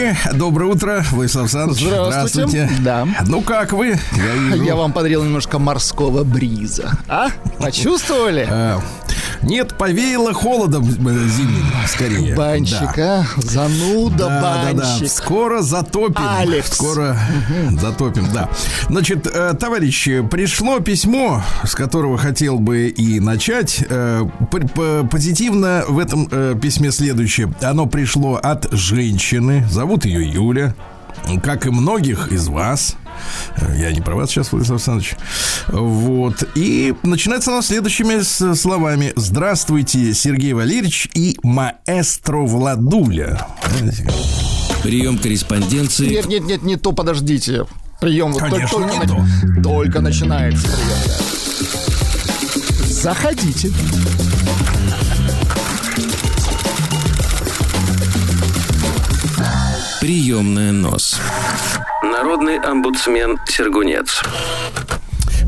товарищи. Доброе утро, Владислав Александрович. Здравствуйте. Здравствуйте. Да. Ну как вы? Я, вижу. Я вам подарил немножко морского бриза. А? Почувствовали? Нет, повеяло холодом зимним, скорее. Банщик, да. а? Зануда да, банщик. Да, да. Скоро затопим. Алекс. Скоро угу. затопим, да. Значит, э, товарищи, пришло письмо, с которого хотел бы и начать. Э, позитивно в этом э, письме следующее. Оно пришло от женщины. Зовут ее Юля. Как и многих из вас. Я не про вас сейчас, Владислав Александрович. Вот. И начинается оно следующими словами. Здравствуйте, Сергей Валерьевич и маэстро Владуля. Прием корреспонденции. Нет, нет, нет, не то, подождите. Прием вот Конечно, только, не то. только начинается прием. Заходите. Приемная нос. Народный омбудсмен Сергунец.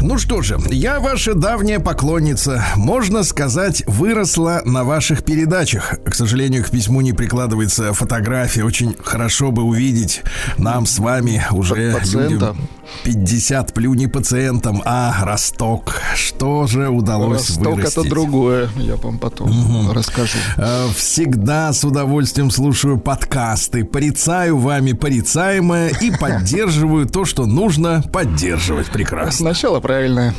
Ну что же, я ваша давняя поклонница. Можно сказать, выросла на ваших передачах. К сожалению, к письму не прикладывается фотография. Очень хорошо бы увидеть нам с вами уже Пациента. 50 плю не пациентам, а росток. Что же удалось Росток вырастить? это другое. Я вам потом расскажу. Э, Всегда с удовольствием слушаю подкасты, порицаю вами порицаемое и поддерживаю то, что нужно поддерживать. Прекрасно. Сначала правильное.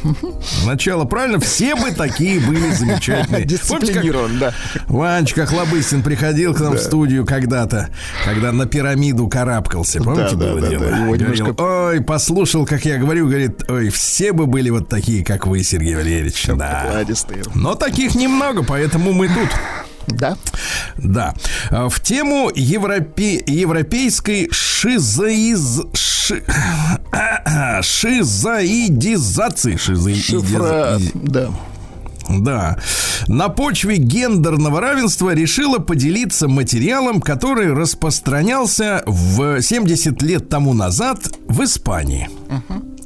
Начало правильно, все бы такие были замечательные. Дисциплинирован, да. Ванечка Хлобыстин приходил к нам в студию когда-то, когда на пирамиду карабкался. Помните, было дело? Ой, послушал, как я говорю, говорит, ой, все бы были вот такие, как вы, Сергей Валерьевич. Да. Покладистые. Но таких немного, поэтому мы тут. Да? Да. А, В тему европе... европейской шизоиз... ши- шизоидизации. Шизоидиз- Шифра. Да. Да. На почве гендерного равенства решила поделиться материалом, который распространялся в 70 лет тому назад в Испании.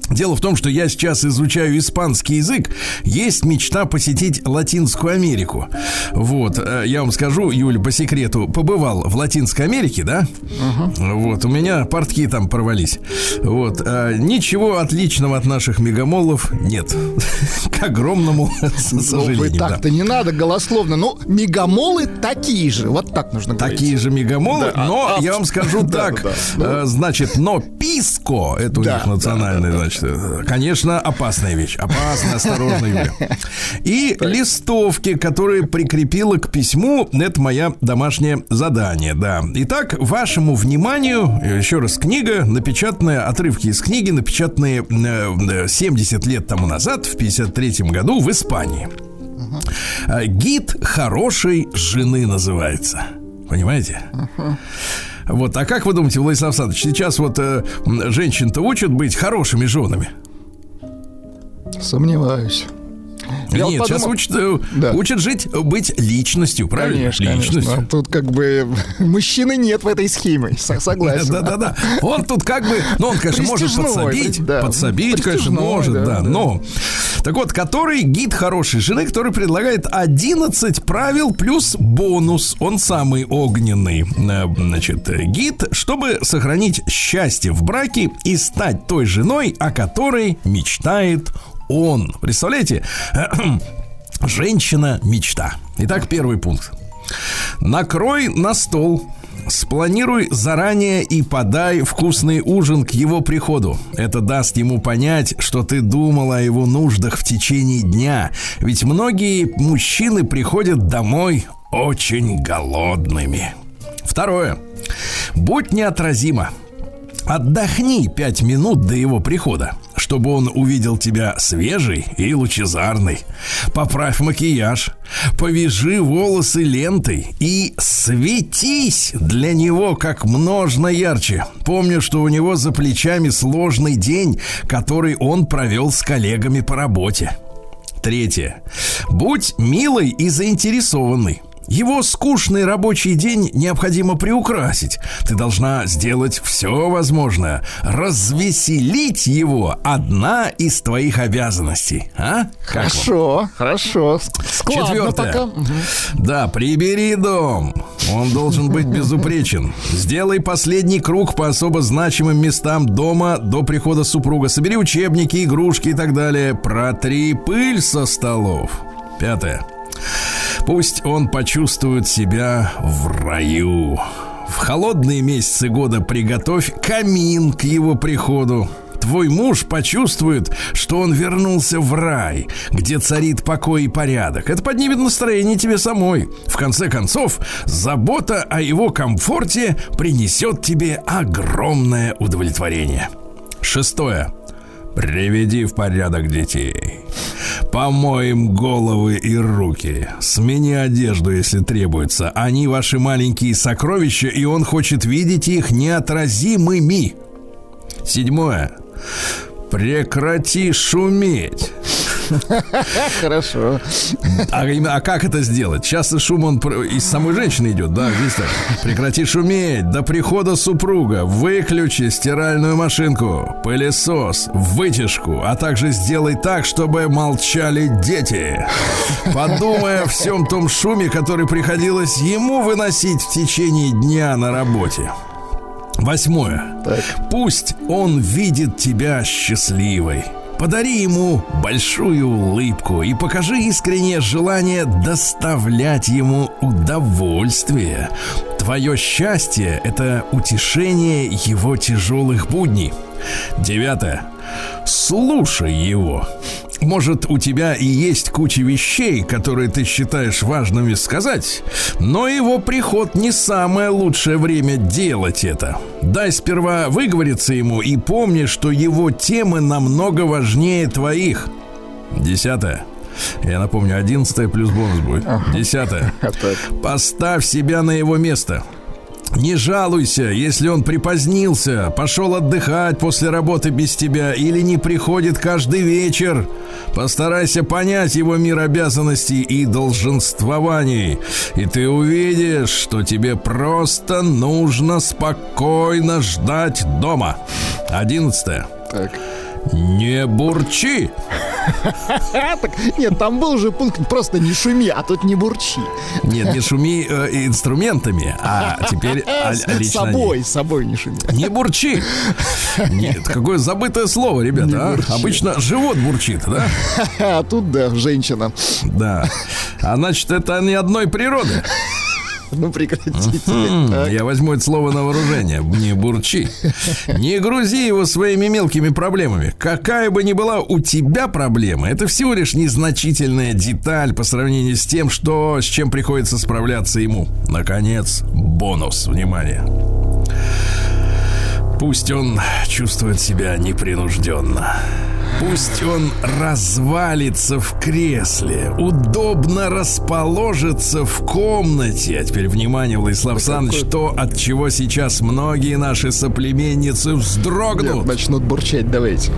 Дело в том, что я сейчас изучаю испанский язык. Есть мечта посетить Латинскую Америку. Вот, э, я вам скажу, Юля, по секрету, побывал в Латинской Америке, да? Вот, у меня портки там порвались. Вот, э, ничего отличного от наших мегамолов нет. К огромному Ну, сожалению. так-то не надо голословно. Ну, мегамолы такие же. Вот так нужно говорить. Такие же мегамолы, но а- я вам скажу так, э, значит, но писко, это у них национальный, значит, э, конечно, опасная вещь, опасная, осторожно, Юля. И листовки, которые прикрепила к письму, это моя домашнее задание, да. Итак, вашему вниманию, э, еще раз, книга, напечатанная, отрывки из книги, напечатанные э, э, 70 лет тому назад, в 53 году в Испании. А, Гид хорошей жены называется. Понимаете? Вот, а как вы думаете, Владислав Александрович, сейчас вот э, женщин-то учат быть хорошими женами? Сомневаюсь. Я вот Нет, сейчас подумал- учат, э, Да. учат жить, быть личностью, правильно? Конечно, личностью. конечно. Тут как бы мужчины нет в этой схеме. Со- Согласен. Да-да-да. Он тут как бы, ну, он, конечно, может подсобить, да. подсобить, конечно, может, да, да, да. но... Так вот, который гид хорошей жены, который предлагает 11 правил плюс бонус. Он самый огненный, э, значит, э, гид, чтобы сохранить счастье в браке и стать той женой, о которой мечтает он. Представляете? Женщина-мечта. Итак, первый пункт. Накрой на стол. Спланируй заранее и подай вкусный ужин к его приходу. Это даст ему понять, что ты думала о его нуждах в течение дня. Ведь многие мужчины приходят домой очень голодными. Второе. Будь неотразима. Отдохни пять минут до его прихода, чтобы он увидел тебя свежий и лучезарный. Поправь макияж, повяжи волосы лентой и светись для него как можно ярче. Помню, что у него за плечами сложный день, который он провел с коллегами по работе. Третье. Будь милой и заинтересованной. Его скучный рабочий день необходимо приукрасить. Ты должна сделать все возможное. Развеселить его одна из твоих обязанностей. А? Хорошо, хорошо. Складно Четвертое. пока. Да, прибери дом. Он должен быть безупречен. Сделай последний круг по особо значимым местам дома до прихода супруга. Собери учебники, игрушки и так далее. Протри пыль со столов. Пятое. Пусть он почувствует себя в раю. В холодные месяцы года приготовь камин к его приходу. Твой муж почувствует, что он вернулся в рай, где царит покой и порядок. Это поднимет настроение тебе самой. В конце концов, забота о его комфорте принесет тебе огромное удовлетворение. Шестое. Приведи в порядок детей. Помоем головы и руки. Смени одежду, если требуется. Они ваши маленькие сокровища, и он хочет видеть их неотразимыми. Седьмое. Прекрати шуметь. Хорошо. А, а как это сделать? Часто шум он из самой женщины идет, да, здесь так. Прекрати шуметь до прихода супруга. Выключи стиральную машинку, пылесос, вытяжку, а также сделай так, чтобы молчали дети. Подумай о всем том шуме, который приходилось ему выносить в течение дня на работе. Восьмое. Пусть он видит тебя счастливой. Подари ему большую улыбку и покажи искреннее желание доставлять ему удовольствие. Твое счастье – это утешение его тяжелых будней. Девятое. Слушай его. Может, у тебя и есть куча вещей, которые ты считаешь важными сказать, но его приход не самое лучшее время делать это. Дай сперва выговориться ему и помни, что его темы намного важнее твоих. Десятое. Я напомню, одиннадцатое плюс бонус будет. Десятое. Поставь себя на его место. Не жалуйся, если он припозднился, пошел отдыхать после работы без тебя или не приходит каждый вечер. Постарайся понять его мир обязанностей и долженствований, и ты увидишь, что тебе просто нужно спокойно ждать дома. Одиннадцатое. Так. Не бурчи. А, так, нет, там был же пункт просто не шуми, а тут не бурчи. Нет, не шуми э, инструментами, а теперь а, С лично собой, с собой не шуми. Не бурчи. Нет, какое забытое слово, ребята. а? Обычно живот бурчит, да? А тут, да, женщина. Да. А значит, это не одной природы. Ну, прекратите. Я возьму это слово на вооружение. Не бурчи. Не грузи его своими мелкими проблемами. Какая бы ни была у тебя проблема, это всего лишь незначительная деталь по сравнению с тем, что, с чем приходится справляться ему. Наконец, бонус. Внимание. Пусть он чувствует себя непринужденно. Пусть он развалится в кресле, удобно расположится в комнате. А теперь внимание, Владислав Саныч, то, от чего сейчас многие наши соплеменницы Нет, вздрогнут. начнут бурчать, давайте.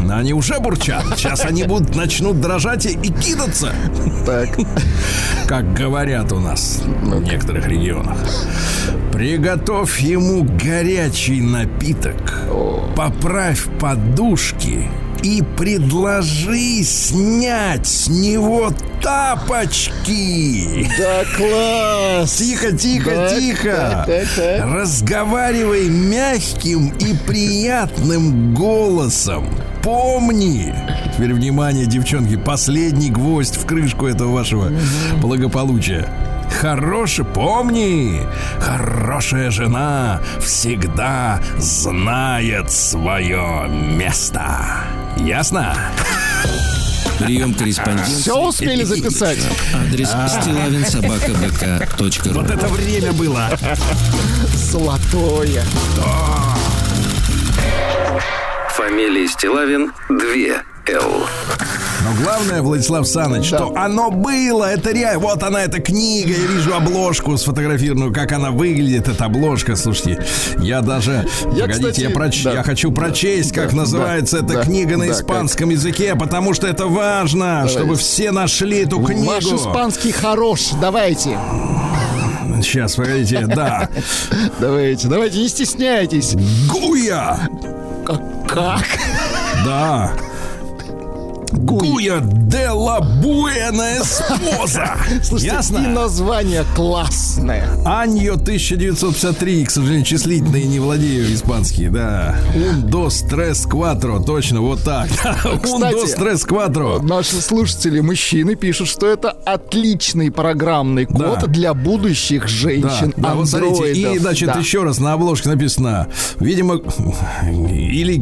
Но Они уже бурчат. Сейчас они будут начнут дрожать и, и кидаться, Так. как говорят у нас в некоторых регионах. Приготовь ему горячий напиток. Поправь подушки и предложи снять с него тапочки. Да, класс! Тихо, тихо, Так, тихо. так, так, так. Разговаривай мягким и приятным голосом. Помни. Теперь внимание, девчонки, последний гвоздь в крышку этого вашего благополучия. Хороший, помни, хорошая жена всегда знает свое место. Ясно? Прием корреспонденции. Все успели записать? Адрес стилавинсобакабк.ру Вот это время было. Золотое. Фамилия Стилавин 2 Л. Но главное, Владислав Саныч, Да. что оно было, это реально. Вот она, эта книга, я вижу обложку сфотографированную, как она выглядит, эта обложка. Слушайте, я даже... Я, погодите, кстати, я, проч- да. я хочу прочесть, как Да, называется да, эта да, книга на да, испанском языке, потому что это важно, чтобы все нашли эту книгу. Ваш испанский хорош. Давайте. Сейчас, погодите, да. Давайте, давайте, не стесняйтесь. Гуя! Как? Да. Гуя де ла Буэна Эспоза. Слушайте, Ясно? и название классное. Аньо 1953, к сожалению, числительные не владею испанский, да. Un, dos, tres, cuatro, точно, вот так. Un, dos, tres, cuatro. Наши слушатели, мужчины, пишут, что это отличный программный код Да. для будущих женщин. да, вот смотрите, и, значит, Да. еще раз на обложке написано, видимо, или,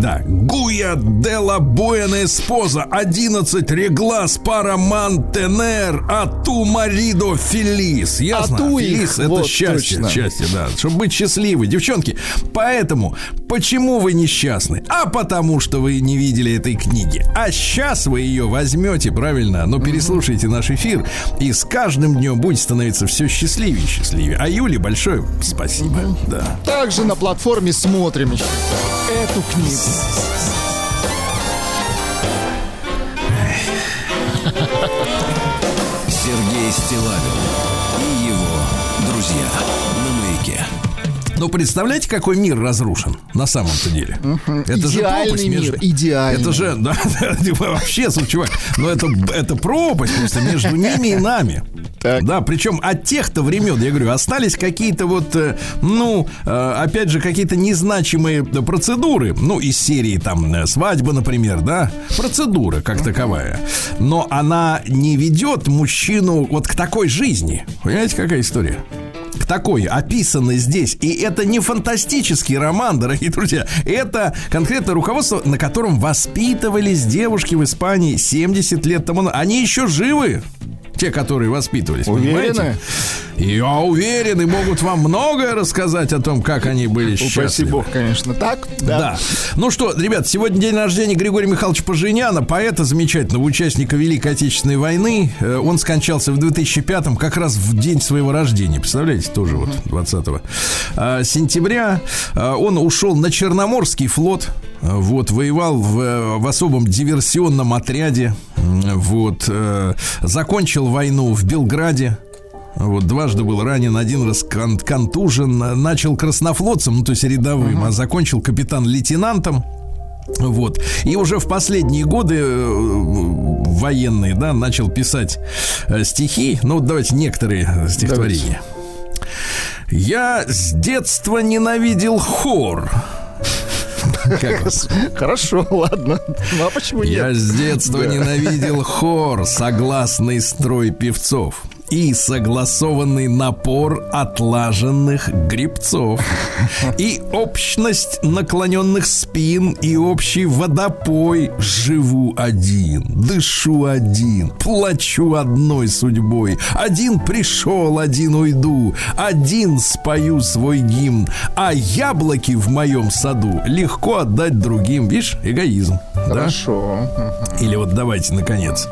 да, Гуя де ла Буэна Эспоза, 11 реглас пара мантенер, а ту маридо фелис. Ясно? А ту их, фелис это вот, счастье, точно. счастье, да, чтобы быть счастливой. Девчонки, поэтому, почему вы несчастны? А потому, что вы не видели этой книги. А сейчас вы ее возьмете, правильно? Но переслушайте наш эфир, и с каждым днем будете становиться все счастливее и счастливее. А Юле большое спасибо. Да. Также на платформе смотрим эту книгу. Ну, представляете, какой мир разрушен на самом-то деле? Это же пропасть мир, между... идеальный. Это же, да, вообще, слушай, чувак, но это, это пропасть просто между ними и нами. Так. Да, причем от тех-то времен, я говорю, остались какие-то вот, э, ну, э, опять же, какие-то незначимые процедуры, ну, из серии там э, свадьба, например, да, процедура как таковая. Но она не ведет мужчину вот к такой жизни. Понимаете, какая история? К такой, описанной здесь. И это не фантастический роман, дорогие друзья. Это конкретно руководство, на котором воспитывались девушки в Испании 70 лет тому назад. Они еще живы те, которые воспитывались. Уверены? Понимаете? Я уверен, и могут вам многое рассказать о том, как они были счастливы. Упаси бог, конечно, так. Да. да. Ну что, ребят, сегодня день рождения Григория Михайловича Поженяна, поэта замечательного, участника Великой Отечественной войны. Э, он скончался в 2005-м, как раз в день своего рождения. Представляете, тоже вот 20 а, сентября. А, он ушел на Черноморский флот. Вот, воевал в, в особом диверсионном отряде. Вот, э, закончил войну в Белграде. Вот дважды был ранен, один раз кон- контужен, начал краснофлотцем, ну то есть рядовым, uh-huh. а закончил капитан-лейтенантом. Вот. И уже в последние годы э, военные, да, начал писать э, стихи. Ну, вот давайте некоторые стихотворения. Давайте. Я с детства ненавидел хор. Хорошо, ладно. Ну а почему нет? Я с детства ненавидел хор, согласный строй певцов и согласованный напор отлаженных грибцов, и общность наклоненных спин, и общий водопой. Живу один, дышу один, плачу одной судьбой. Один пришел, один уйду, один спою свой гимн, а яблоки в моем саду легко отдать другим. Видишь, эгоизм. Хорошо. Да? Или вот давайте, наконец.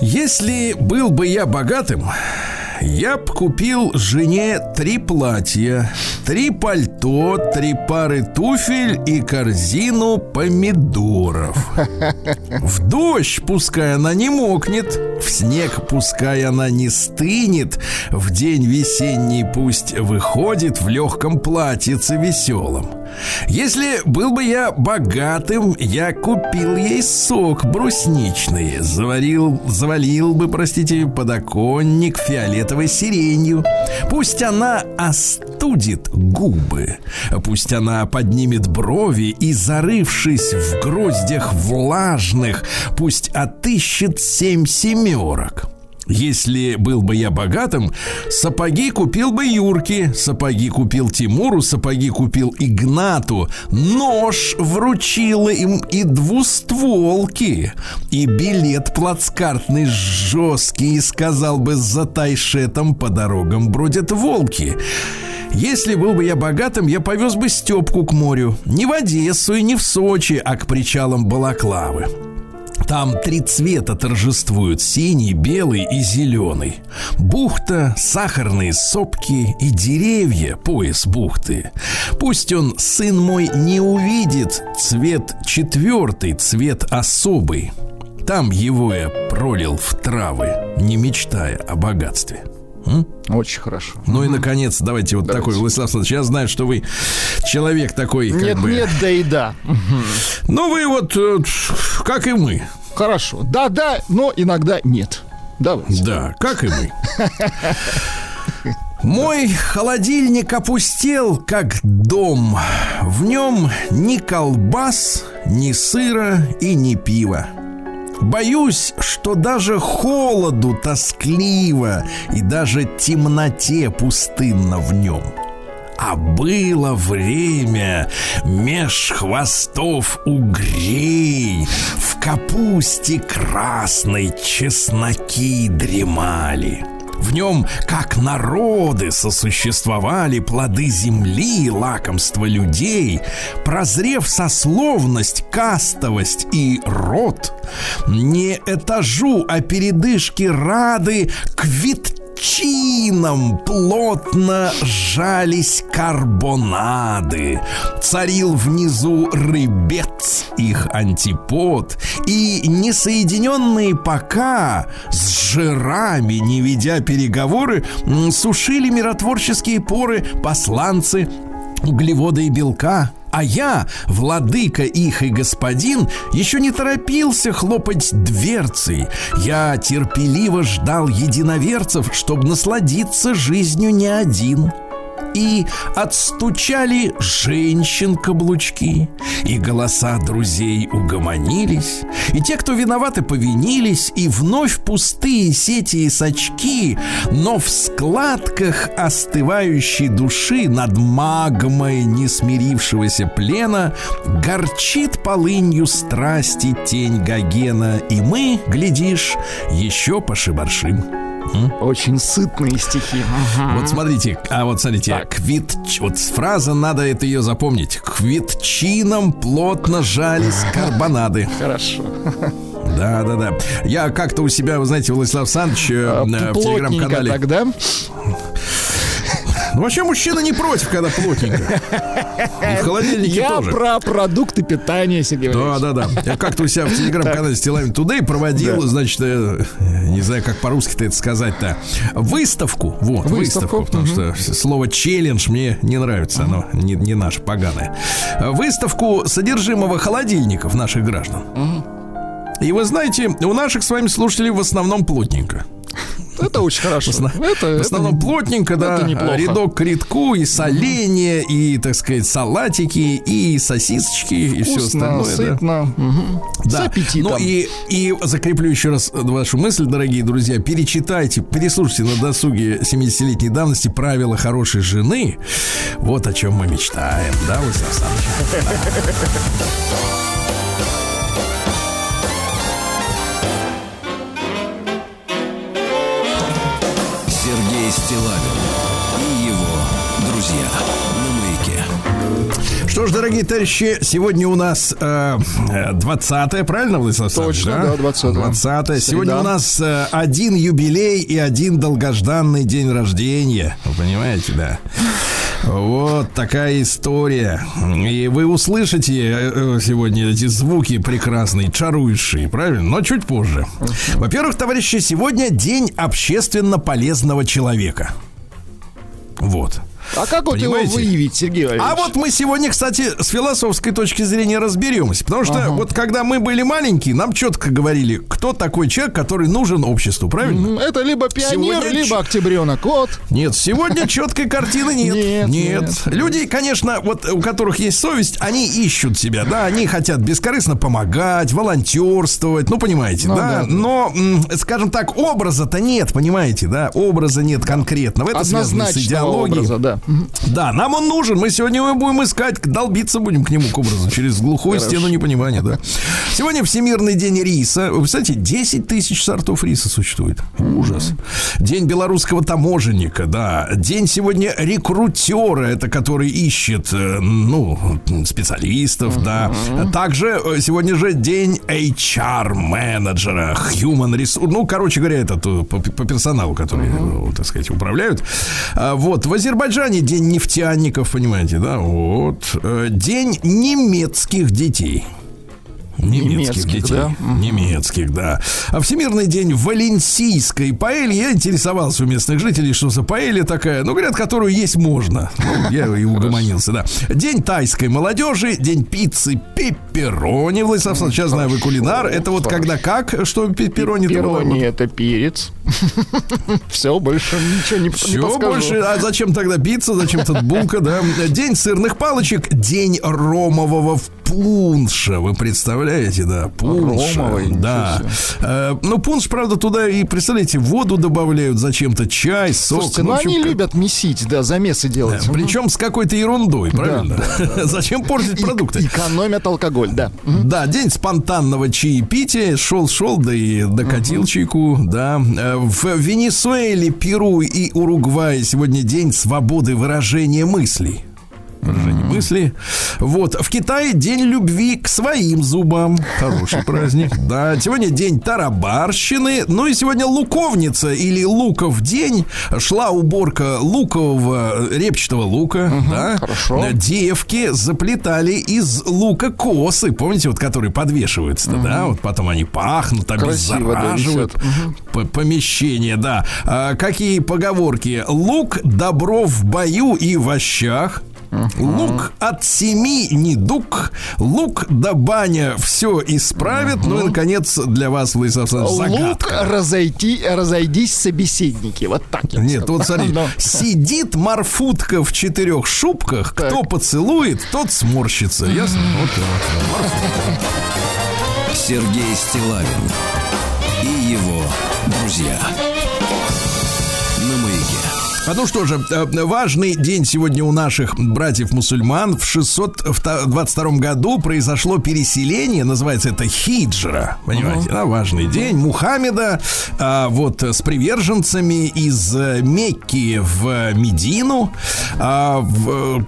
Если был бы я богатым, я б купил жене три платья, три пальто, три пары туфель и корзину помидоров. В дождь пускай она не мокнет, в снег пускай она не стынет, в день весенний пусть выходит в легком платьице веселом. Если был бы я богатым, я купил ей сок брусничный, заварил, завалил бы, простите, подоконник фиолетовой сиренью. Пусть она остудит губы, пусть она поднимет брови и, зарывшись в гроздях влажных, пусть отыщет семь семерок. Если был бы я богатым, сапоги купил бы Юрке, сапоги купил Тимуру, сапоги купил Игнату, нож вручила им и двустволки, и билет плацкартный жесткий, и сказал бы за тайшетом по дорогам бродят волки. Если был бы я богатым, я повез бы Степку к морю. Не в Одессу и не в Сочи, а к причалам Балаклавы. Там три цвета торжествуют синий, белый и зеленый. Бухта, сахарные сопки и деревья, пояс бухты. Пусть он, сын мой, не увидит цвет четвертый, цвет особый. Там его я пролил в травы, не мечтая о богатстве. М? Очень хорошо. Ну и наконец, давайте вот давайте. такой, Владислав Александрович, я знаю, что вы человек такой, как нет, бы... Нет, да и да. Ну вы вот, э, как и мы. Хорошо. Да, да, но иногда нет. Давайте. Да, как и мы. Мой холодильник опустел, как дом. В нем ни колбас, ни сыра и ни пива. Боюсь, что даже холоду тоскливо и даже темноте пустынно в нем. А было время меж хвостов угрей В капусте красной чесноки дремали — в нем, как народы, сосуществовали плоды земли, лакомства людей, прозрев сословность, кастовость и род, не этажу, а передышки рады квит чином плотно сжались карбонады. Царил внизу рыбец, их антипод, и несоединенные пока с жирами, не ведя переговоры, сушили миротворческие поры посланцы углевода и белка, а я, владыка их и господин, еще не торопился хлопать дверцей. Я терпеливо ждал единоверцев, чтобы насладиться жизнью не один и отстучали женщин каблучки, и голоса друзей угомонились, и те, кто виноваты, повинились, и вновь пустые сети и сачки, но в складках остывающей души над магмой несмирившегося плена горчит полынью страсти тень Гогена, и мы, глядишь, еще пошибаршим. Очень сытные стихи. Вот смотрите, а вот смотрите, так. квит, вот фраза, надо это ее запомнить. К ветчинам плотно жались карбонады. Хорошо. Да, да, да. Я как-то у себя, вы знаете, Владислав Александрович а, э, в телеграм-канале. тогда? Ну, вообще мужчина не против, когда плотненько. И в холодильнике Я тоже. про продукты питания, Сергей Да, да, да. Я как-то у себя в телеграм-канале Стилавин Тудей проводил, да. значит, э, не знаю, как по-русски-то это сказать-то, выставку. Вот, выставку. выставку потому угу. что слово челлендж мне не нравится, оно не, не наше поганое. Выставку содержимого холодильников наших граждан. Угу. И вы знаете, у наших с вами слушателей в основном плотненько. Это очень хорошо. В, это, в основном это, плотненько, да. Неплохо. Рядок к рядку, и соленья, угу. и, так сказать, салатики, и сосисочки, Вкусно, и все остальное. сытно. Да. Угу. да. С аппетитом. Ну и, и закреплю еще раз вашу мысль, дорогие друзья. Перечитайте, переслушайте на досуге 70-летней давности правила хорошей жены. Вот о чем мы мечтаем, да, Владислав Александрович? Стилавин и его друзья на маяке. Что ж, дорогие товарищи, сегодня у нас э, 20-е, правильно, Владислав Точно, да, да 20 20 Сегодня у нас э, один юбилей и один долгожданный день рождения. Вы понимаете, да? Вот такая история. И вы услышите э, сегодня эти звуки прекрасные, чарующие, правильно? Но чуть позже. Во-первых, товарищи, сегодня день общественно полезного человека. Вот. А как вот Понимаете? его выявить, Сергей Валерьевич? А вот мы сегодня, кстати, с философской точки зрения разберемся. Потому что ага. вот когда мы были маленькие, нам четко говорили, кто такой человек, который нужен обществу, правильно? Это либо пионер, сегодня... либо октябренок. Вот. Нет, сегодня четкой картины нет. Нет, нет. нет. Люди, конечно, вот у которых есть совесть, они ищут себя, да, они хотят бескорыстно помогать, волонтерствовать, ну, понимаете, ну, да? да. Но, скажем так, образа-то нет, понимаете, да? Образа нет конкретного. Это связано с идеологией. Образа, да. Да, нам он нужен. Мы сегодня его будем искать, долбиться будем к нему к образу через глухую Хорошо. стену непонимания, да. Сегодня Всемирный день риса. Вы представляете, 10 тысяч сортов риса существует. Ужас. День белорусского таможенника, да. День сегодня рекрутера, это который ищет, э, ну, специалистов, да. Также э, сегодня же день HR-менеджера, human resource. Ну, короче говоря, это по, по персоналу, который, так сказать, управляют. А, вот, в Азербайджане Казани день нефтяников, понимаете, да? Вот. Э, день немецких детей. Немецких, немецких детей. Да? Немецких, да. А Всемирный день валенсийской паэльи. Я интересовался у местных жителей, что за паэлья такая. Ну, говорят, которую есть можно. Ну, я и угомонился, да. День тайской молодежи, день пиццы пепперони. Владислав сейчас знаю, вы кулинар. Это вот когда как? Что пепперони? Пепперони это перец. Все, больше ничего не Все, больше. А зачем тогда пицца? Зачем тут булка, да? День сырных палочек, день ромового пунша. Вы представляете, да? Пунша. Ромовый. Да. Э, ну, пунш, правда, туда и, представляете, воду добавляют зачем-то, чай, сок. Слушайте, ну, ну они любят месить, да, замесы делать. Да, причем с какой-то ерундой, правильно? Зачем портить продукты? Экономят алкоголь, да. Да, день спонтанного чаепития. Шел-шел, да и докатил чайку, да. В Венесуэле, Перу и Уругвае сегодня день свободы выражения мыслей. Выражение мысли. Вот. В Китае день любви к своим зубам. Хороший праздник. Да. Сегодня день тарабарщины. Ну и сегодня луковница или луков день. Шла уборка лукового репчатого лука. да. хорошо. Девки заплетали из лука косы. Помните, вот которые подвешиваются, да? Вот потом они пахнут, да, обеззараживают висят. п- помещение, да. А, какие поговорки? Лук добро в бою и в Лук от семи недуг, лук да баня все исправит. Ну и, наконец, для вас, Владислав Александрович, Лук загадка. разойти, разойдись, собеседники. Вот так я Нет, вот смотри, Ну. сидит морфутка в четырех шубках, кто поцелует, тот сморщится. Ясно? Вот, вот. Сергей Стилавин и его друзья. А ну что же, э, важный день сегодня у наших братьев-мусульман. В 622 году произошло переселение, называется это хиджра, понимаете, да, важный день. Мухаммеда а, вот с приверженцами из Мекки в Медину. А, в,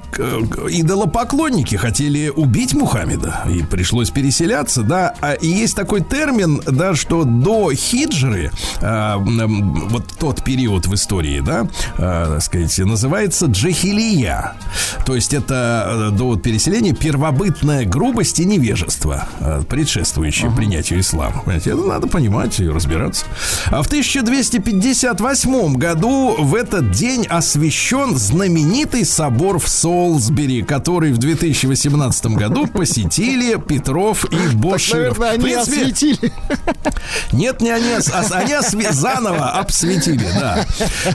идолопоклонники хотели убить Мухаммеда, и пришлось переселяться, да. А, и есть такой термин, да, что до хиджры, а, вот тот период в истории, да, а, так сказать, называется джахилия. То есть это э, до переселения первобытная грубость и невежество, э, предшествующее принятию ислама. Понимаете, это надо понимать и разбираться. А в 1258 году в этот день освящен знаменитый собор в Солсбери, который в 2018 году посетили Петров и Так, Боширов. наверное, В они принципе, осветили. нет, не они, ос- они осве- заново обсветили, да.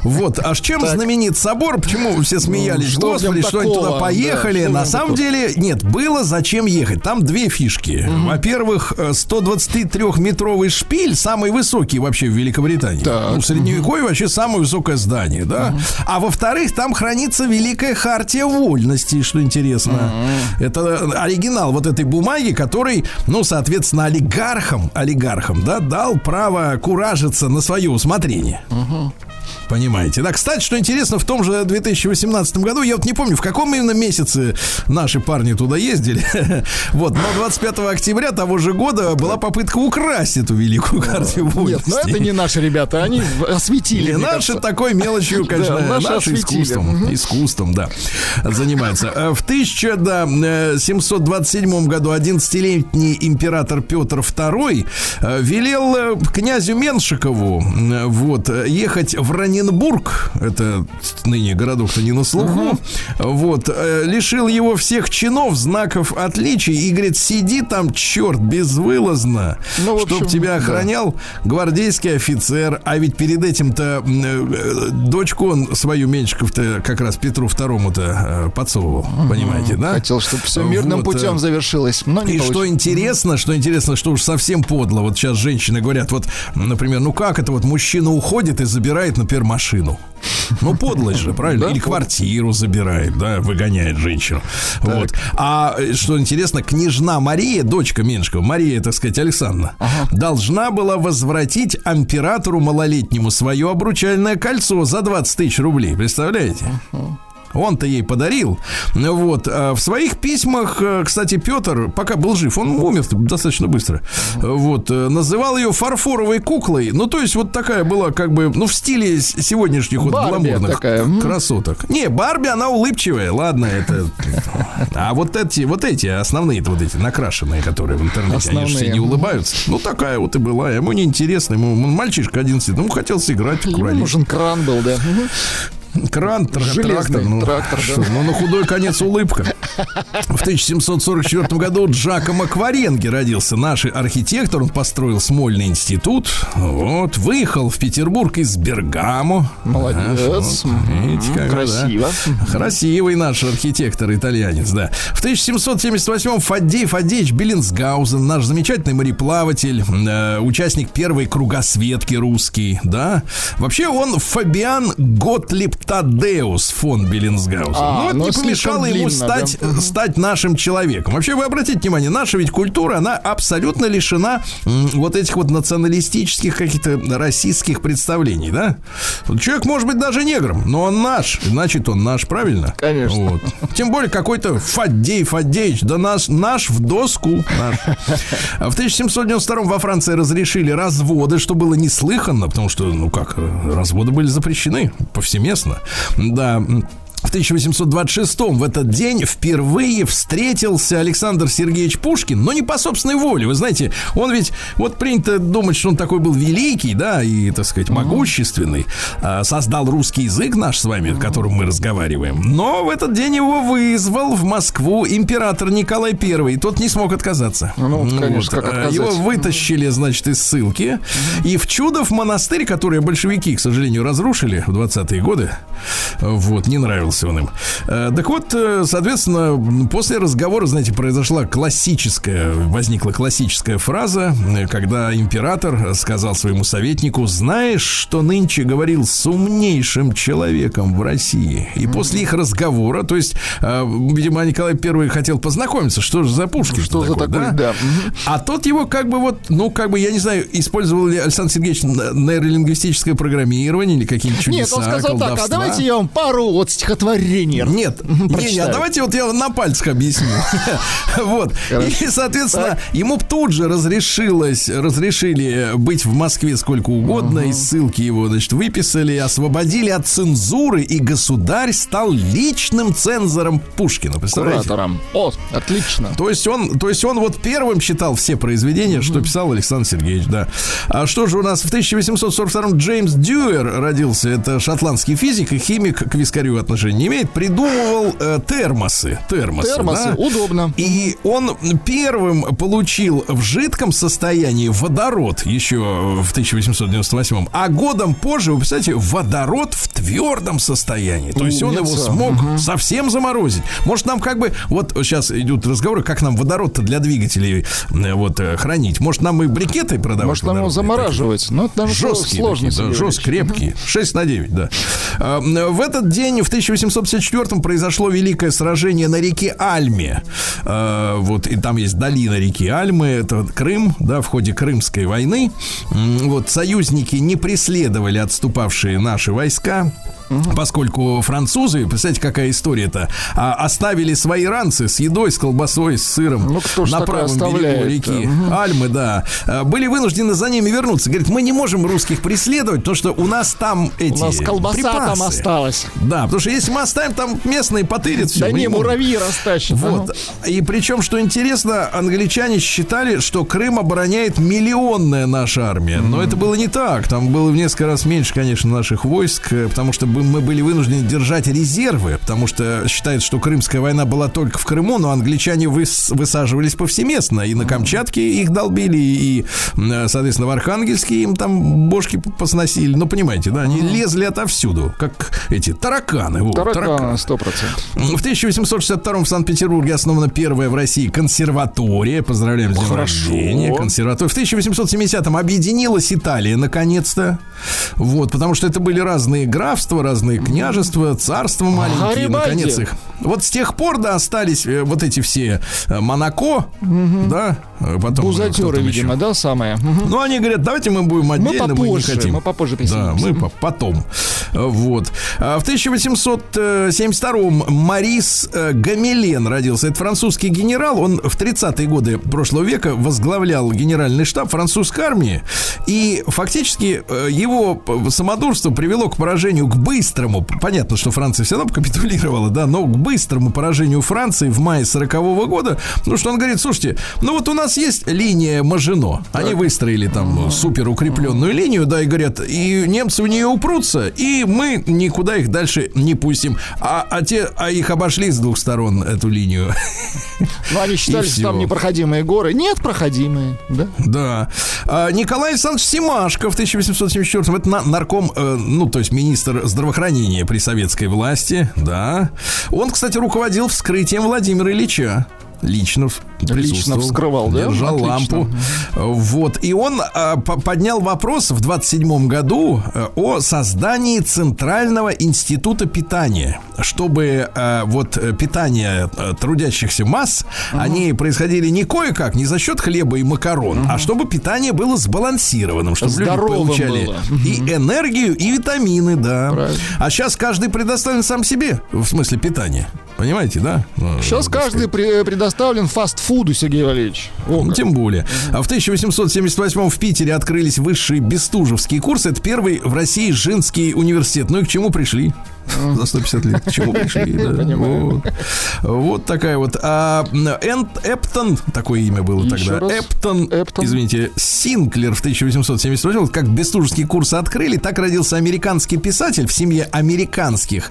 Вот, а с чем знаменит собор? Почему все смеялись? Что Господи, что они такого? туда поехали? Да, На самом такого? деле, нет, было зачем ехать. Там две фишки. Во-первых, э, 123-метровый шпиль, самый высокий вообще в Великобритании. Так. Ну, в Средневековье вообще самое высокое здание, да. А во-вторых, там хранится Великая Хартия Вольности, что интересно. Это оригинал вот этой бумаги, который, ну, соответственно, олигархам, олигархам, да, дал право куражиться на свое усмотрение. Понимаете, да? Кстати, что интересно, в том же 2018 году, я вот не помню, в каком именно месяце наши парни туда ездили. Вот, но 25 октября того же года была попытка украсть эту великую хартию Нет, вольности. но это не наши ребята, они осветили. Не наши такой мелочью, конечно, наши искусством, искусством, да, занимаются. Э, В 1727 году 11-летний император Петр II э, велел э, князю Меншикову э, вот, э, ехать в Раненбург, это ныне городок-то не на слуху, вот, э, лишил его всех чинов, знаков отличий и говорит, сиди там, черт, безвылазно, Ну, чтоб общем, тебя да. охранял гвардейский офицер, а ведь перед этим-то э, дочку он свою Меньшиков-то как раз Петру Второму-то э, подсовывал, понимаете, да? Хотел, чтобы все мирным Вот, путем э, завершилось, но не и что получилось. интересно, что интересно, что уж совсем подло. Вот сейчас женщины говорят, вот, например, ну как это вот мужчина уходит и забирает, например, машину. Ну, подлость же, правильно? Да, Или квартиру забирает, да, выгоняет женщину. Вот. А э, что интересно, княжна Мария, дочка Меншикова, Мария, так сказать, Александровна, должна была возвратить императору малолетнему свое обручальное кольцо за 20 тысяч рублей. Представляете? Он-то ей подарил. Вот. А В своих письмах, э, кстати, Петр, пока был жив, он умер достаточно быстро. Вот. э, Называл ее фарфоровой куклой. Ну, то есть, вот такая была, как бы, ну, в стиле сегодняшних вот Барби гламурных такая, красоток. Не, Барби, она улыбчивая. Ладно, это... А вот эти, вот эти основные, вот эти накрашенные, которые в интернете, они же все Основные. не улыбаются. Ну, такая вот и была. Ему неинтересно. Ему мальчишка 11 лет, ему хотел сыграть. Ему нужен кран был, да. Кран, Железный трактор, ну, трактор, да. что, ну, на худой конец улыбка. В 1744 году Джакомо Кваренги родился. Наш архитектор, он построил Смольный институт. Вот, выехал в Петербург из Бергамо. Молодец. Вот, видите, Мгм. как бы, да. Красиво. Красивый наш архитектор итальянец, да. В 1778-м Фаддей Фадеевич Беллинсгаузен, наш замечательный мореплаватель, э, участник первой кругосветки русский, да. Вообще он Фабиан Готлиб Тадеус фон Беллинсгаузен. А, ну, это ну, не помешало ему длинно, стать, да. стать нашим человеком. Вообще, вы обратите внимание, наша ведь культура, она абсолютно лишена м, вот этих вот националистических каких-то российских представлений, да? Человек может быть даже негром, но он наш, значит, он наш, правильно? Конечно. Вот. Тем более какой-то Фаддей Фаддеевич, да нас, наш в доску. наш. А В 1792 во Франции разрешили разводы, что было неслыханно, потому что, ну как, э, разводы были запрещены повсеместно. Да. В 1826 в этот день впервые встретился Александр Сергеевич Пушкин, но не по собственной воле. Вы знаете, он ведь, вот принято думать, что он такой был великий, да, и, так сказать, могущественный. А, Создал русский язык наш с вами, которым мы разговариваем. Но в этот день его вызвал в Москву император Николай I, и тот не смог отказаться. Ну, конечно, как а, отказать? Его вытащили, значит, из ссылки. И в Чудов монастырь, который большевики, к сожалению, разрушили в 20-е годы, вот, не нравился он им. Так вот, э, соответственно, после разговора, знаете, произошла классическая, возникла классическая фраза, э, когда император сказал своему советнику, знаешь, что нынче говорил с умнейшим человеком в России. И после их разговора, то есть, э, видимо, Николай I хотел познакомиться, что же за Пушкин Что за такой, да. Мгм. а тот его как бы вот, ну, как бы, я не знаю, использовал ли Александр Сергеевич нейролингвистическое программирование или какие-нибудь чудеса, Нет, он сказал так, а давайте я вам пару вот стихотворений. Нет, не, не, а давайте вот я на пальцах объясню. Вот. И, соответственно, ему тут же разрешилось, разрешили быть в Москве сколько угодно, из ссылки его, значит, выписали, освободили от цензуры, и государь стал личным цензором Пушкина. Представляете? Куратором. О, отлично. То есть он, то есть он вот первым читал все произведения, что писал Александр Сергеевич, да. А что же у нас в 1842 Джеймс Дьюер родился, это шотландский физик и химик, к вискарю отношения не имеет, придумывал э, термосы, термосы, Термосы, да. удобно. И он первым получил в жидком состоянии водород еще в 1898, а годом позже, вы представляете, водород в твердом состоянии. То есть он его смог совсем заморозить. Может, нам как бы, вот сейчас идут разговоры, как нам водород-то для двигателей э, вот э, хранить. Может, нам и брикеты продавать? Может, нам его замораживать. Ну, это, наверное, Жесткие сложно. такие, да, жесткие, крепкие. 6 на 9, да. В этот день, в 1854 произошло великое сражение на реке Альме. А, Вот, и там есть долина реки Альмы, это Крым, да, в ходе Крымской войны. Вот, союзники не преследовали отступавшие наши войска. Поскольку французы, представляете, какая история-то, а, оставили свои ранцы с едой, с колбасой, с сыром Ну, кто на правом берегу реки Альмы, да, А, были вынуждены за ними вернуться. Говорит, мы не можем русских преследовать, потому что у нас там эти У нас колбаса там припасы. осталась. Да, потому что если мы оставим, там местные потырят все. Да не, муравьи растащат. Вот. И причем, что интересно, англичане считали, что Крым обороняет миллионная наша армия. Но это было не так. Там было в несколько раз меньше, конечно, наших войск, э, потому что бы- мы были вынуждены держать резервы, потому что считается, что Крымская война была только в Крыму, но англичане выс- высаживались повсеместно. И на Камчатке их долбили, и, э, соответственно, в Архангельске им там бошки посносили. Ну, понимаете, да, они лезли отовсюду, как эти тараканы. Вот, Тараканы, сто процентов. в 1862 в Санкт-Петербурге основана первая в России консерватория. Поздравляем с днем рождения. Консерватория. В 1870-м объединилась Италия наконец-то. Вот, потому что это были разные графства, разные княжества, царства маленькие. Гарибальди. Наконец их. Вот с тех пор, да, остались э, вот эти все э, Монако, да, э, потом... Бузатеры, видимо, еще? да, самые? Мгм. Ну, они говорят, давайте мы будем отдельно, мы, не попозже, хотим. мы попозже Да, мы по- потом. Вот. А В 1872-м Марис Гамелен родился. Это французский генерал. Он в 30-е годы прошлого века возглавлял генеральный штаб французской армии. И фактически его самодурство привело к поражению, к быстрому. Понятно, что Франция все равно капитулировала, да, но к быстрому поражению Франции в мае 40 года. Ну, что он говорит, слушайте, ну вот у нас есть линия Мажино. Они выстроили там супер укрепленную линию, да, и говорят, и немцы в нее упрутся, и мы никуда их дальше не пустим. А, а те, а их обошли с двух сторон эту линию. Ну, они считали, что там непроходимые горы. Нет, проходимые, да? Да. А Николай Александрович Семашко в 1874 это на- нарком, э, ну, то есть министр здравоохранения при советской власти, да. Он, кстати, руководил вскрытием Владимира Ильича. Лично Лично вскрывал, да? Держал Отлично. лампу. Вот. И он а, по- поднял вопрос в 27 году э, о создании Центрального института питания, чтобы э, вот э, питание трудящихся масс, они происходили не кое-как, не за счет хлеба и макарон, а чтобы питание было сбалансированным, чтобы люди Здоровым получали было. и энергию, и витамины, да. Правильно. А сейчас каждый предоставлен сам себе, в смысле питания. Понимаете, да? Ну, Сейчас так каждый при- предоставлен фастфуду, Сергей Валерьевич. О, ну, как. тем более. А в 1878 в Питере открылись высшие бестужевские курсы. Это первый в России женский университет. Ну и к чему пришли? За 150 лет. К чему пришли? да. Вот. Вот такая вот. А Энд Эптон, такое имя было Еще тогда. Эптон, Эптон. извините, Синклер в 1878 вот как бестужевские курсы открыли, так родился американский писатель в семье американских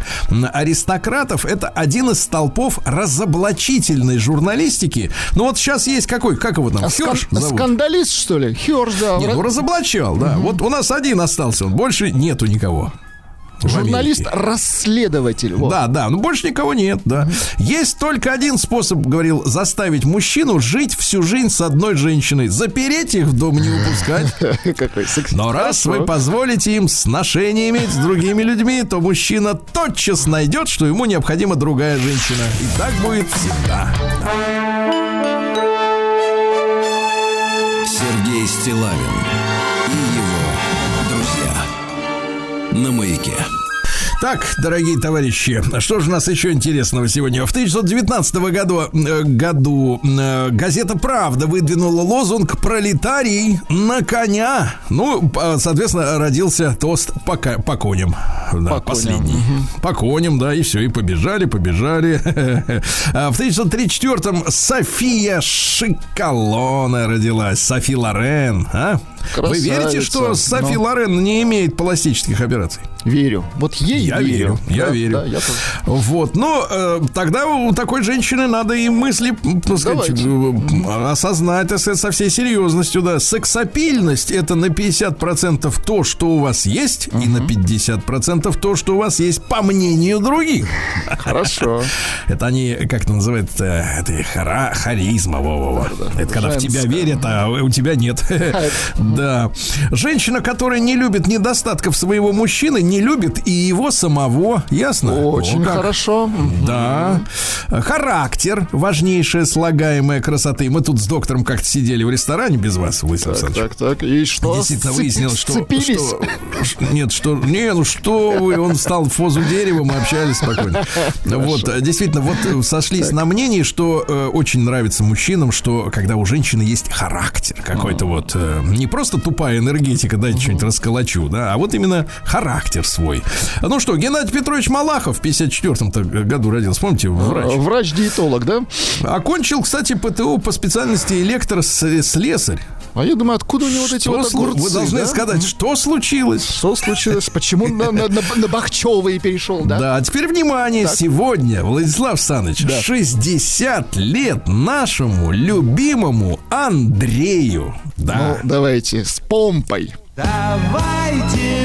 аристократов. Это один из столпов разоблачительной журналистики. Ну вот сейчас есть какой, как его там, А скан- Хёрш зовут? скандалист, что ли? Хёрш, да. Нет, Ра- ну разоблачал, да. Вот у нас один остался, он больше нету никого. Журналист-расследователь. вот. Да, да, но больше никого нет, да. Есть только один способ, говорил, заставить мужчину жить всю жизнь с одной женщиной. Запереть их в дом не выпускать. Какой секс. Но раз вы позволите им сношение иметь с другими людьми, то мужчина тотчас найдет, что ему необходима другая женщина. И так будет всегда. Сергей Стилавин На маяке. Так, дорогие товарищи, что же у нас еще интересного сегодня? В 1919 году, э, году э, газета «Правда» выдвинула лозунг «Пролетарий на коня». Ну, п- соответственно, родился тост по, по коням. Да, По коням, последний. По коням, да, и все, и побежали, побежали. А В 1934-м София Шикалона родилась. Софи Лорен, а? Вы верите, что Красавица. Софи Ну. Лорен не имеет пластических операций? Верю. Вот ей Я верю, я Да, верю. Да, я тоже. Вот, но э, тогда у такой женщины надо и мысли, так сказать, Давайте. э, осознать, так сказать, со всей серьезностью, да. Сексапильность это на 50% то, что у вас есть, и на 50% то, что у вас есть по мнению других. Хорошо. Это они, как это называется, это хара, харизма, во-во-во. Это когда в тебя верят, а у тебя нет. Да. Женщина, которая не любит недостатков своего мужчины, не любит и его самого. Ясно? Очень О, как. хорошо. Да. Характер важнейшая слагаемая красоты. Мы тут с доктором как-то сидели в ресторане без вас, Владислав Так, так, так. И что? Действительно выяснилось, что, что- нет, что не, ну что вы, он встал в позу дерева, мы общались спокойно. Вот, э, действительно, вот э, сошлись на мнении, что э, очень нравится мужчинам, что когда у женщины есть характер какой-то вот, э, не просто тупая энергетика, дайте что-нибудь расколочу, да, а вот именно характер свой. Ну что, Геннадий Петрович Малахов в 54-м году родился, помните, врач. Э, Врач-диетолог, да? Окончил, кстати, ПТУ по специальности электрослесарь. А я думаю, откуда у него вот эти Что вот огурцы, Вы должны да? сказать, что случилось. Что случилось? Почему на, на, на, на Бахчевые перешел, да? Да, а теперь внимание, сегодня, Владислав Саныч, 60 лет нашему любимому Андрею. Да. Ну, давайте, с помпой. Давайте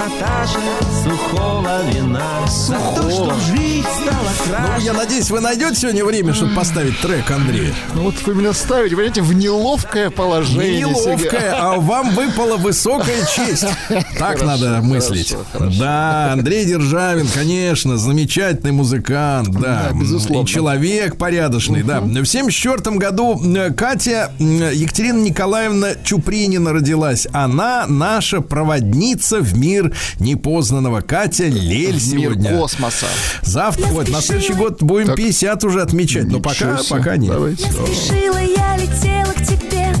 Наташа, сухого вина. За то, что жизнь стала ну, краше. я надеюсь, вы найдете сегодня время, чтобы поставить трек Андрея. Ну вот вы меня ставите, понимаете, в неловкое Не положение. Неловкая, а вам выпала высокая честь. Так Хорошо, надо мыслить. хорошо, хорошо. Да, Андрей Державин, конечно, замечательный музыкант, да, Да, безусловно. и человек порядочный, да. В 74 году э, Катя Екатерина Николаевна Чупринина родилась. Она наша проводница в мир непознанного. Катя Лель Мир сегодня. космоса. Завтра, вот, на следующий год будем Так. 50 уже отмечать, но пока, себе. пока нет. Давайте. Спешила, я летела к тебе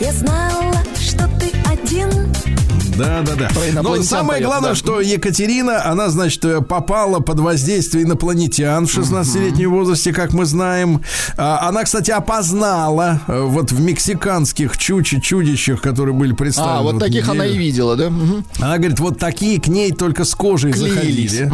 Я знала, что ты один Да, да, да. Про Но самое главное, да. что Екатерина, она, значит, э, попала под воздействие инопланетян в 16-летнем возрасте, как мы знаем. А, Она, кстати, опознала э, вот в мексиканских чучи чудищах, которые были представлены. А, вот таких она и видела, да? Она говорит, вот такие к ней только с кожей Клеились. заходили.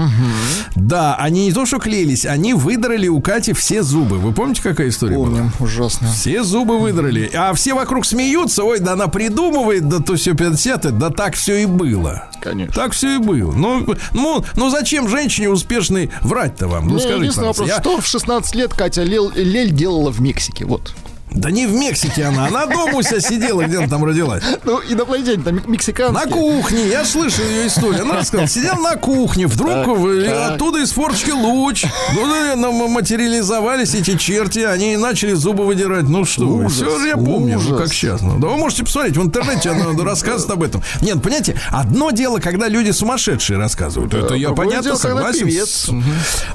Да, они не то, что клеились, они выдрали у Кати все зубы. Вы помните, какая история была? Помним, ужасно. Все зубы выдрали. А все вокруг смеются. Ой, да она придумывает, да то все 50 да так все и было. Конечно. Так все и было. Ну, ну, ну зачем женщине успешной врать-то вам? Ну, Мне скажите, единственный вопрос, Я- что в 16 лет Катя Лель, Лель делала в Мексике? Вот. Да не в Мексике она, она дома у себя сидела, где она там родилась. Ну, инопланетяне там мексиканские. На кухне, я слышал ее историю. Она рассказала, сидел на кухне, вдруг Так, так. оттуда из форточки луч. Ну, материализовались эти черти, они начали зубы выдирать. Ну что Ужас, все же я помню, ну, ужас. как сейчас. Ну, да вы можете посмотреть, в интернете она рассказывает об этом. Нет, понимаете, одно дело, когда люди сумасшедшие рассказывают. Это я понятно дело, согласен. с-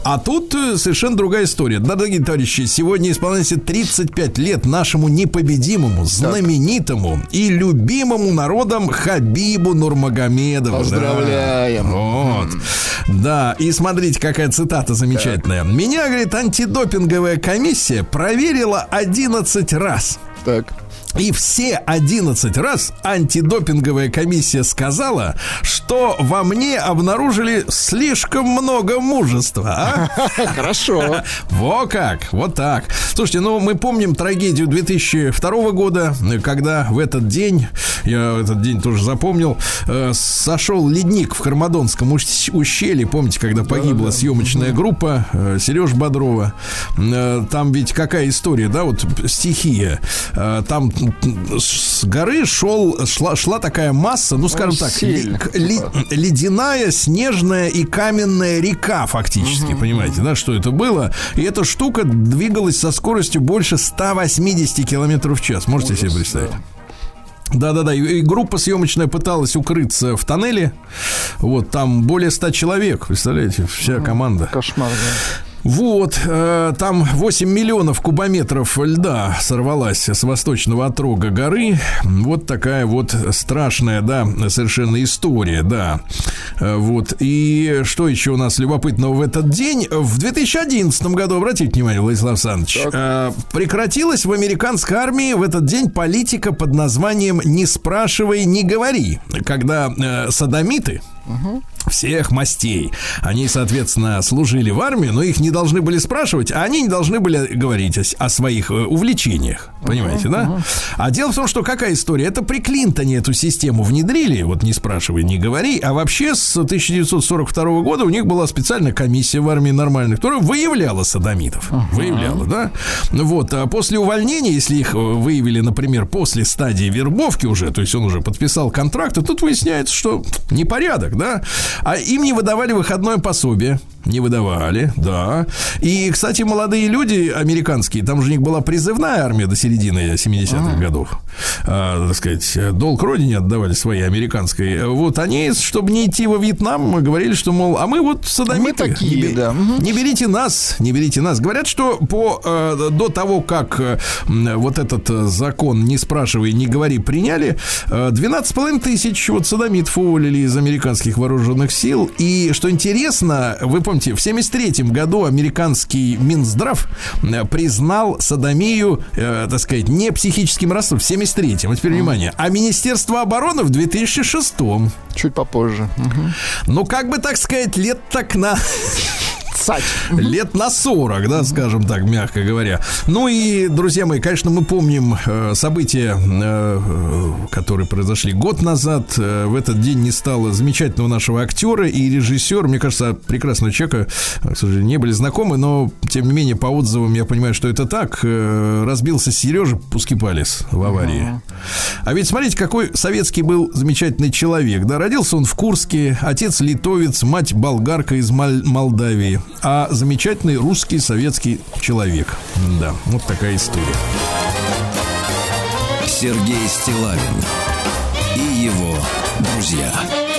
А тут э, совершенно другая история. Да, Дорогие товарищи, сегодня исполняется 35 лет нашему непобедимому, знаменитому и любимому народом Хабибу Нурмагомедову. Да. Поздравляем. Вот. Да, и смотрите, какая цитата замечательная. Меня, говорит, антидопинговая комиссия проверила 11 раз. Так. И все 11 раз антидопинговая комиссия сказала, что во мне обнаружили слишком много мужества. А? Хорошо. Во как, вот так. Слушайте, ну мы помним трагедию 2002 года, когда в этот день, я этот день тоже запомнил, э, сошел ледник в Хармадонском ущ- ущелье. Помните, когда погибла съемочная группа э, Сереж Бодрова? Э, там ведь какая история, да, вот стихия. Э, там с горы шел, шла, шла такая масса, ну скажем так, сильно. ли- ли- ледяная, снежная и каменная река фактически, понимаете, да, что это было? И эта штука двигалась со скоростью больше 180 километров в час. Можете себе представить? Да-да-да, и, и группа съемочная пыталась укрыться в тоннеле. Вот, там более 100 человек, представляете, вся команда. Кошмар, да. Вот, э, там 8 миллионов кубометров льда сорвалась с восточного отрога горы. Вот такая вот страшная, да, совершенно история, да. Э, вот, и что еще у нас любопытного в этот день? В 2011 году, обратите внимание, Владислав Александрович, э, прекратилась в американской армии в этот день политика под названием «Не спрашивай, не говори», когда э, садомиты, всех мастей. Они, соответственно, служили в армии, но их не должны были спрашивать, а они не должны были говорить о, своих э, увлечениях. Понимаете, да? А дело в том, что какая история? Это при Клинтоне эту систему внедрили, вот не спрашивай, не говори, а вообще с 1942 года у них была специальная комиссия в армии нормальных, которая выявляла садомитов. Выявляла, да? Вот, а после увольнения, если их э, выявили, например, после стадии вербовки уже, то есть он уже подписал контракт, и тут выясняется, что непорядок, да? А им не выдавали выходное пособие. Не выдавали, да. И, кстати, молодые люди американские, там же у них была призывная армия до середины 70-х годов. А, так сказать, долг родине отдавали своей американской. Вот они, чтобы не идти во Вьетнам, говорили, что, мол, а мы вот садомиты. Мы такие, не, бе- да. Не берите нас, не берите нас. Говорят, что по, э, до того, как э, вот этот э, закон «не спрашивай, не говори» приняли, э, 12,5 тысяч вот садомитов уволили из американских вооруженных сил. И, что интересно, вы помните, в 73 году американский Минздрав э, признал садомию, э, так сказать, не психическим расстройством в 73-м. А теперь внимание. А Министерство обороны в 2006-м. Чуть попозже. Ну, как бы, так сказать, лет так на... Цать. Лет на 40, да, скажем так, мягко говоря. Ну и, друзья мои, конечно, мы помним э, события, э, которые произошли год назад. Э, в этот день не стало замечательного нашего актера и режиссера. Мне кажется, прекрасного человека, к сожалению, не были знакомы, но, тем не менее, по отзывам я понимаю, что это так. Разбился Сережа Пускипалис в аварии. А ведь смотрите, какой советский был замечательный человек. Да, родился он в Курске, отец литовец, мать болгарка из Молдавии, а замечательный русский советский человек. Да, вот такая история. Сергей Стилавин и его друзья.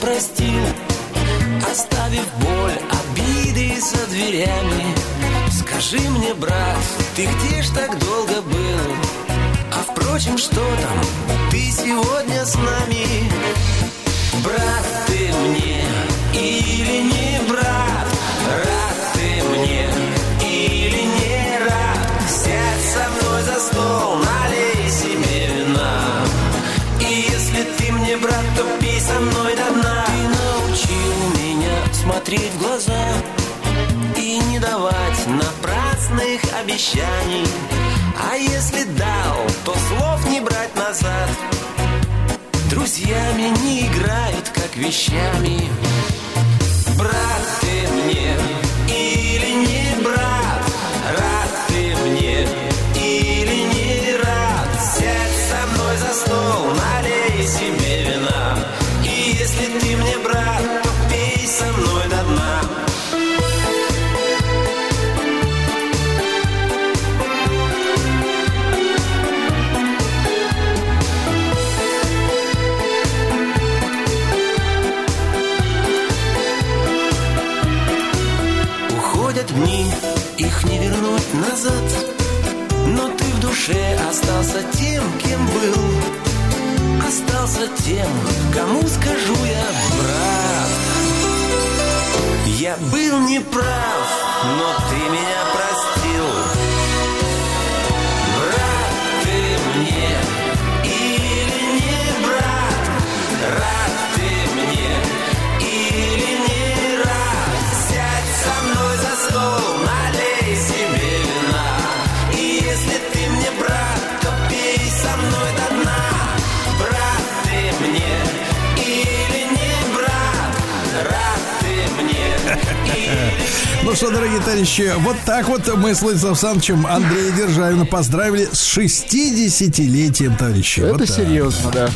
простила, оставив боль, обиды за дверями. Скажи мне, брат, ты где ж так долго был? А впрочем, что там? Ты сегодня с нами. Брат ты мне или не брат? Рад ты мне или не рад? Сядь со мной за стол, налей себе вина. И если ты мне брат, то пей со мной смотреть в глаза И не давать напрасных обещаний. А если дал, то слов не брать назад. Друзьями не играют, как вещами. Брат ты мне или не брат? Рад ты мне или не рад? Сядь со мной за стол, налей душе остался тем, кем был. Остался тем, кому скажу я, брат Я был неправ, но ты меня Ну что, дорогие товарищи, вот так вот мы с Владиславом Александровичем Андрея Державина поздравили с 60-летием, товарищи. Это Вот серьезно, да.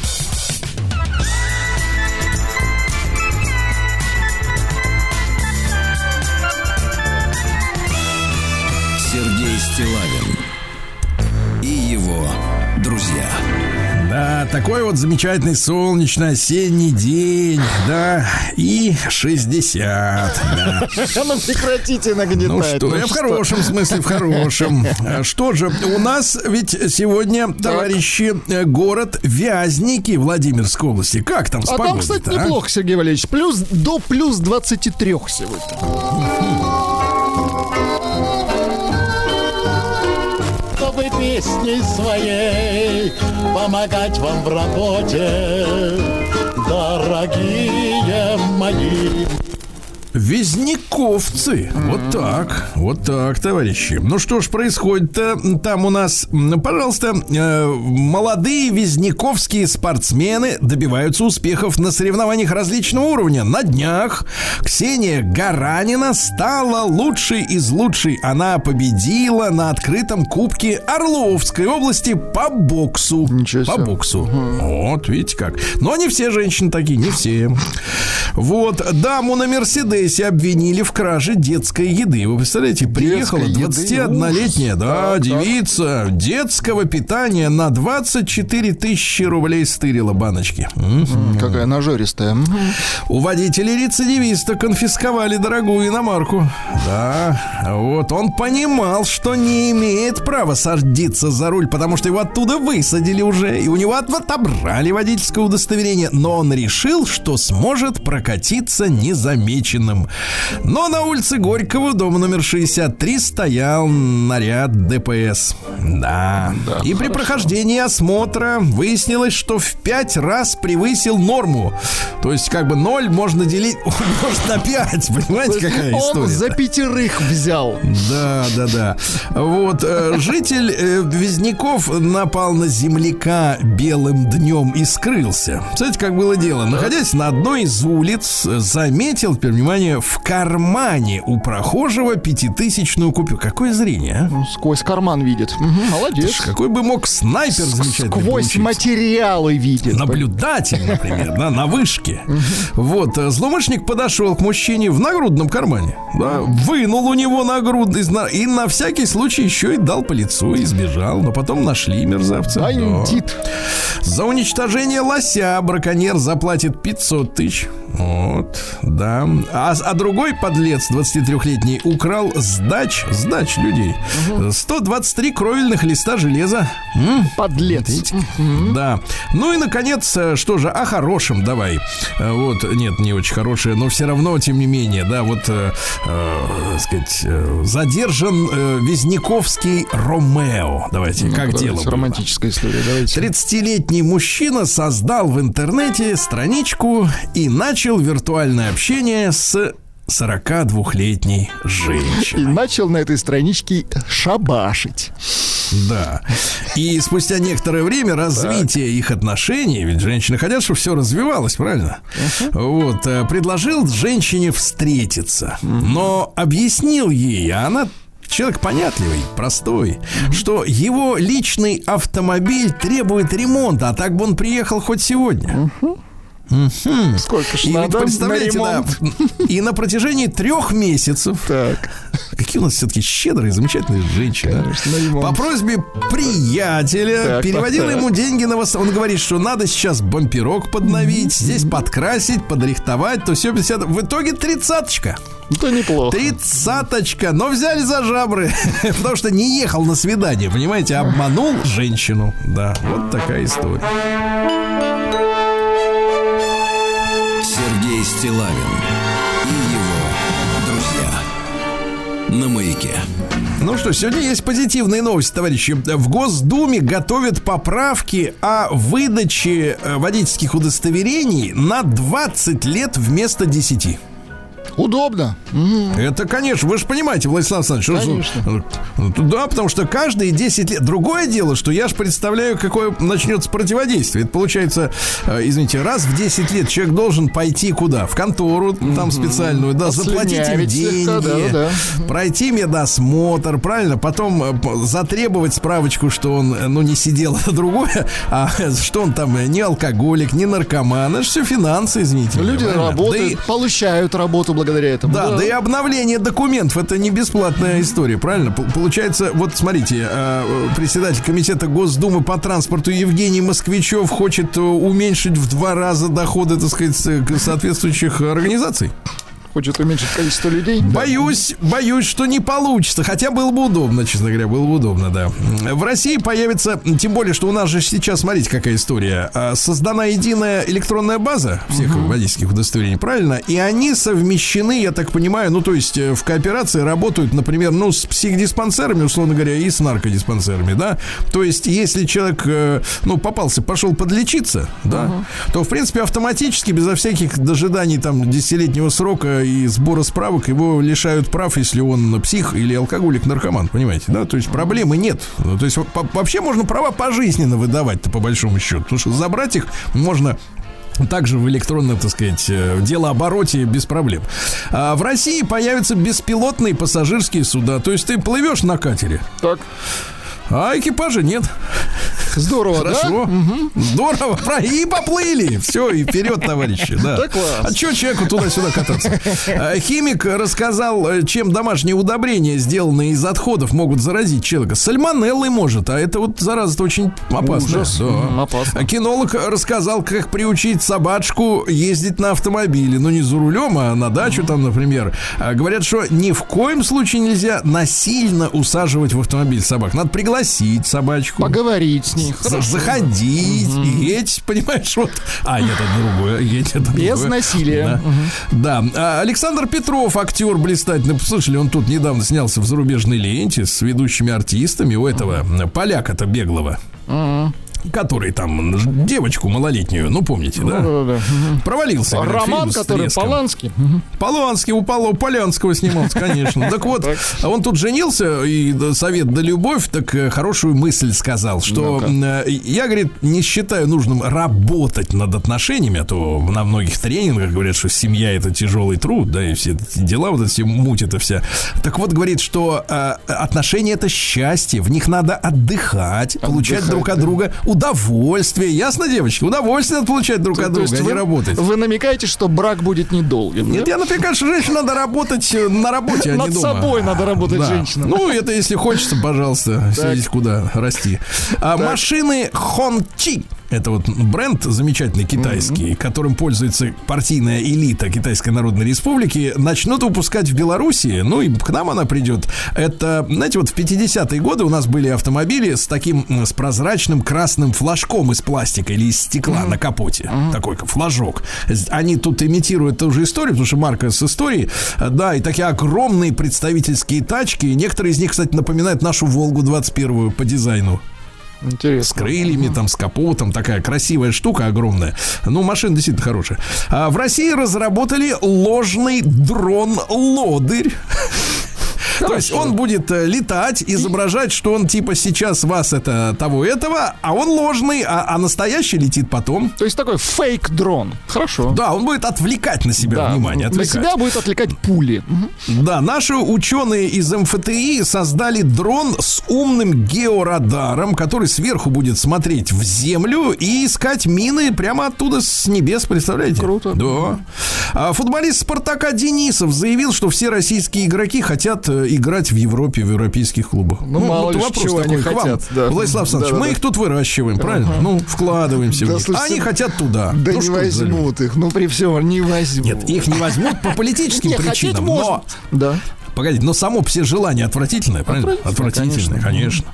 Такой вот замечательный солнечный осенний день, да, и 60, да. Ну прекратите нагнетать. Ну что, я в хорошем смысле, в хорошем. А Что же, у нас ведь сегодня, товарищи, э, город Вязники Владимирской области. Как там с А там, кстати, неплохо, Сергей Валерьевич. Плюс до плюс 23 сегодня. песней своей помогать вам в работе, дорогие мои. Вязниковцы. Вот так. Вот так, товарищи. Ну что ж происходит-то там у нас? Пожалуйста, э, молодые вязниковские спортсмены добиваются успехов на соревнованиях различного уровня. На днях Ксения Гаранина стала лучшей из лучшей. Она победила на открытом кубке Орловской области по боксу. Ничего По себе. боксу. Вот, видите как. Но не все женщины такие, не все. Вот, даму на Мерседесе обвинили в краже детской еды. Вы представляете, приехала еды? 21-летняя, да, Так, так. девица детского питания на 24 тысячи рублей стырила баночки. Какая нажористая. У водителя рецидивиста конфисковали дорогую иномарку. Да, вот он понимал, что не имеет права садиться за руль, потому что его оттуда высадили уже, и у него от- отобрали водительское удостоверение, но он решил, что сможет прокатиться незамеченным. Но на улице Горького, дома номер 63, стоял наряд ДПС. Да. и при прохождении осмотра выяснилось, что в пять раз превысил норму. То есть, как бы ноль можно делить может на 5. Понимаете, какая Он история? за пятерых взял. Да, да, да. Вот э, житель э, Вездяков напал на земляка белым днем и скрылся. Знаете, как было дело? Находясь на одной из улиц, заметил, теперь внимание, в кармане у прохожего пятитысячную купюру. Какое зрение, а? Ну, Сквозь карман видит. Мгм, Молодец. Какой бы мог снайпер замечательный Сквозь получиться. материалы видит. Наблюдатель, например, да, на вышке. Вот, э, злоумышленник подошел к мужчине в нагрудном кармане, да, вынул у него нагруд из на- и на всякий случай еще и дал по лицу и сбежал. Но потом нашли мерзавца. Бандит. За уничтожение лося браконьер заплатит 500 тысяч. Вот, да. А, а другой подлец, 23-летний, украл сдач, сдач людей. 123 кровельных листа железа. М? Подлец. Видите? Да. Ну и, наконец, э, что же, о хорошем давай. Э, Вот, нет, не очень хорошее, но все равно, тем не менее, да, вот, э, э, сказать, э, задержан э, Визняковский Ромео. Давайте, как Давайте, дело было? Романтическая история, давайте. 30-летний мужчина создал в интернете страничку и начал виртуальное общение с 42-летней И женщины. начал на этой страничке шабашить. Да. И спустя некоторое время развитие их отношений, ведь женщины хотят, чтобы все развивалось, правильно? Вот, э, предложил женщине встретиться, но объяснил ей, а она человек понятливый, простой, что его личный автомобиль требует ремонта, а так бы он приехал хоть сегодня. Сколько ж И надо на представляете, да, ремонт? и на протяжении трех месяцев Так, Какие у нас все-таки щедрые, замечательные женщины. Конечно, на. По просьбе приятеля Так, переводил так, так. ему деньги на вос... Он говорит, что надо сейчас бамперок подновить, здесь подкрасить, подрихтовать, то все 50. В итоге тридцаточка. это неплохо. Тридцаточка. Но взяли за жабры, потому что не ехал на свидание, понимаете, обманул женщину. Да, вот такая история. Сергей Стилавин и его друзья. На маяке. Ну что, сегодня есть позитивные новости, товарищи. В Госдуме готовят поправки о выдаче э, водительских удостоверений на 20 лет вместо 10. Удобно. Это, конечно, вы же понимаете, Владислав Александрович, что- Конечно. что- да, потому что каждые 10 лет. Другое дело, что я же представляю, какое начнется противодействие. Это получается, э, извините, раз в 10 лет человек должен пойти куда? В контору там специальную, да, заплатить им Послюнявить слегка, деньги, да, пройти медосмотр, правильно? Потом э, затребовать справочку, что он, э, ну, не сидел, а другое, а что он там не алкоголик, не наркоман. Это же все финансы, извините. меня, Люди правильно? работают, Да и- получают работу благодаря этому. да, да и обновление документов это не бесплатная история, правильно? Получается, вот смотрите, э, председатель комитета Госдумы по транспорту Евгений Москвичев хочет э, уменьшить в два раза доходы, так сказать, соответствующих организаций. Хочет уменьшить количество людей. Боюсь, боюсь, что не получится. Хотя было бы удобно, честно говоря, было бы удобно, да. В России появится, тем более, что у нас же сейчас, смотрите, какая история. А, Создана единая электронная база всех водительских удостоверений, правильно? И они совмещены, я так понимаю, ну, то есть э, в кооперации работают, например, ну, с психдиспансерами, условно говоря, и с наркодиспансерами, да. То есть, если человек, э, ну, попался, пошел подлечиться, да, то, в принципе, автоматически, безо всяких дожиданий там десятилетнего срока и сбора справок его лишают прав, если он псих или алкоголик, наркоман, понимаете, да? То есть проблемы нет. Ну, То есть вообще можно права пожизненно выдавать-то по большому счету, потому что забрать их можно также в электронном, так сказать, э, делообороте без проблем. А в России появятся беспилотные пассажирские суда. То есть ты плывешь на катере, Так, а экипажа нет. здорово, да? Хорошо. Здорово. Про- И поплыли. Все, и вперед, товарищи. Да. Да класс. А что человеку туда-сюда кататься? А, Химик рассказал, э, чем домашние удобрения, сделанные из отходов, могут заразить человека. Сальмонеллой может, а это вот зараза очень опасно. Ужас. М, опасно. А кинолог рассказал, как приучить собачку ездить на автомобиле. Ну, не за рулем, а на дачу там, например. А Говорят, что ни в коем случае нельзя насильно усаживать в автомобиль собак. Надо пригласить собачку. Поговорить с ней. Хорошо. заходить, едь, понимаешь, вот. А, нет, это другое, едь, это Без другое. насилия. Да. Да. А Александр Петров, актер блистательный, слышали, он тут недавно снялся в зарубежной ленте с ведущими артистами у этого поляка-то беглого. Который там девочку малолетнюю, ну помните, да? Да-да-да. Провалился. говорят, Роман, фильм с который. Поланский. Поланский, у Пало, Полянского снимался, конечно. Так вот, а он тут женился, и да, совет да любовь, так э, хорошую мысль сказал, что э, я, говорит, не считаю нужным работать над отношениями, а то на многих тренингах говорят, что семья это тяжелый труд, да, и все эти дела, вот эти муть это вся. Так вот, говорит, что э, отношения это счастье, в них надо отдыхать, получать друг от друга удовольствие. Ясно, девочки? Удовольствие надо получать друг от То друга, есть а не вы, работать. вы намекаете, что брак будет недолгим. Нет, да? я например, что женщине надо работать э, на работе, а Над не дома. собой надо работать Да. женщинам. Ну, это если хочется, пожалуйста, съездить куда расти. А машины Хончи. Это вот бренд замечательный китайский, которым пользуется партийная элита Китайской Народной Республики, начнут выпускать в Беларуси, ну и к нам она придет. Это, знаете, вот в 50-е годы у нас были автомобили с таким, с прозрачным красным флажком из пластика или из стекла на капоте. Такой как флажок. Они тут имитируют ту же историю, потому что марка с историей. Да, и такие огромные представительские тачки. Некоторые из них, кстати, напоминают нашу Волгу 21 по дизайну. С Интересно. крыльями, там, с капотом. Такая красивая штука огромная. Ну, машина действительно хорошая. А в России разработали ложный дрон-лодырь. То есть он будет э, летать, изображать, что он типа сейчас вас это того этого, а он ложный, а, а настоящий летит потом. То есть такой фейк-дрон. Хорошо. Да, он будет отвлекать на себя Да, внимание. На Отвлекать. себя будет отвлекать пули. Да, наши ученые из МФТИ создали дрон с умным георадаром, который сверху будет смотреть в землю и искать мины прямо оттуда с небес, представляете? Круто. Да. А футболист Спартака Денисов заявил, что все российские игроки хотят играть в Европе, в европейских клубах. Ну, мало ли, чего они к вам, хотят, да. Владислав Александрович, Да-да-да. мы их тут выращиваем, правильно? Ну, вкладываемся в Да, них. слушайте, они хотят туда. Да Ну, не возьмут их. Ну, при всем, не возьмут. Нет, их не возьмут по политическим причинам, но Да. Погодите, но само все желание отвратительное, правильно? Отвратительное, конечно.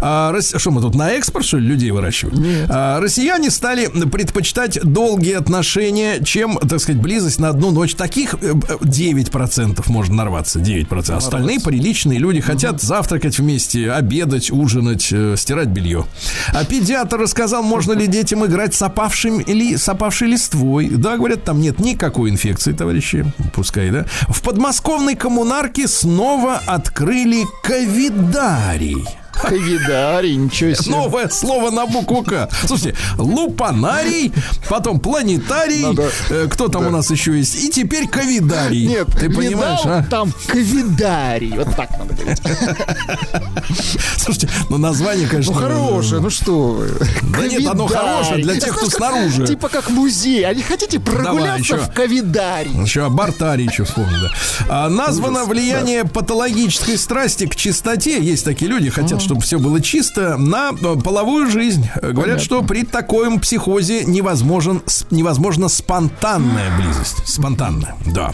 А, рос- что мы тут на экспорт, что ли, людей выращиваем? А, россияне стали предпочитать долгие отношения, чем, так сказать, близость на одну ночь. Таких э, э, 9% можно нарваться, 9%. Остальные приличные люди хотят завтракать вместе, обедать, ужинать, э, стирать белье. А педиатр рассказал, можно ли детям играть с опавшим или с опавшей листвой. Да, говорят, там нет никакой инфекции, товарищи. Пускай, да. В подмосковной коммунарке снова открыли ковидарий. Ковидарий, ничего себе. Новое слово на букву К. Слушайте, лупанарий, потом планетарий, Надо- э, кто там у нас еще есть, и теперь ковидарий. Нет, ты видал понимаешь, а? там ковидарий. Вот так надо говорить. Слушайте, ну название, конечно. Ну, хорошее, ну что. Да нет, оно хорошее для тех, кто снаружи. Типа как музей. А не хотите прогуляться в ковидарий? Еще о Бартаре еще вспомню, да. А, названо влияние патологической страсти к чистоте. Есть такие люди, хотят, чтобы все было чисто, на э, половую жизнь. Э, Говорят, что при таком психозе невозможен, невозможна спонтанная близость. Спонтанная, да.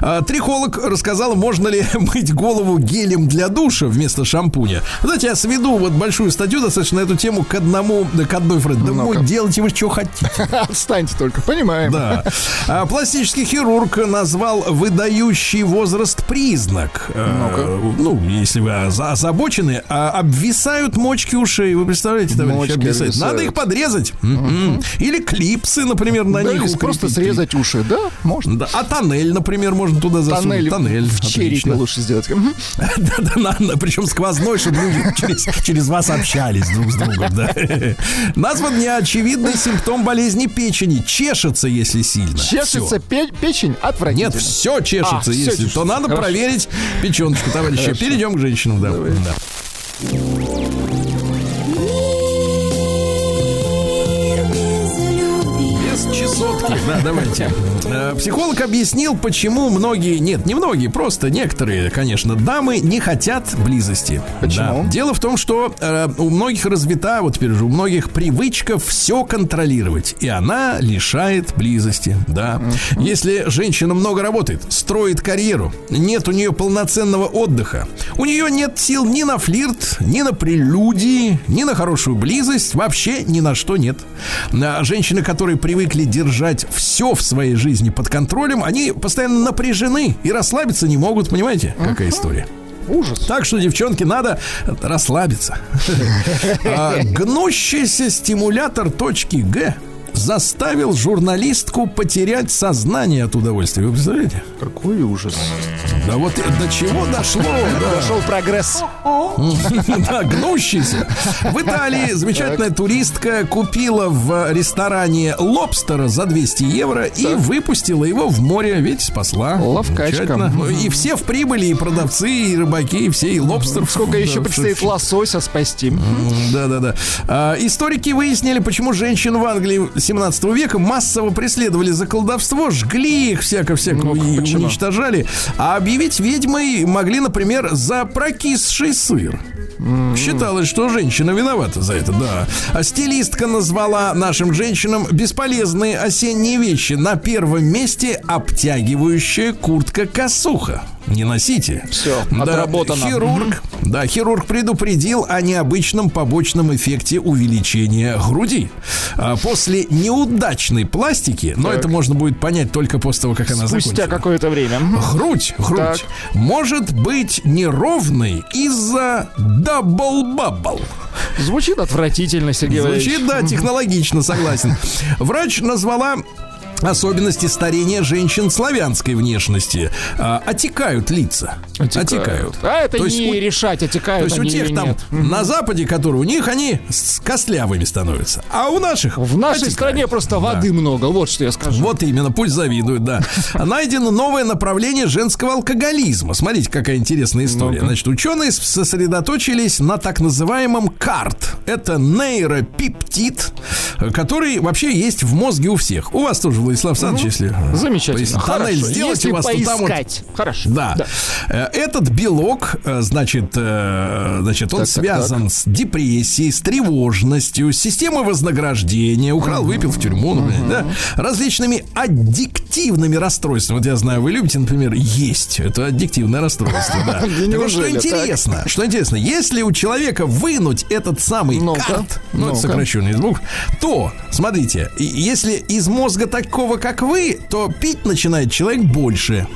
А, трихолог рассказал, можно ли мыть голову гелем для душа вместо шампуня. Знаете, я сведу вот большую статью достаточно на эту тему к одному, к одной фразе. Да мой, делайте вы что хотите. Отстаньте только, понимаем. Да. А, пластический хирург назвал выдающий возраст признак. Э, ну, если вы оза- озабочены, а, обвисают мочки ушей. Вы представляете, товарищи, обвисают. Надо их подрезать. М-м. Или клипсы, например, на Да, них или просто срезать уши, да, можно. Да, а тоннель, например, можно туда засунуть. Тоннель, Тоннель. в черепе лучше сделать. Да-да, причем сквозной, чтобы люди через, через вас общались друг с другом, да. Назван неочевидный симптом болезни печени. Чешется, если сильно. Чешется пе- печень отвратительно. Нет, все чешется, А, если чешется. то надо Хорошо. проверить печеночку, товарищи. Перейдем к женщинам, да. Да. Thank you. Без чесотки. Да, давайте. Э, Психолог объяснил, почему многие, нет, не многие, просто некоторые, конечно, дамы не хотят близости. Почему? Да. Дело в том, что э, у многих развита, вот теперь же, у многих привычка все контролировать, и она лишает близости. Да. Если женщина много работает, строит карьеру, нет у нее полноценного отдыха, у нее нет сил ни на флирт, ни на прелюдии, ни на хорошую близость, вообще ни на что нет. А Женщины, которые привыкли держать все в своей жизни под контролем, они постоянно напряжены и расслабиться не могут, понимаете, какая история. Ужас. Так что, девчонки, надо расслабиться. А, Гнущийся стимулятор точки Г заставил журналистку потерять сознание от удовольствия. Вы представляете? Какой ужас. Да вот до чего дошло. да. Пошел прогресс. Да, гнущийся. В Италии замечательная туристка купила в ресторане лобстера за 200 евро и выпустила его в море. Ведь спасла. Ловкачка. Ну, И все в прибыли, и продавцы, и рыбаки, и все, и лобстер. Сколько еще предстоит лосося спасти. Да, да, да. А, историки выяснили, почему женщин в Англии 17 века массово преследовали за колдовство, жгли их всяко-всяко Ну, и почему? уничтожали. А объявить ведьмой могли, например, за прокисший сыр. Считалось, что женщина виновата за это, да. А стилистка назвала нашим женщинам бесполезные осенние вещи. На первом месте обтягивающая куртка-косуха. Не носите. Всё, отработано. Хирург, да, хирург предупредил о необычном побочном эффекте увеличения груди. А, после неудачной пластики, но это можно будет понять только после того, как она Спустя закончится. какое-то время. Грудь, грудь Так. может быть неровной из-за double bubble. Звучит отвратительно, Сергей Валерьевич. Звучит, да, технологично, согласен. Врач назвала особенности старения женщин славянской внешности. А, отекают лица. Отекают. А это То есть не у- решать, отекают То есть у тех там нет. на Западе, которые у них, они с костлявыми становятся. А у наших В нашей отекают. стране просто Да. воды много, вот что я скажу. Вот именно, пусть завидуют, да. Найдено новое направление женского алкоголизма. Смотрите, какая интересная история. Значит, ученые сосредоточились на так называемом КАРТ. Это нейропептид, который вообще есть в мозге у всех. У вас тоже, Владислав Александрович, если... Ну, Замечательно. Если Хорошо. тоннель сделать Если у вас, то там вот поискать. Хорошо. да. Э, Этот белок, э, значит, э, значит, он Так, так, связан с депрессией, с тревожностью, с системой вознаграждения, украл, выпил в тюрьму, например, да, различными аддиктивными расстройствами. Вот я знаю, вы любите, например, есть. Это аддиктивное расстройство, да. Так что интересно, что интересно, если у человека вынуть этот самый Ну-ка, карт, ну, это сокращенный звук, то, смотрите, если из мозга такого, как вы, то пить начинает человек больше.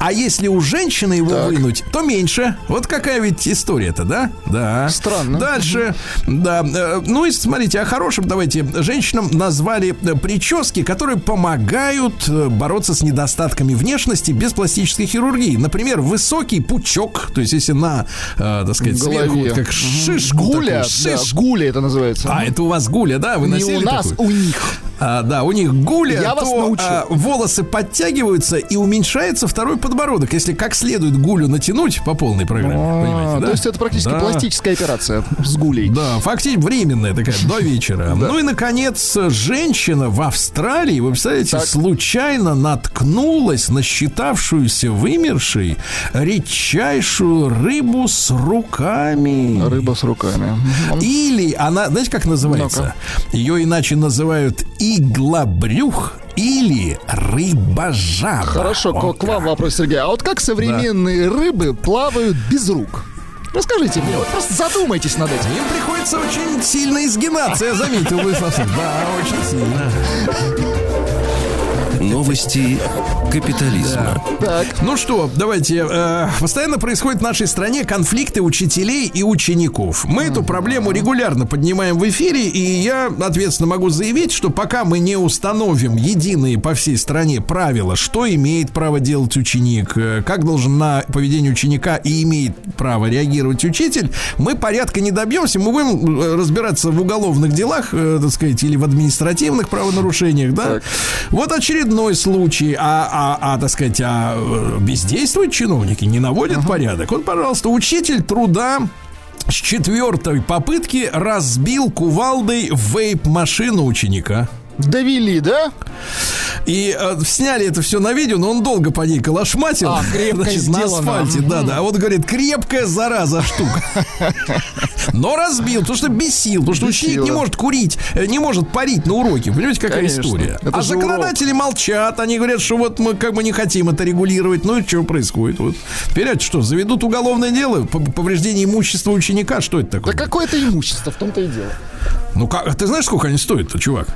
А если у женщины его вынуть, то меньше. Вот какая ведь история-то, да? Да. Странно. Дальше, да. э, Ну и смотрите, о хорошем давайте. Женщинам назвали э, прически, которые помогают э, бороться с недостатками внешности без пластической хирургии. Например, высокий пучок, то есть если на, так сказать, голове. сверху, вот как шишку Гуля, такую, да, гуля это называется. А, это у вас гуля, да? Вы не носили у нас, такую? у них. А, да, у них гуля, Я вас то научу. а, волосы подтягиваются и уменьшается второй подбородок. Если как следует гулю натянуть по полной программе, понимаете, А, да? То есть это практически Да. пластическая операция с гулей. Да, фактически временная такая, до вечера. Ну и, наконец, женщина в Австралии, вы представляете, Так. случайно наткнулась на считавшуюся вымершей редчайшую рыбу с руками. Рыба с руками. Или она, знаете, как называется? Ее иначе называют иглобрюх или рыбожаба. Хорошо, О, к, вам вопрос, Сергей. А вот как современные рыбы плавают без рук? Расскажите мне, вот просто задумайтесь над этим. Им приходится очень сильно изгинаться, я заметил, Владислав Александрович. Да, очень сильно. Новости капитализма. Так, Ну что, давайте. э, постоянно происходят в нашей стране конфликты учителей и учеников. Мы эту проблему регулярно поднимаем в эфире, и я ответственно могу заявить, что пока мы не установим единые по всей стране правила, что имеет право делать ученик, э, как должен на поведение ученика и имеет право реагировать учитель, мы порядка не добьемся. Мы будем э, разбираться в уголовных делах, э, так сказать, или в административных правонарушениях, да. Вот очередной случай, а, а, а, так сказать, а, бездействуют чиновники, не наводят порядок. Вот, пожалуйста, учитель труда с четвертой попытки разбил кувалдой вейп-машину ученика. Довели, да? И э, сняли это все на видео, но он долго по ней калашматил. А, крепко на сделано. асфальте, да, да. А вот говорит, крепкая зараза штука. Но разбил, потому что бесил, потому что ученик не может курить, э, не может парить на уроке. Понимаете, какая история? А законодатели молчат, они говорят, что вот мы как бы не хотим это регулировать. Ну и что происходит? Вот. Это что, заведут уголовное дело по повреждение имущества ученика? Что это такое? Да какое-то имущество, в том-то и дело. Ну как, ты знаешь, сколько они стоят-то, чувак?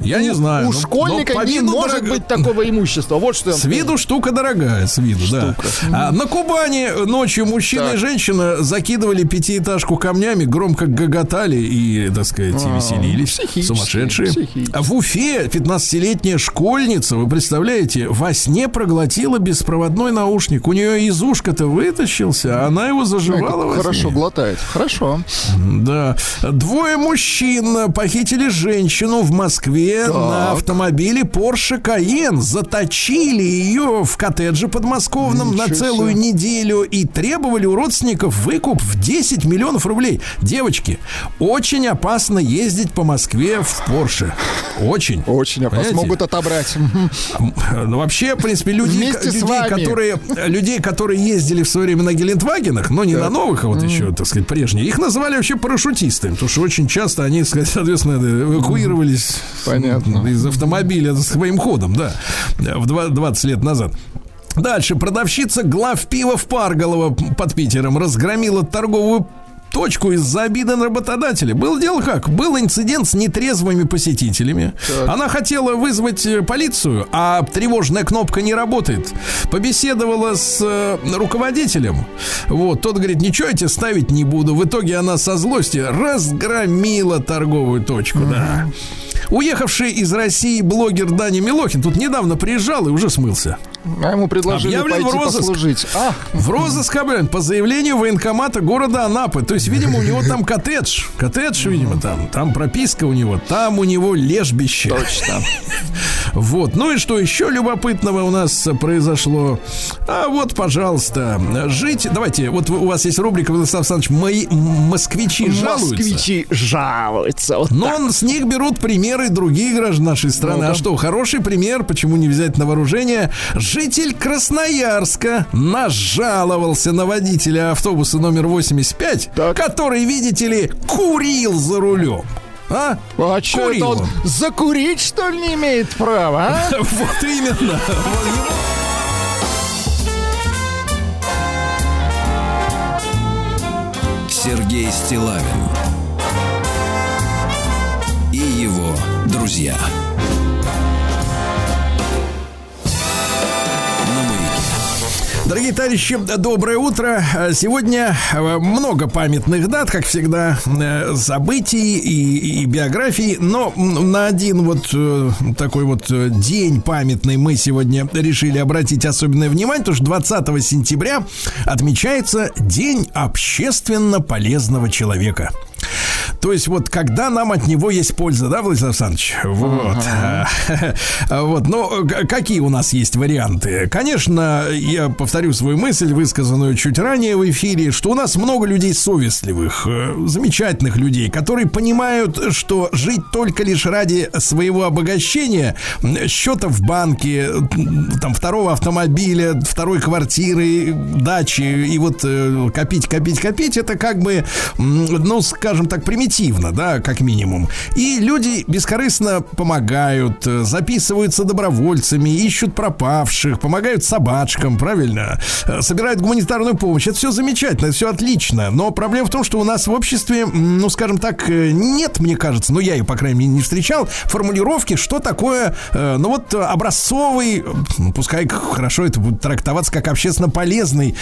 Я не знаю. У но- школьника но по не может дорого- быть такого имущества. Вот что я С виду штука дорогая, с виду, да. А, на Кубани ночью мужчина и Так. женщина закидывали пятиэтажку камнями, громко гоготали и, так сказать, и веселились. психически, Сумасшедшие. А в Уфе 15-летняя школьница, вы представляете, во сне проглотила беспроводной наушник. У нее из ушка-то вытащился, а она его заживала во сне. Хорошо глотает. Хорошо. Да. Двое мужчин похитили женщину в Москве на автомобиле Porsche Cayenne. Заточили ее в коттедже подмосковном на Ничего целую себе. неделю и требовали у родственников выкуп в 10 миллионов рублей. Девочки, очень опасно ездить по Москве в Porsche. Очень. Очень опасно. Понимаете? Могут отобрать. Ну, вообще, в принципе, люди, людей, которые, людей, которые ездили в свое время на Гелендвагенах, но не на новых, а вот еще, так сказать, прежние, их называли вообще парашютистами, потому что очень часто они, соответственно, эвакуировались Понятно. из автомобиля своим ходом, да, в два- 20 лет назад. Дальше. Продавщица глав пива в Парголово под Питером разгромила торговую точку из-за обиды на работодателя. Было дело как? Был инцидент с нетрезвыми посетителями. Она хотела вызвать э, полицию, а тревожная кнопка не работает. Побеседовала с э, руководителем. Вот, тот говорит, ничего я тебе ставить не буду. В итоге она со злости разгромила торговую точку, да. Уехавший из России блогер Дани Милохин тут недавно приезжал и уже смылся. А ему предложили Объявлен в пойти розыск. послужить. А, В розыск объявлен по заявлению военкомата города Анапы. То есть, видимо, у него там коттедж. Коттедж, видимо, там. Там прописка у него. Там у него лежбище. точно. Вот. Ну и что еще любопытного у нас произошло? А вот, пожалуйста, жить... Давайте, вот у вас есть рубрика, Владислав Александрович, «Мои москвичи жалуются». Москвичи жалуются. Вот Но так. он- с них берут примеры другие граждан нашей страны. Ну-ка. А что, хороший пример, почему не взять на вооружение? Житель Красноярска нажаловался на водителя автобуса номер 85, Так. который, видите ли, курил за рулем. А? А что это Курил он он. закурить, что ли, не имеет права, а? Вот именно. Сергей Стилавин и его друзья. Дорогие товарищи, доброе утро. Сегодня э, много памятных дат, как всегда, э, событий и, и биографий, но на один вот э, такой вот э, день памятный мы сегодня решили обратить особенное внимание, потому что 20 сентября отмечается День общественно полезного человека. То есть вот когда нам от него есть польза, да, Владислав Александрович? Вот. Вот. Но к- какие у нас есть варианты? Конечно, я повторю свою мысль, высказанную чуть ранее в эфире, что у нас много людей совестливых, э, замечательных людей, которые понимают, что жить только лишь ради своего обогащения, счета в банке, там второго автомобиля, второй квартиры, дачи и вот э, копить, копить, копить, это как бы, ну, скажем так, примитивно, да, как минимум. И люди бескорыстно помогают, э, записываются добровольцами, ищут пропавших, помогают собачкам, правильно? Э, Собирают гуманитарную помощь. Это все замечательно, это все отлично. Но проблема в том, что у нас в обществе, ну, скажем так, э, нет, мне кажется, ну, я ее, по крайней мере, не встречал, формулировки, что такое, ну, вот образцовый, ну, пускай хорошо это будет трактоваться как общественно полезный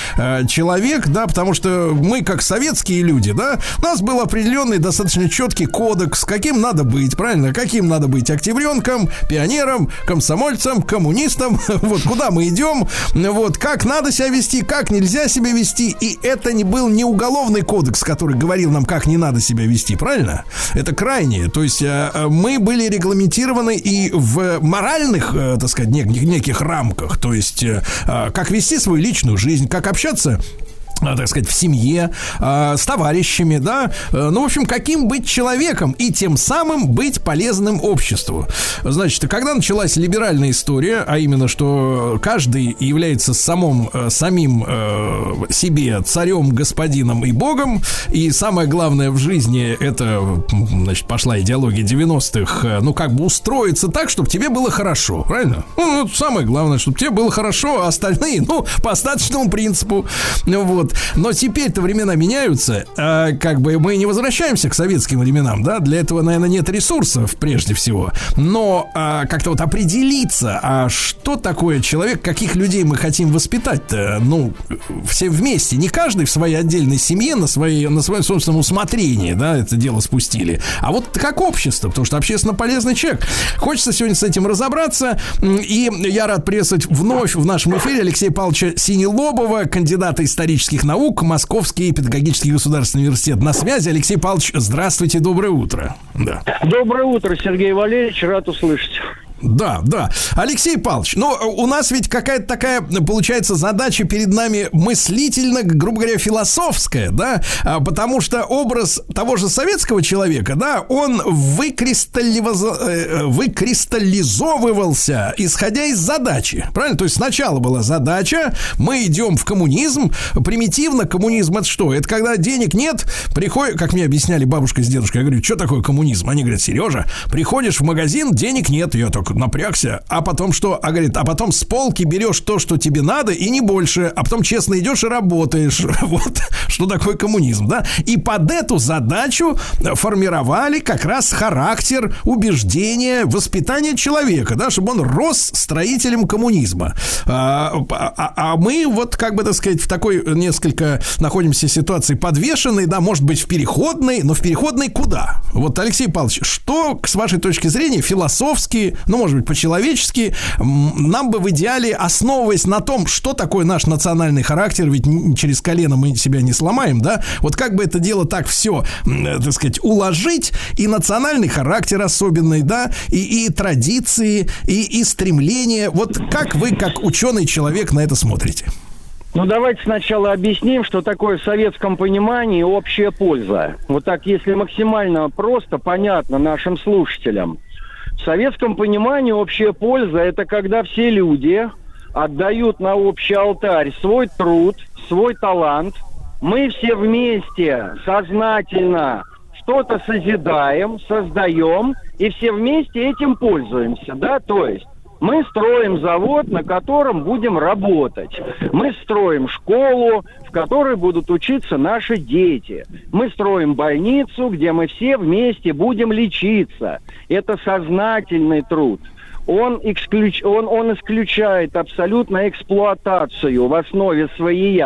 человек, да, потому что мы, как советские люди, да, у нас был определенный достаточно четкий кодекс, каким надо быть, правильно, каким надо быть октябренком, пионером, комсомольцем, коммунистом, вот куда мы идем, вот как надо себя вести, как нельзя себя вести, и это не был не уголовный кодекс, который говорил нам, как не надо себя вести, правильно? Это крайнее, то есть э, э, мы были регламентированы и в моральных, э, так сказать, нек- неких рамках, то есть как вести свою личную жизнь, как общаться так сказать, в семье, а, с товарищами, да, Э, ну, в общем, каким быть человеком и тем самым быть полезным обществу. Значит, когда началась либеральная история, а именно, что каждый является самым, э, самим э, себе царем, господином и богом, и самое главное в жизни, это, значит, пошла идеология 90-х, э, ну, как бы устроиться так, чтобы тебе было хорошо, правильно? Ну, самое главное, чтобы тебе было хорошо, а остальные, ну, по остаточному принципу, ну, вот. Но теперь-то времена меняются, а, как бы мы не возвращаемся к советским временам, да, для этого, наверное, нет ресурсов, прежде всего, но а, как-то вот определиться, а что такое человек, каких людей мы хотим воспитать-то, ну, все вместе, не каждый в своей отдельной семье, на, своей, на своем собственном усмотрении, да, это дело спустили, а вот как общество, потому что общественно полезный человек. Хочется сегодня с этим разобраться, и я рад приветствовать вновь в нашем эфире Алексея Павловича Синелобова, кандидата исторических наук, Московский педагогический государственный университет. На связи, Алексей Павлович, здравствуйте, доброе утро. Да. Доброе утро, Сергей Валерьевич, рад услышать. Да, да. Алексей Павлович, ну, у нас ведь какая-то такая, получается, задача перед нами мыслительно, грубо говоря, философская, да, А, потому что образ того же советского человека, да, он выкристаллизо- э, выкристаллизовывался, исходя из задачи, правильно? То есть сначала была задача, мы идем в коммунизм, примитивно коммунизм это что? Это когда денег нет, приходит, как мне объясняли бабушка с дедушкой, я говорю, что такое коммунизм? Они говорят, Сережа, приходишь в магазин, денег нет, я так, напрягся, а потом что? А говорит, а потом с полки берешь то, что тебе надо, и не больше, а потом честно идешь и работаешь. Вот что такое коммунизм, да? И под эту задачу формировали как раз характер, убеждения, воспитание человека, да, чтобы он рос строителем коммунизма. А, а, а мы вот, как бы так сказать, в такой несколько находимся ситуации подвешенной, да, может быть, в переходной, но в переходной куда? Вот, Алексей Павлович, что, с вашей точки зрения, философски, ну, может быть, по-человечески, нам бы в идеале, основываясь на том, что такое наш национальный характер, ведь через колено мы себя не сломаем, да, вот как бы это дело так все, так сказать, уложить, и национальный характер особенный, да, и, и традиции, и, и стремления, вот как вы, как ученый человек, на это смотрите? Ну, давайте сначала объясним, что такое в советском понимании общая польза. Вот так, если максимально просто, понятно нашим слушателям. В советском понимании общая польза – это когда все люди отдают на общий алтарь свой труд, свой талант. Мы все вместе сознательно что-то созидаем, создаем, и все вместе этим пользуемся, да, то есть мы строим завод, на котором будем работать. Мы строим школу, в которой будут учиться наши дети. Мы строим больницу, где мы все вместе будем лечиться. Это сознательный труд. Он, исключ... он, он исключает абсолютно эксплуатацию в основе своей.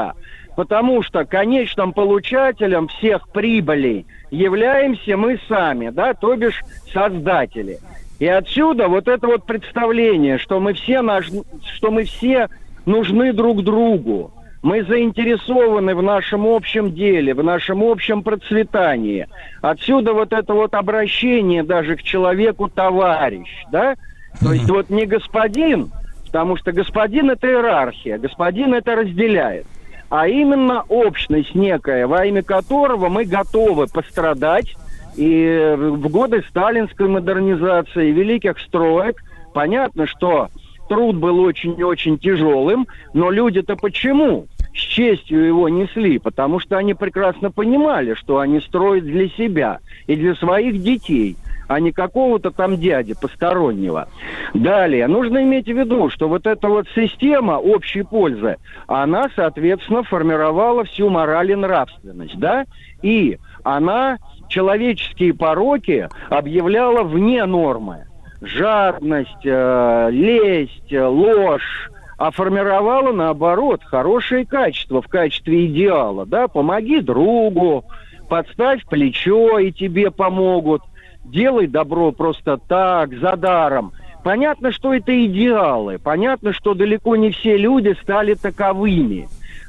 Потому что конечным получателем всех прибылей являемся мы сами, да, то бишь создатели. И отсюда вот это вот представление, что мы все, наш, что мы все нужны друг другу. Мы заинтересованы в нашем общем деле, в нашем общем процветании. Отсюда вот это вот обращение даже к человеку товарищ, да? То есть вот не господин, потому что господин это иерархия, господин это разделяет, а именно общность некая, во имя которого мы готовы пострадать, и в годы сталинской модернизации, великих строек, понятно, что труд был очень-очень тяжелым, но люди-то почему с честью его несли? Потому что они прекрасно понимали, что они строят для себя и для своих детей – а не какого-то там дяди постороннего. Далее, нужно иметь в виду, что вот эта вот система общей пользы, она, соответственно, формировала всю мораль и нравственность, да, и она человеческие пороки объявляла вне нормы. Жадность, э, лесть, ложь, а формировала, наоборот, хорошие качества в качестве идеала. Да? Помоги другу, подставь плечо, и тебе помогут. Делай добро просто так, за даром. Понятно, что это идеалы. Понятно, что далеко не все люди стали таковыми.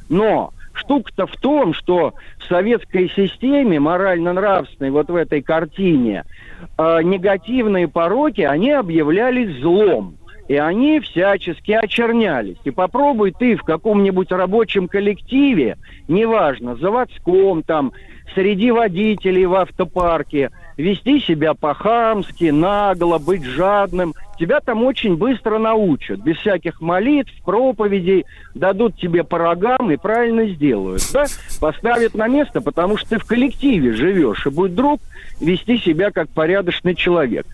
Но штука-то в том, что в советской системе морально-нравственной, вот в этой картине, э, негативные пороки, они объявлялись злом. И они всячески очернялись. И попробуй ты в каком-нибудь рабочем коллективе, неважно, заводском там, среди водителей в автопарке, вести себя по-хамски, нагло, быть жадным. Тебя там очень быстро научат. Без всяких молитв, проповедей. Дадут тебе по рогам и правильно сделают. Да? Поставят на место, потому что ты в коллективе живешь. И будет друг вести себя как порядочный человек.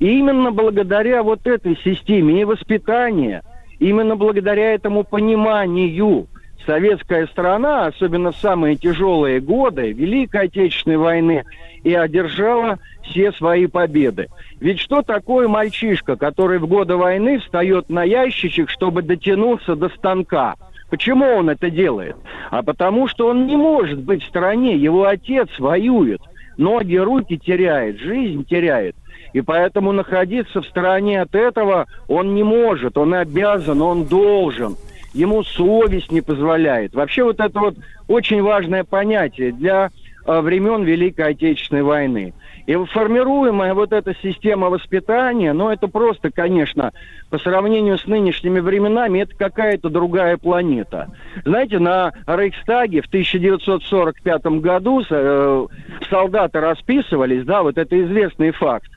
И именно благодаря вот этой системе и воспитания, именно благодаря этому пониманию – советская страна, особенно в самые тяжелые годы Великой Отечественной войны, и одержала все свои победы. Ведь что такое мальчишка, который в годы войны встает на ящичек, чтобы дотянуться до станка? Почему он это делает? А потому что он не может быть в стране, его отец воюет, ноги, руки теряет, жизнь теряет. И поэтому находиться в стороне от этого он не может, он обязан, он должен – ему совесть не позволяет. Вообще вот это вот очень важное понятие для э, времен Великой Отечественной войны. И формируемая вот эта система воспитания, ну это просто, конечно, по сравнению с нынешними временами, это какая-то другая планета. Знаете, на Рейхстаге в 1945 году э, солдаты расписывались, да, вот это известный факт.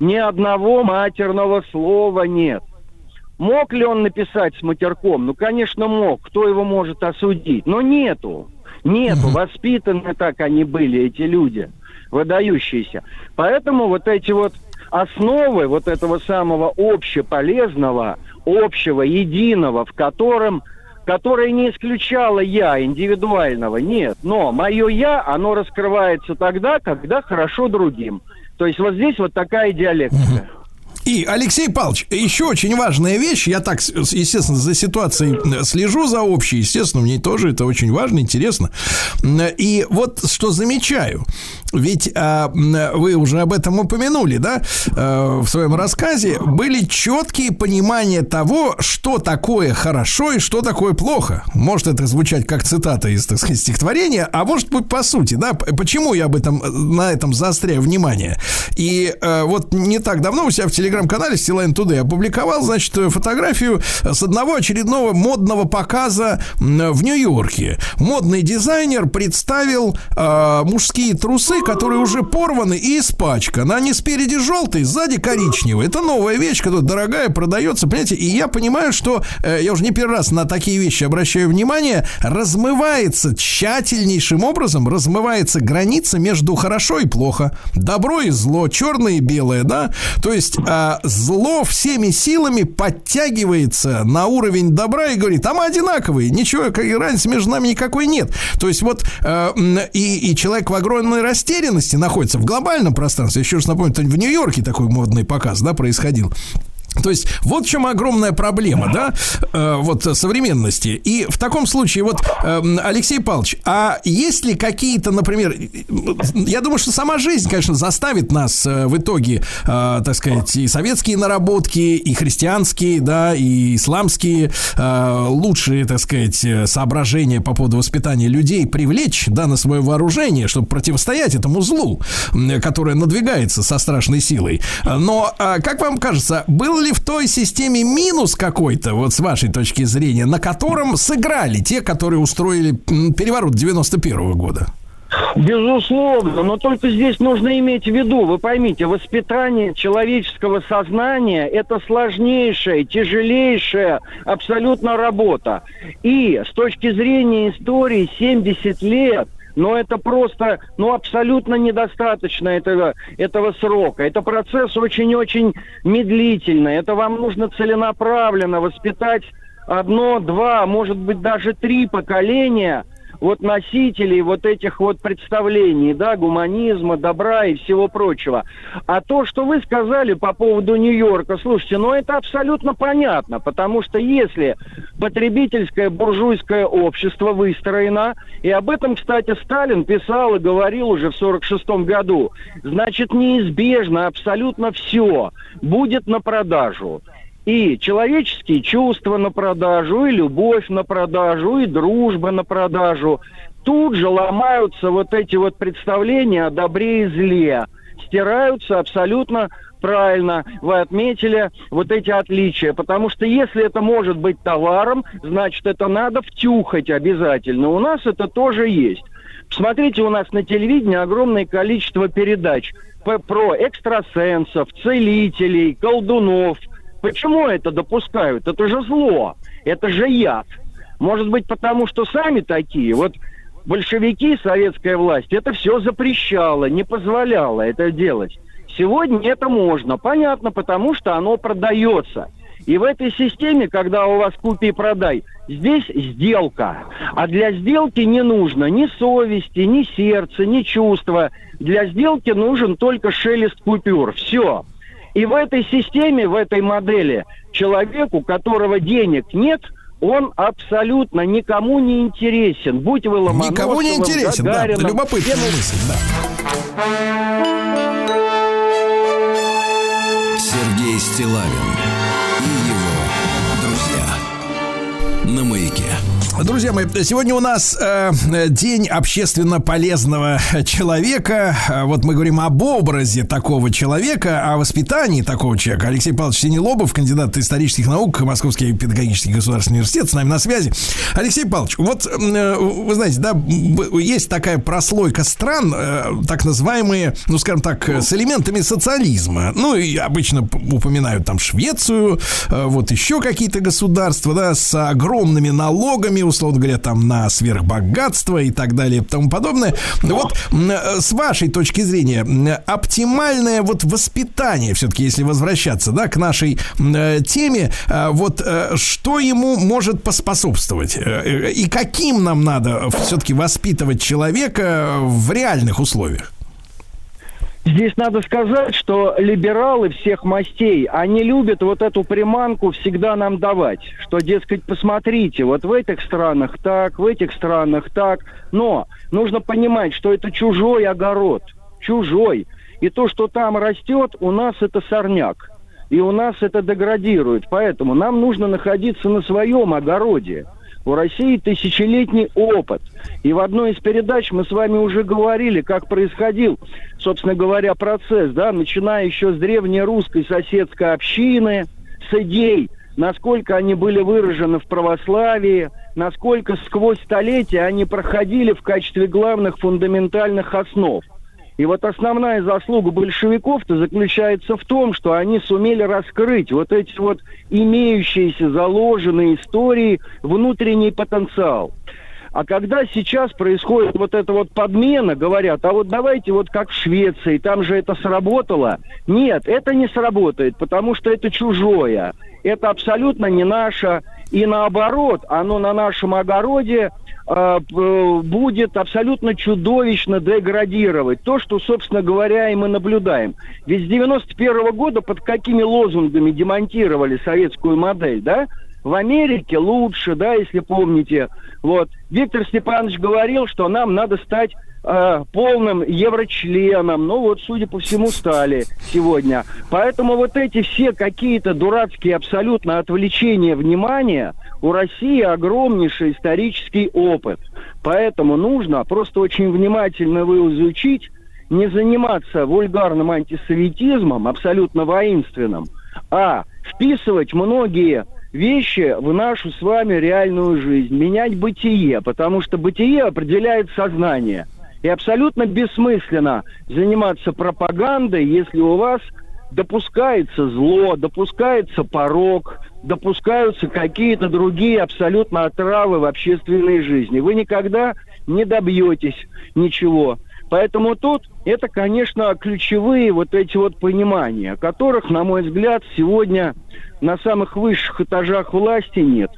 Ни одного матерного слова нет. Мог ли он написать с матерком? Ну, конечно, мог. Кто его может осудить? Но нету. Нету. Воспитаны так они были, эти люди, выдающиеся. Поэтому вот эти вот основы вот этого самого общеполезного, общего, единого, в котором которое не исключало я индивидуального, нет. Но мое я, оно раскрывается тогда, когда хорошо другим. То есть вот здесь вот такая диалектика. И, Алексей Павлович, еще очень важная вещь. Я так, естественно, за ситуацией слежу за общей. Естественно, мне тоже это очень важно, интересно. И вот что замечаю. Ведь а, вы уже об этом упомянули, да, а, в своем рассказе. Были четкие понимания того, что такое хорошо и что такое плохо. Может это звучать как цитата из, так сказать, стихотворения, а может быть по сути, да. Почему я об этом, на этом заостряю внимание? И а, вот не так давно у себя в телеграме телеграм-канале Стилайн Today опубликовал, значит, фотографию с одного очередного модного показа в Нью-Йорке. Модный дизайнер представил э, мужские трусы, которые уже порваны и испачканы. Они спереди желтые, сзади коричневые. Это новая вещь, которая дорогая, продается, понимаете? И я понимаю, что э, я уже не первый раз на такие вещи обращаю внимание. Размывается тщательнейшим образом, размывается граница между хорошо и плохо, добро и зло, черное и белое, да? То есть э, зло всеми силами подтягивается на уровень добра и говорит, а мы одинаковые, ничего, разницы между нами никакой нет. То есть вот э, и, и человек в огромной растерянности находится в глобальном пространстве. Еще раз напомню, в Нью-Йорке такой модный показ, да, происходил. То есть вот в чем огромная проблема, да, э, вот современности. И в таком случае, вот, э, Алексей Павлович, а есть ли какие-то, например, я думаю, что сама жизнь, конечно, заставит нас э, в итоге, э, так сказать, и советские наработки, и христианские, да, и исламские, э, лучшие, так сказать, соображения по поводу воспитания людей привлечь, да, на свое вооружение, чтобы противостоять этому злу, которое надвигается со страшной силой. Но, э, как вам кажется, был ли в той системе минус какой-то, вот с вашей точки зрения, на котором сыграли те, которые устроили переворот 91 -го года? Безусловно, но только здесь нужно иметь в виду, вы поймите, воспитание человеческого сознания – это сложнейшая, тяжелейшая абсолютно работа. И с точки зрения истории 70 лет – но это просто, ну, абсолютно недостаточно этого, этого срока. Это процесс очень-очень медлительный. Это вам нужно целенаправленно воспитать одно, два, может быть, даже три поколения – вот носителей вот этих вот представлений, да, гуманизма, добра и всего прочего. А то, что вы сказали по поводу Нью-Йорка, слушайте, ну это абсолютно понятно, потому что если потребительское буржуйское общество выстроено, и об этом, кстати, Сталин писал и говорил уже в 46 году, значит, неизбежно абсолютно все будет на продажу и человеческие чувства на продажу, и любовь на продажу, и дружба на продажу. Тут же ломаются вот эти вот представления о добре и зле. Стираются абсолютно правильно вы отметили вот эти отличия. Потому что если это может быть товаром, значит, это надо втюхать обязательно. У нас это тоже есть. Посмотрите, у нас на телевидении огромное количество передач про экстрасенсов, целителей, колдунов – Почему это допускают? Это же зло, это же яд. Может быть, потому что сами такие. Вот большевики, советская власть, это все запрещало, не позволяло это делать. Сегодня это можно. Понятно, потому что оно продается. И в этой системе, когда у вас купи и продай, здесь сделка. А для сделки не нужно ни совести, ни сердца, ни чувства. Для сделки нужен только шелест купюр. Все. И в этой системе, в этой модели, человек, у которого денег нет, он абсолютно никому не интересен. Будь вы Ломоносовым, Никому не интересен, Гагарином, да. Любопытная мысль, да. Сергей Стилавин и его друзья на маяке. Друзья мои, сегодня у нас э, день общественно полезного человека. Вот мы говорим об образе такого человека, о воспитании такого человека. Алексей Павлович Синелобов, кандидат исторических наук, Московский педагогический государственный университет, с нами на связи. Алексей Павлович, вот э, вы знаете, да, есть такая прослойка стран, э, так называемые, ну, скажем так, с элементами социализма. Ну, и обычно упоминают там Швецию, э, вот еще какие-то государства, да, с огромными налогами, условно говоря, там на сверхбогатство и так далее и тому подобное. Вот э, с вашей точки зрения, оптимальное вот воспитание, все-таки, если возвращаться, да, к нашей э, теме, э, вот э, что ему может поспособствовать? И каким нам надо все-таки воспитывать человека в реальных условиях? Здесь надо сказать, что либералы всех мастей, они любят вот эту приманку всегда нам давать. Что, дескать, посмотрите, вот в этих странах так, в этих странах так. Но нужно понимать, что это чужой огород. Чужой. И то, что там растет, у нас это сорняк. И у нас это деградирует. Поэтому нам нужно находиться на своем огороде. У России тысячелетний опыт. И в одной из передач мы с вами уже говорили, как происходил, собственно говоря, процесс, да, начиная еще с древней русской соседской общины, с идей, насколько они были выражены в православии, насколько сквозь столетия они проходили в качестве главных фундаментальных основ. И вот основная заслуга большевиков-то заключается в том, что они сумели раскрыть вот эти вот имеющиеся заложенные истории, внутренний потенциал. А когда сейчас происходит вот эта вот подмена, говорят, а вот давайте вот как в Швеции, там же это сработало. Нет, это не сработает, потому что это чужое. Это абсолютно не наше. И наоборот, оно на нашем огороде будет абсолютно чудовищно деградировать. То, что, собственно говоря, и мы наблюдаем. Ведь с 91 -го года под какими лозунгами демонтировали советскую модель, да? В Америке лучше, да, если помните. Вот. Виктор Степанович говорил, что нам надо стать э, полным еврочленом. Ну вот, судя по всему, стали сегодня. Поэтому вот эти все какие-то дурацкие абсолютно отвлечения внимания, у России огромнейший исторический опыт. Поэтому нужно просто очень внимательно его изучить, не заниматься вульгарным антисоветизмом, абсолютно воинственным, а вписывать многие вещи в нашу с вами реальную жизнь, менять бытие, потому что бытие определяет сознание. И абсолютно бессмысленно заниматься пропагандой, если у вас допускается зло, допускается порог, допускаются какие-то другие абсолютно отравы в общественной жизни. Вы никогда не добьетесь ничего. Поэтому тут это, конечно, ключевые вот эти вот понимания, которых, на мой взгляд, сегодня на самых высших этажах власти нет.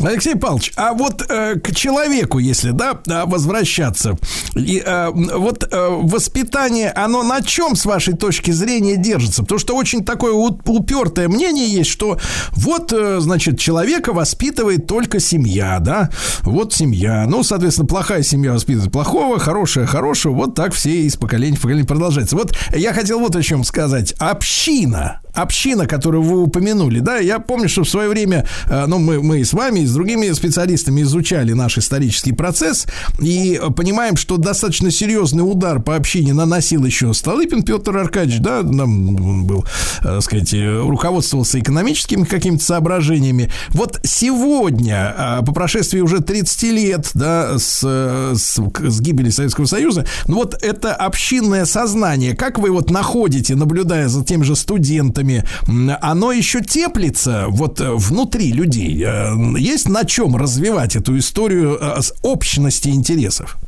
Алексей Павлович, а вот э, к человеку, если да, возвращаться, и, э, вот э, воспитание, оно на чем, с вашей точки зрения, держится? Потому что очень такое упертое мнение есть, что вот, э, значит, человека воспитывает только семья, да, вот семья. Ну, соответственно, плохая семья воспитывает плохого, хорошая хорошего, вот так все из поколения в поколение продолжается. Вот я хотел вот о чем сказать. Община, община, которую вы упомянули, да, я помню, что в свое время, э, ну, мы, мы с вами, с другими специалистами изучали наш исторический процесс и понимаем, что достаточно серьезный удар по общине наносил еще Столыпин Петр Аркадьевич, да, нам был, э, так сказать, руководствовался экономическими какими-то соображениями. Вот сегодня, э, по прошествии уже 30 лет, да, с, с, с гибели Советского Союза, ну вот это общинное сознание, как вы вот находите, наблюдая за тем же студентами, оно еще теплится вот э, внутри людей. Э, есть на чем развивать эту историю э, общности интересов?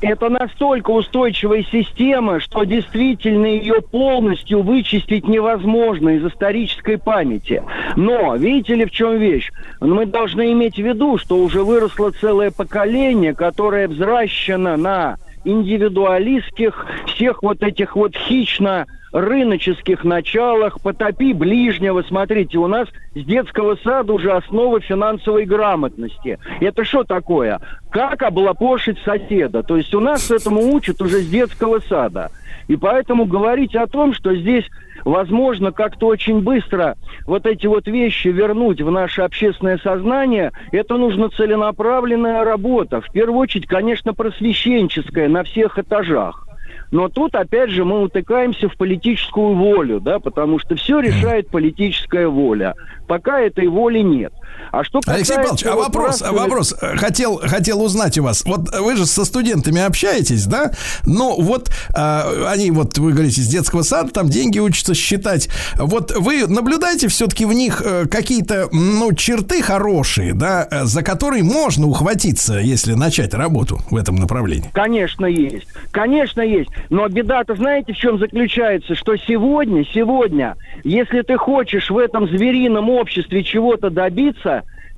это настолько устойчивая система, что действительно ее полностью вычистить невозможно из исторической памяти. Но, видите ли, в чем вещь? Мы должны иметь в виду, что уже выросло целое поколение, которое взращено на индивидуалистских, всех вот этих вот хищно рыноческих началах, потопи ближнего. Смотрите, у нас с детского сада уже основа финансовой грамотности. Это что такое? Как облапошить соседа? То есть у нас этому учат уже с детского сада. И поэтому говорить о том, что здесь возможно как-то очень быстро вот эти вот вещи вернуть в наше общественное сознание, это нужно целенаправленная работа. В первую очередь, конечно, просвещенческая на всех этажах. Но тут, опять же, мы утыкаемся в политическую волю, да, потому что все решает политическая воля. Пока этой воли нет. А что Алексей Павлович, а вопрос, а вопрос, хотел, хотел узнать у вас. Вот вы же со студентами общаетесь, да? Ну, вот э, они, вот вы говорите, с детского сада, там деньги учатся считать. Вот вы наблюдаете все-таки в них э, какие-то, ну, черты хорошие, да, э, за которые можно ухватиться, если начать работу в этом направлении? Конечно, есть. Конечно, есть. Но беда-то, знаете, в чем заключается? Что сегодня, сегодня, если ты хочешь в этом зверином обществе чего-то добиться,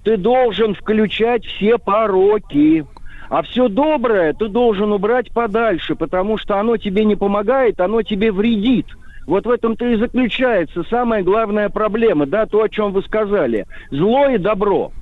ты должен включать все пороки. А все доброе ты должен убрать подальше, потому что оно тебе не помогает, оно тебе вредит. Вот в этом-то и заключается самая главная проблема, да, то, о чем вы сказали. Зло и добро.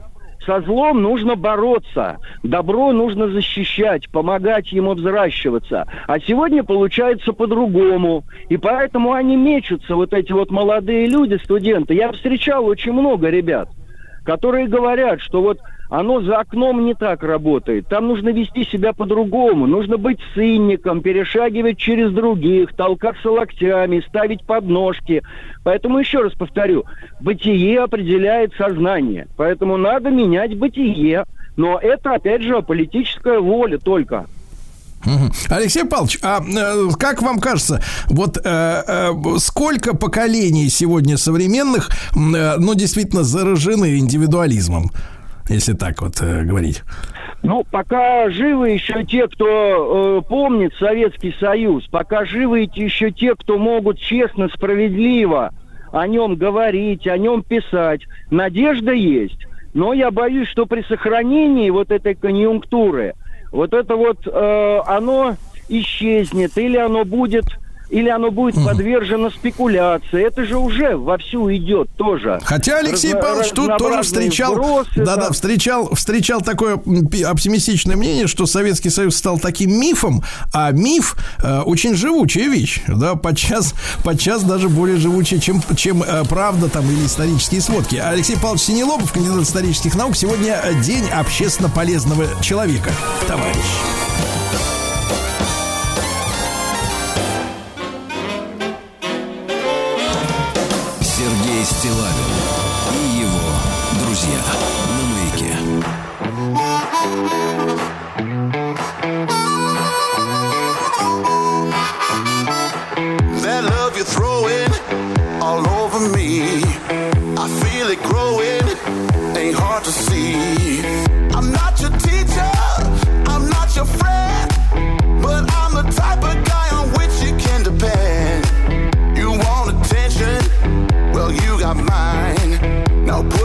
Со злом нужно бороться, добро нужно защищать, помогать ему взращиваться. А сегодня получается по-другому. И поэтому они мечутся, вот эти вот молодые люди, студенты. Я встречал очень много ребят – которые говорят, что вот оно за окном не так работает. Там нужно вести себя по-другому. Нужно быть цинником, перешагивать через других, толкаться локтями, ставить подножки. Поэтому еще раз повторю, бытие определяет сознание. Поэтому надо менять бытие. Но это, опять же, политическая воля только. Алексей Павлович, а э, как вам кажется, вот э, э, сколько поколений сегодня современных, ну, действительно заражены индивидуализмом, если так вот говорить? Ну, пока живы еще те, кто э, помнит Советский Союз, пока живы еще те, кто могут честно, справедливо о нем говорить, о нем писать, надежда есть. Но я боюсь, что при сохранении вот этой конъюнктуры – вот это вот, э, оно исчезнет, или оно будет или оно будет угу. подвержено спекуляции. Это же уже вовсю идет тоже. Хотя Алексей Павлович тут тоже встречал, да, да, встречал, встречал такое оптимистичное мнение, что Советский Союз стал таким мифом, а миф э, очень живучая вещь, да, подчас, подчас даже более живучая, чем, чем э, правда там или исторические сводки. Алексей Павлович Синелобов, кандидат исторических наук, сегодня день общественно полезного человека, товарищ.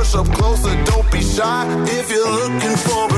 Push up closer, don't be shy. If you're looking for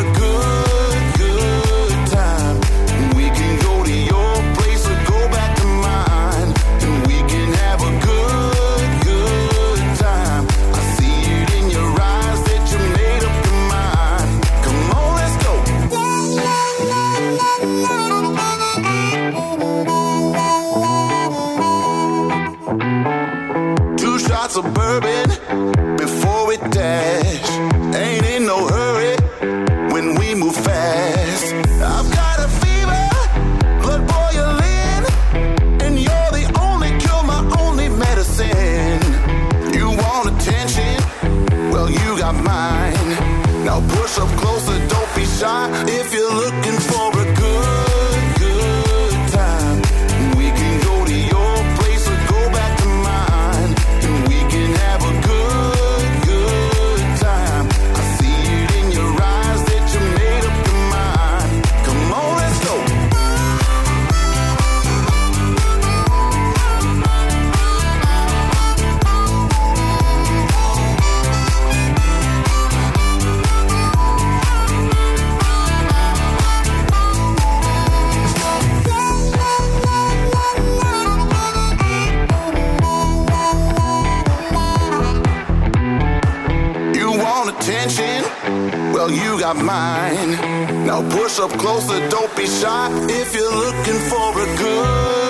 Push up closer, don't be shy. If you're looking for a good,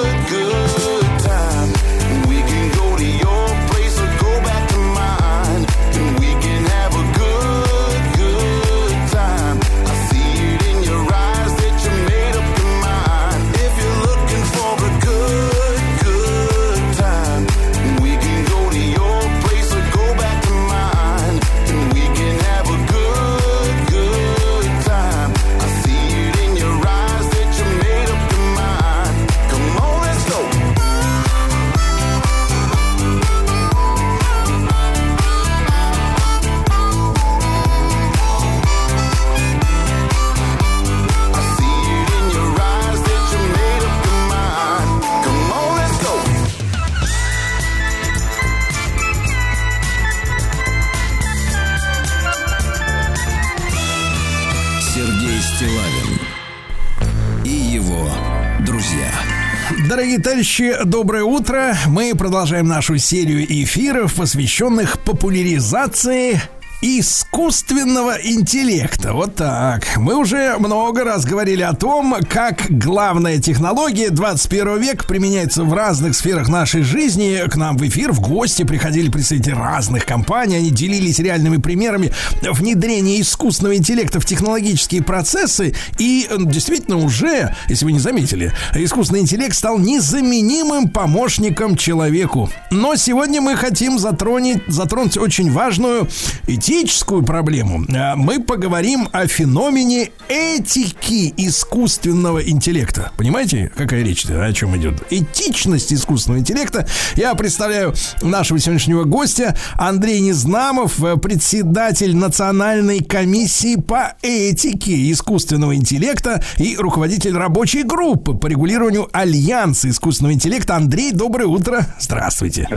дорогие товарищи, доброе утро. Мы продолжаем нашу серию эфиров, посвященных популяризации искусственного интеллекта. Вот так. Мы уже много раз говорили о том, как главная технология 21 века применяется в разных сферах нашей жизни. К нам в эфир, в гости приходили представители разных компаний. Они делились реальными примерами внедрения искусственного интеллекта в технологические процессы. И э, действительно уже, если вы не заметили, искусственный интеллект стал незаменимым помощником человеку. Но сегодня мы хотим затронуть, затронуть очень важную и этическую проблему, а, мы поговорим о феномене этики искусственного интеллекта. Понимаете, какая речь о чем идет? Этичность искусственного интеллекта. Я представляю нашего сегодняшнего гостя Андрей Незнамов, э, председатель Национальной комиссии по этике искусственного интеллекта и руководитель рабочей группы по регулированию Альянса искусственного интеллекта. Андрей, доброе утро. Здравствуйте.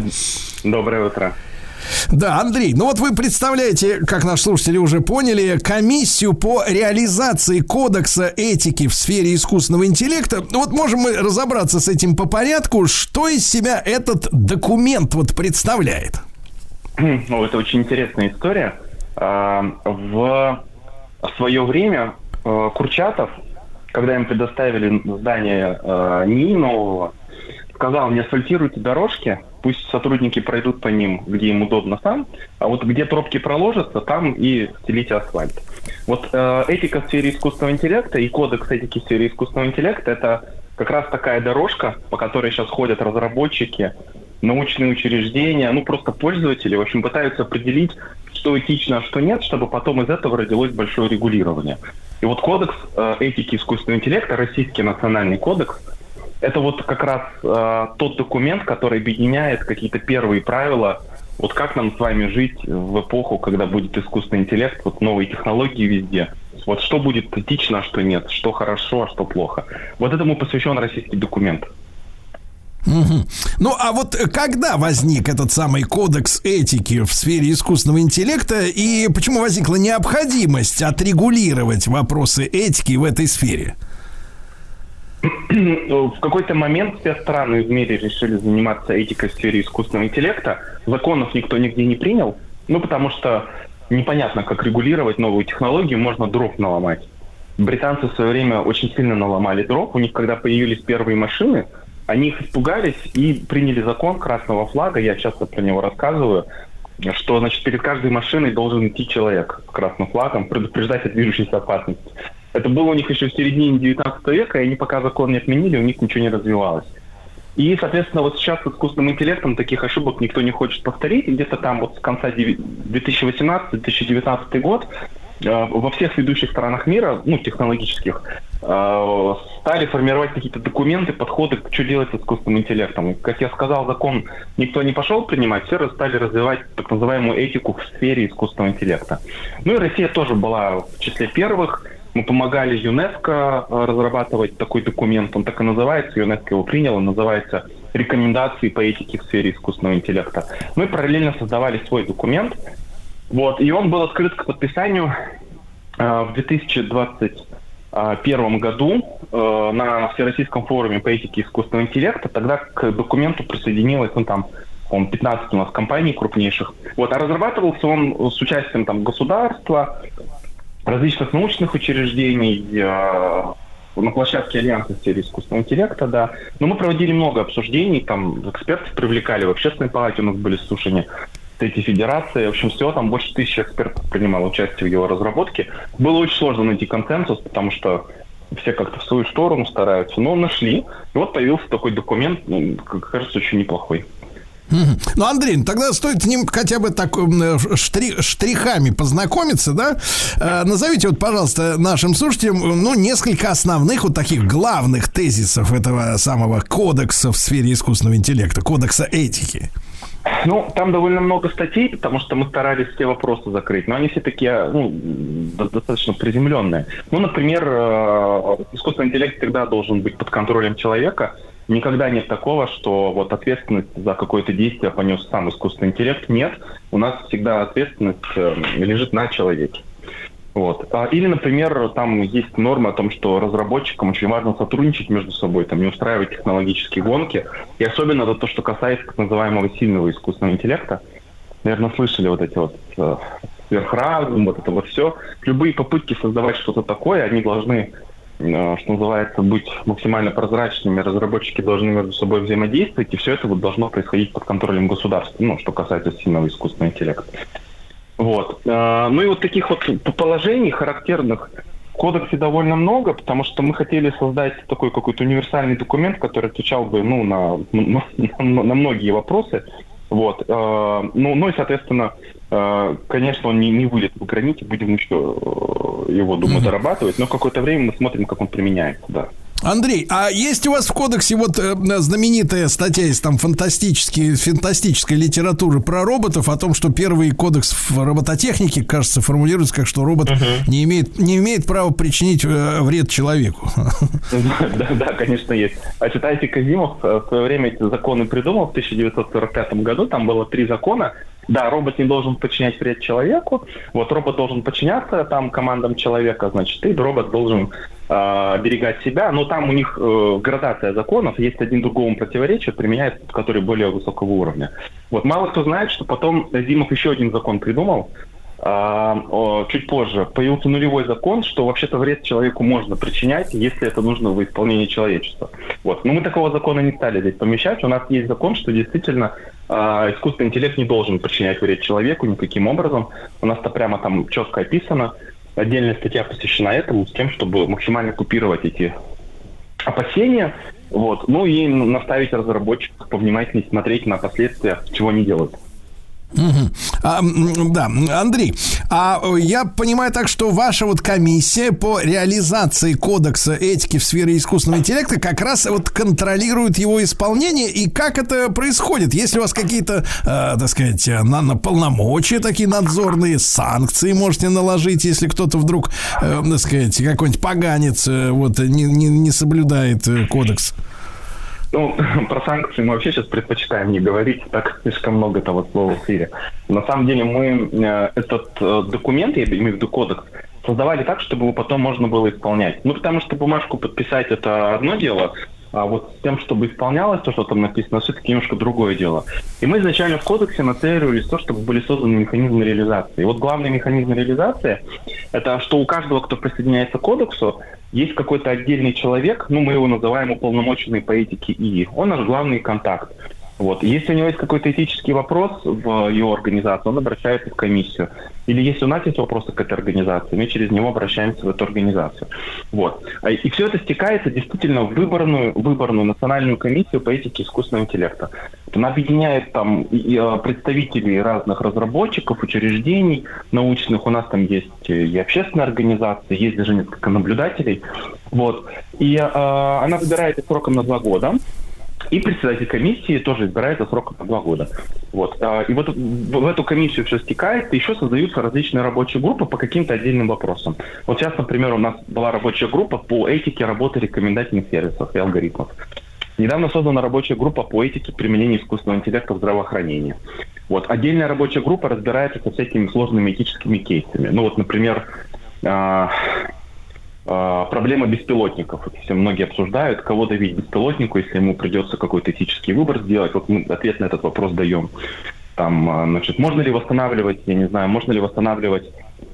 Доброе утро. Да, Андрей, ну вот вы представляете, как наши слушатели уже поняли, комиссию по реализации кодекса этики в сфере искусственного интеллекта. Ну вот можем мы разобраться с этим по порядку. Что из себя этот документ вот представляет? Ну, это очень интересная история. А, в свое время а, Курчатов, когда им предоставили здание а, НИИ нового, сказал, не асфальтируйте дорожки, пусть сотрудники пройдут по ним, где им удобно сам, а вот где пробки проложатся, там и стелите асфальт. Вот э, этика в сфере искусственного интеллекта и кодекс этики в сфере искусственного интеллекта – это как раз такая дорожка, по которой сейчас ходят разработчики, научные учреждения, ну просто пользователи, в общем, пытаются определить, что этично, а что нет, чтобы потом из этого родилось большое регулирование. И вот кодекс э, этики искусственного интеллекта, российский национальный кодекс – это вот как раз э, тот документ, который объединяет какие-то первые правила, вот как нам с вами жить в эпоху, когда будет искусственный интеллект, вот новые технологии везде. Вот что будет этично, а что нет, что хорошо, а что плохо. Вот этому посвящен российский документ. Угу. Ну, а вот когда возник этот самый кодекс этики в сфере искусственного интеллекта и почему возникла необходимость отрегулировать вопросы этики в этой сфере? В какой-то момент все страны в мире решили заниматься этикой в сфере искусственного интеллекта. Законов никто нигде не принял, ну, потому что непонятно, как регулировать новую технологию, можно дров наломать. Британцы в свое время очень сильно наломали дров. У них, когда появились первые машины, они их испугались и приняли закон красного флага. Я часто про него рассказываю что, значит, перед каждой машиной должен идти человек с красным флагом, предупреждать о движущейся опасности. Это было у них еще в середине 19 века, и они пока закон не отменили, у них ничего не развивалось. И, соответственно, вот сейчас с искусственным интеллектом таких ошибок никто не хочет повторить. где-то там вот с конца 2018-2019 год э, во всех ведущих странах мира, ну, технологических, э, стали формировать какие-то документы, подходы, что делать с искусственным интеллектом. И, как я сказал, закон никто не пошел принимать, все стали развивать так называемую этику в сфере искусственного интеллекта. Ну и Россия тоже была в числе первых. Мы помогали ЮНЕСКО э, разрабатывать такой документ, он так и называется, ЮНЕСКО его принял, он называется «Рекомендации по этике в сфере искусственного интеллекта». Мы параллельно создавали свой документ, вот, и он был открыт к подписанию э, в 2021 году э, на Всероссийском форуме по этике искусственного интеллекта. Тогда к документу присоединилось, ну там, он 15 у нас компаний крупнейших. Вот, а разрабатывался он с участием там государства, различных научных учреждений, э, на площадке Альянса в сфере искусственного интеллекта, да. Но мы проводили много обсуждений, там экспертов привлекали, в общественной палате у нас были слушания эти федерации. В общем, всего там больше тысячи экспертов принимало участие в его разработке. Было очень сложно найти консенсус, потому что все как-то в свою сторону стараются, но нашли. И вот появился такой документ, ну, кажется, очень неплохой. Ну, Андрей, ну, тогда стоит с ним хотя бы так штри, штрихами познакомиться, да? Э, назовите вот, пожалуйста, нашим слушателям, ну, несколько основных вот таких главных тезисов этого самого кодекса в сфере искусственного интеллекта, кодекса этики. Ну, там довольно много статей, потому что мы старались все вопросы закрыть, но они все такие, ну, достаточно приземленные. Ну, например, э, искусственный интеллект всегда должен быть под контролем человека, Никогда нет такого, что вот ответственность за какое-то действие понес сам искусственный интеллект. Нет, у нас всегда ответственность э, лежит на человеке. Вот. А, Или, например, там есть норма о том, что разработчикам очень важно сотрудничать между собой, там, не устраивать технологические гонки. И особенно это то, что касается так называемого сильного искусственного интеллекта. Наверное, слышали вот эти вот э, сверхразум, вот это вот все. Любые попытки создавать что-то такое, они должны, что называется, быть максимально прозрачными. Разработчики должны между собой взаимодействовать, и все это вот должно происходить под контролем государства, ну, что касается сильного искусственного интеллекта. Вот. Э, Ну и вот таких вот положений характерных в кодексе довольно много, потому что мы хотели создать такой какой-то универсальный документ, который отвечал бы ну, на, на, на многие вопросы. Вот. Э, Ну, ну и, соответственно, э, конечно, он не, не вылет в граните, будем еще э, его, думаю, дорабатывать, но какое-то время мы смотрим, как он применяется, да. Андрей, а есть у вас в кодексе вот э, знаменитая статья из там фантастической, фантастической литературы про роботов о том, что первый кодекс в робототехнике, кажется, формулируется как, что робот не, имеет, не имеет права причинить э, вред человеку. Да, да, конечно, есть. А читайте Казимов э, в свое время эти законы придумал в 1945 году. Там было три закона. Да, робот не должен подчинять вред человеку. Вот робот должен подчиняться там командам человека, значит, и робот должен э, оберегать себя. Но там у них э, градация законов, есть один другому противоречие, применяется тот, который более высокого уровня. Вот мало кто знает, что потом Зимов еще один закон придумал, а, чуть позже появился нулевой закон, что вообще-то вред человеку можно причинять, если это нужно в исполнении человечества. Вот. Но мы такого закона не стали здесь помещать. У нас есть закон, что действительно а, искусственный интеллект не должен причинять вред человеку никаким образом. У нас это прямо там четко описано. Отдельная статья посвящена этому, с тем, чтобы максимально купировать эти опасения. Вот. Ну и наставить разработчиков повнимательнее смотреть на последствия, чего они делают. Мгм. А, да, Андрей, а э, я понимаю так, что ваша вот комиссия по реализации кодекса этики в сфере искусственного интеллекта как раз вот контролирует его исполнение и как это происходит? Есть ли у вас какие-то, э, так сказать, э, на, на полномочия такие надзорные, санкции можете наложить, если кто-то вдруг, э, так сказать, какой-нибудь поганец э, вот не, не, не соблюдает э, кодекс? Ну, про санкции мы вообще сейчас предпочитаем не говорить, так слишком много того слова в эфире. На самом деле мы э, этот э, документ, я имею в виду кодекс, создавали так, чтобы его потом можно было исполнять. Ну, потому что бумажку подписать это одно дело, а вот с тем, чтобы исполнялось то, что там написано, все-таки немножко другое дело. И мы изначально в кодексе нацеливались то, чтобы были созданы механизмы реализации. И вот главный механизм реализации – это что у каждого, кто присоединяется к кодексу, есть какой-то отдельный человек, ну, мы его называем уполномоченный по этике ИИ. Он наш главный контакт. Вот. Если у него есть какой-то этический вопрос в его организации, он обращается в комиссию. Или если у нас есть вопросы к этой организации, мы через него обращаемся в эту организацию. Вот. А И все это стекается действительно в выборную, выборную национальную комиссию по этике искусственного интеллекта. Она объединяет там э, представителей разных разработчиков, учреждений научных. У нас там есть э, и общественные организации, есть даже несколько наблюдателей. Вот. И э, она выбирает сроком на два года. И председатель комиссии тоже избирается сроком на два года. Вот. А, И вот в эту комиссию все стекает, и еще создаются различные рабочие группы по каким-то отдельным вопросам. Вот сейчас, например, у нас была рабочая группа по этике работы рекомендательных сервисов и алгоритмов. Недавно создана рабочая группа по этике применения искусственного интеллекта в здравоохранении. Вот. Отдельная рабочая группа разбирается со всякими сложными этическими кейсами. Ну вот, например, а, проблема беспилотников. Все многие обсуждают, кого давить беспилотнику, если ему придется какой-то этический выбор сделать. Вот мы ответ на этот вопрос даем. Там, а, значит, можно ли восстанавливать, я не знаю, можно ли восстанавливать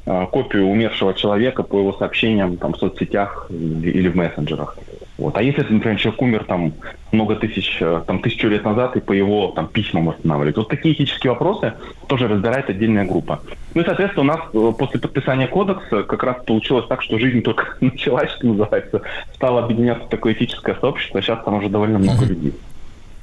а, копию умершего человека по его сообщениям там, в соцсетях или в мессенджерах. Вот. А если, например, человек умер там много тысяч, э, там тысячу лет назад, и по его там письмам восстанавливать. Вот такие этические вопросы тоже разбирает отдельная группа. Ну и, соответственно, у нас э, после подписания кодекса как раз получилось так, что жизнь только началась, что называется, стало объединяться такое этическое сообщество, сейчас там уже довольно много людей.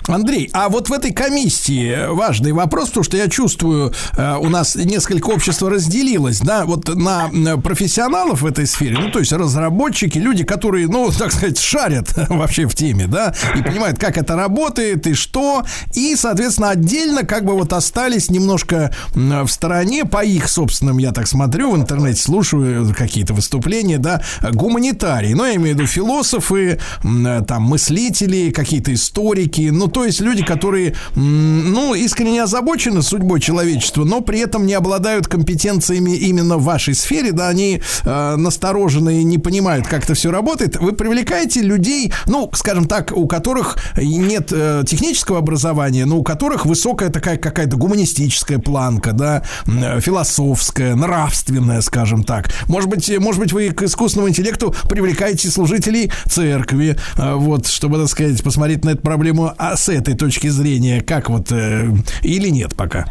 Андрей, а вот в этой комиссии важный вопрос, потому что я чувствую, э, у нас несколько общества разделилось, да, вот на профессионалов в этой сфере, ну, то есть разработчики, люди, которые, ну, так сказать, шарят вообще в теме, да, и понимают, как это работает и что, и, соответственно, отдельно как бы вот остались немножко в стороне по их собственным, я так смотрю в интернете, слушаю какие-то выступления, да, гуманитарии, ну, я имею в виду философы, там, мыслители, какие-то историки, ну, то есть люди, которые, ну, искренне озабочены судьбой человечества, но при этом не обладают компетенциями именно в вашей сфере, да, они э, насторожены и не понимают, как это все работает. Вы привлекаете людей, ну, скажем так, у которых нет э, технического образования, но у которых высокая такая какая-то гуманистическая планка, да, э, философская, нравственная, скажем так. Может быть, может быть, вы к искусственному интеллекту привлекаете служителей церкви, э, вот, чтобы, так сказать, посмотреть на эту проблему а с этой точки зрения, как вот, э, или нет пока?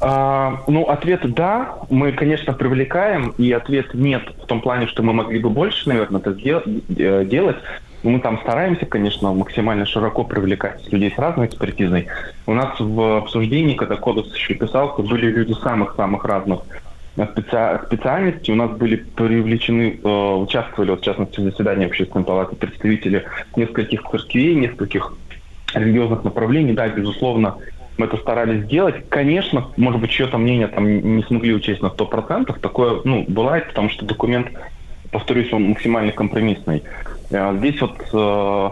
А, ну, ответ да, мы, конечно, привлекаем, и ответ нет в том плане, что мы могли бы больше, наверное, это сдел- э, делать. Мы там стараемся, конечно, максимально широко привлекать людей с разной экспертизой. У нас в обсуждении, когда кодекс еще писался, были люди самых-самых разных специ- специальностей. У нас были привлечены, э, участвовали, вот, в частности, в заседании общественной палаты представители нескольких церквей, нескольких религиозных направлений. Да, безусловно, мы это старались сделать. Конечно, может быть, чье-то мнение там не смогли учесть на 100%. Такое, ну, бывает, потому что документ, повторюсь, он максимально компромиссный. Э, Здесь вот э,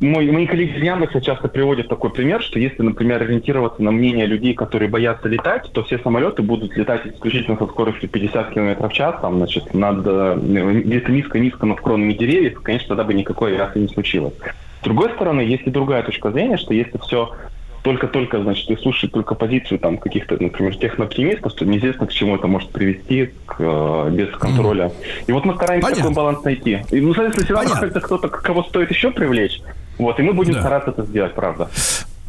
мой, мои коллеги из Яндекса часто приводят такой пример, что если, например, ориентироваться на мнение людей, которые боятся летать, то все самолеты будут летать исключительно со скоростью 50 км в час, там, значит, над э, где-то низко-низко над кронами деревьев, конечно, тогда бы никакой авиации не случилось. С другой стороны, есть и другая точка зрения, что если все только-только, значит, и слушать только позицию там каких-то, например, технооптимистов, то неизвестно, к чему это может привести к, э, без контроля. И вот мы стараемся Понятно. такой баланс найти. И, ну, соответственно, Понятно. находится кто-то, кого стоит еще привлечь. Вот, и мы будем Да. стараться это сделать, правда.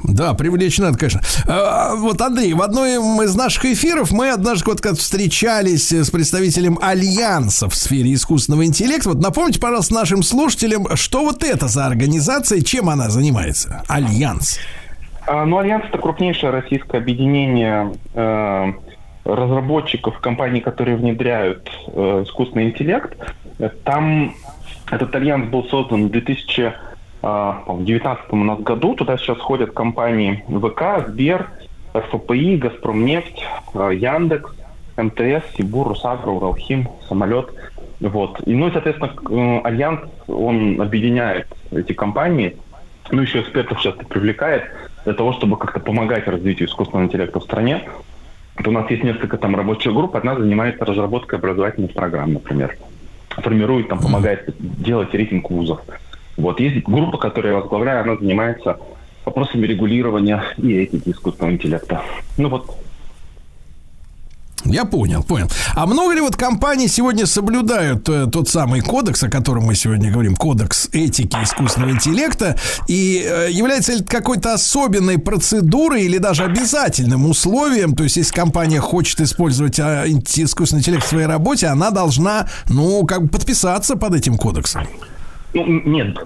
Да, привлечь надо, конечно. А, Вот, Андрей, в одной из наших эфиров мы однажды вот как встречались с представителем Альянса в сфере искусственного интеллекта. Вот напомните, пожалуйста, нашим слушателям, что вот это за организация, чем она занимается? Альянс. А, Ну, Альянс это крупнейшее российское объединение э, разработчиков компаний, которые внедряют э, искусственный интеллект. Э, Там этот альянс был создан в 2019 у нас году. Туда сейчас входят компании ВК, Сбер, РФПИ, Газпромнефть, э, Яндекс, МТС, Сибур, Росагро, Уралхим, Самолет. Вот. И, ну и, соответственно, э, Альянс, он объединяет эти компании, ну, еще экспертов часто привлекает для того, чтобы как-то помогать развитию искусственного интеллекта в стране. Вот у нас есть несколько там рабочих групп. Одна занимается разработкой образовательных программ, например. Формирует, там, помогает делать рейтинг вузов. Вот. Есть группа, которую я возглавляю, она занимается вопросами регулирования и этики искусственного интеллекта. Ну вот, Я понял, понял. А много ли вот компаний сегодня соблюдают э, тот самый кодекс, о котором мы сегодня говорим, кодекс этики искусственного интеллекта, и э, является ли это какой-то особенной процедурой или даже обязательным условием, то есть если компания хочет использовать инт- искусственный интеллект в своей работе, она должна, ну, как бы подписаться под этим кодексом. Ну, нет,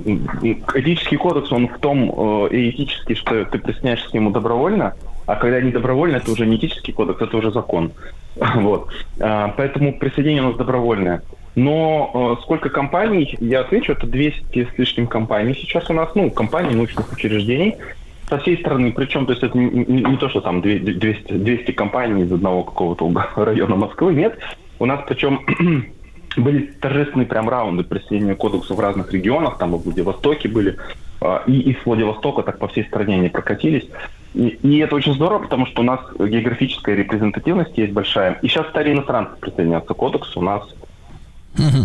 этический кодекс, он в том э, этический, что ты присоединяешься к нему добровольно, а когда не добровольно, это уже не этический кодекс, это уже закон. Вот. А, Поэтому присоединение у нас добровольное. Но э, сколько компаний, я отвечу, это 200 с лишним компаний сейчас у нас, ну, компаний, научных учреждений со всей страны, причем, то есть это не, не- не то, что там две- 200, 200 компаний из одного какого-то района Москвы, нет. У нас причем были торжественные прям раунды присоединения к кодексу в разных регионах, там в Владивостоке были, а, и из Владивостока так по всей стране они прокатились. И, и это очень здорово, потому что у нас географическая репрезентативность есть большая. И сейчас стали иностранцы присоединяться к кодексу. У нас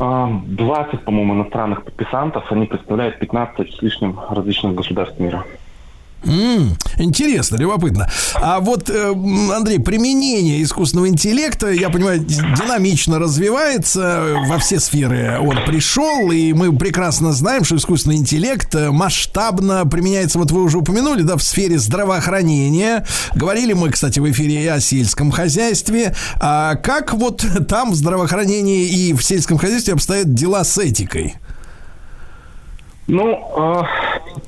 а, 20, по-моему, иностранных подписантов. Они представляют 15 с лишним различных государств мира. М, интересно, любопытно. А вот, э, Андрей, применение искусственного интеллекта, я понимаю, динамично развивается во все сферы. Он пришел, и мы прекрасно знаем, что искусственный интеллект э, масштабно применяется, вот вы уже упомянули, да, в сфере здравоохранения. Говорили мы, кстати, в эфире и о сельском хозяйстве. А как вот там в здравоохранении и в сельском хозяйстве обстоят дела с этикой? Ну, э,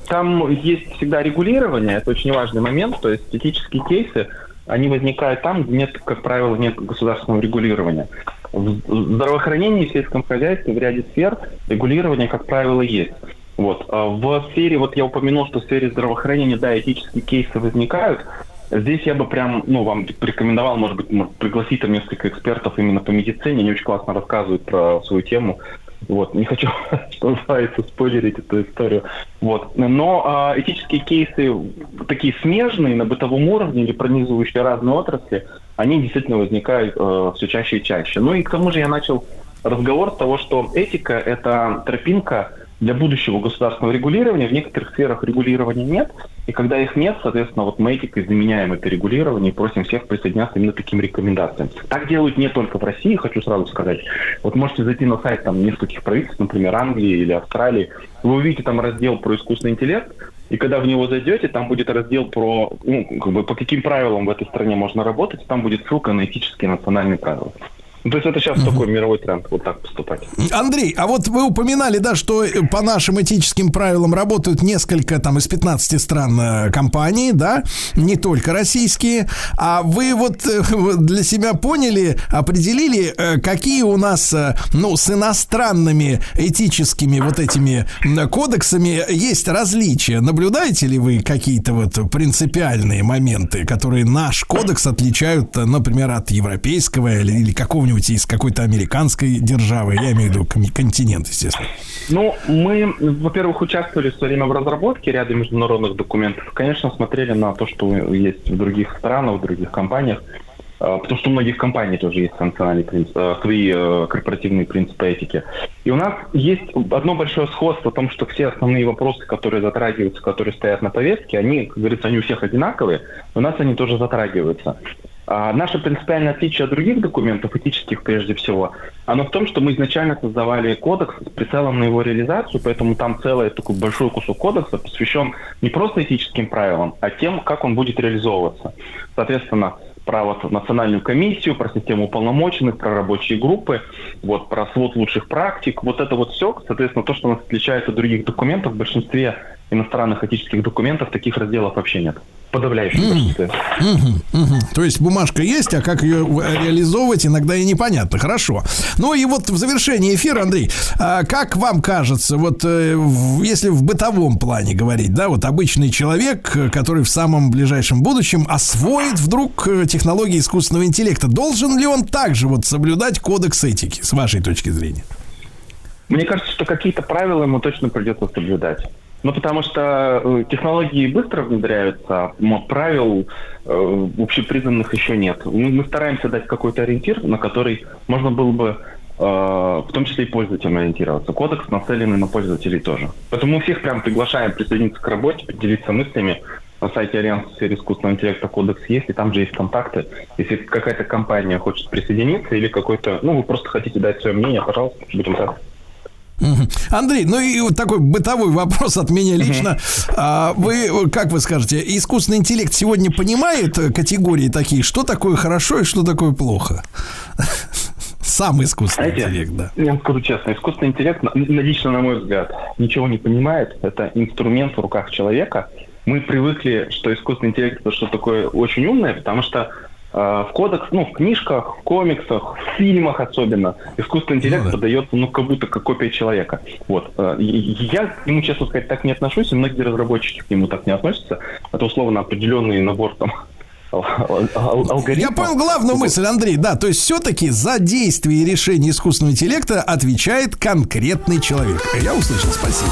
там есть всегда регулирование, это очень важный момент, то есть этические кейсы, они возникают там, где нет, как правило, нет государственного регулирования. В здравоохранении, в сельском хозяйстве, в ряде сфер регулирование, как правило, есть. Вот. А В сфере, вот я упомянул, что в сфере здравоохранения, да, этические кейсы возникают. Здесь я бы прям, ну, вам порекомендовал, может быть, пригласить там несколько экспертов именно по медицине, они очень классно рассказывают про свою тему. Вот, не хочу, что называется, спойлерить эту историю. Вот. Но а, этические кейсы, такие смежные на бытовом уровне или пронизывающие разные отрасли, они действительно возникают э, все чаще и чаще. Ну и к тому же я начал разговор с того, что этика – это тропинка для будущего государственного регулирования. В некоторых сферах регулирования нет, и когда их нет, соответственно, вот мы этикой заменяем это регулирование и просим всех присоединяться именно к таким рекомендациям. Так делают не только в России, хочу сразу сказать. Вот можете зайти на сайт там нескольких правительств, например, Англии или Австралии, вы увидите там раздел про искусственный интеллект, и когда в него зайдете, там будет раздел про, ну, как бы, по каким правилам в этой стране можно работать, там будет ссылка на этические национальные правила. Ну, то есть это сейчас угу. такой мировой тренд, вот так поступать. Андрей, а вот вы упоминали, да, что по нашим этическим правилам работают несколько там из 15 стран э, компаний, да, не только российские. А вы вот э, для себя поняли, определили, э, какие у нас, ну, с иностранными этическими вот этими кодексами есть различия? Наблюдаете ли вы какие-то вот принципиальные моменты, которые наш кодекс отличают, например, от европейского или, или какого-нибудь какого-нибудь из какой-то американской державы, я имею в виду континент, естественно? Ну, мы, во-первых, участвовали в свое время в разработке ряда международных документов. Конечно, смотрели на то, что есть в других странах, в других компаниях. А, потому что у многих компаний тоже есть национальные принципы, а, свои э, корпоративные принципы этики. И у нас есть одно большое сходство в том, что все основные вопросы, которые затрагиваются, которые стоят на повестке, они, как говорится, они у всех одинаковые, у нас они тоже затрагиваются. А наше принципиальное отличие от других документов, этических прежде всего, оно в том, что мы изначально создавали кодекс с прицелом на его реализацию, поэтому там целый такой большой кусок кодекса посвящен не просто этическим правилам, а тем, как он будет реализовываться. Соответственно, про вот национальную комиссию, про систему уполномоченных, про рабочие группы, вот, про свод лучших практик. Вот это вот все, соответственно, то, что нас отличает от других документов, в большинстве иностранных этических документов таких разделов вообще нет подавляющем большинстве. То есть бумажка есть, а как ее реализовывать, иногда и непонятно. Хорошо. Ну и вот в завершении эфира, Андрей, а как вам кажется, вот э, если в бытовом плане говорить, да, вот обычный человек, который в самом ближайшем будущем освоит вдруг э, технологии искусственного интеллекта, должен ли он также вот соблюдать кодекс этики, с вашей точки зрения? Мне кажется, что какие-то правила ему точно придется соблюдать. Ну, потому что э, технологии быстро внедряются, но правил э, общепризнанных еще нет. Мы, мы стараемся дать какой-то ориентир, на который можно было бы э, в том числе и пользователям ориентироваться. Кодекс нацеленный на пользователей тоже. Поэтому мы всех прям приглашаем присоединиться к работе, поделиться мыслями. На сайте Альянса в сфере искусственного интеллекта кодекс есть, и там же есть контакты. Если какая-то компания хочет присоединиться или какой-то, ну, вы просто хотите дать свое мнение, пожалуйста, будем рады. Андрей, ну и вот такой бытовой вопрос от меня лично. А вы, как вы скажете, искусственный интеллект сегодня понимает категории такие, что такое хорошо и что такое плохо? Сам искусственный Знаете, интеллект, да. Я вам скажу честно, искусственный интеллект, лично на мой взгляд, ничего не понимает. Это инструмент в руках человека. Мы привыкли, что искусственный интеллект это что такое очень умное, потому что Э, в кодекс, ну, в книжках, в комиксах, в фильмах особенно, искусственный интеллект ну, да. подается, ну, как будто как копия человека. Вот. Э, я к нему, честно сказать, так не отношусь, и многие разработчики к нему так не относятся. Это условно определенный набор там Я понял главную мысль, Андрей. Да, то есть все-таки за действие и решение искусственного интеллекта отвечает конкретный человек. Я услышал, спасибо.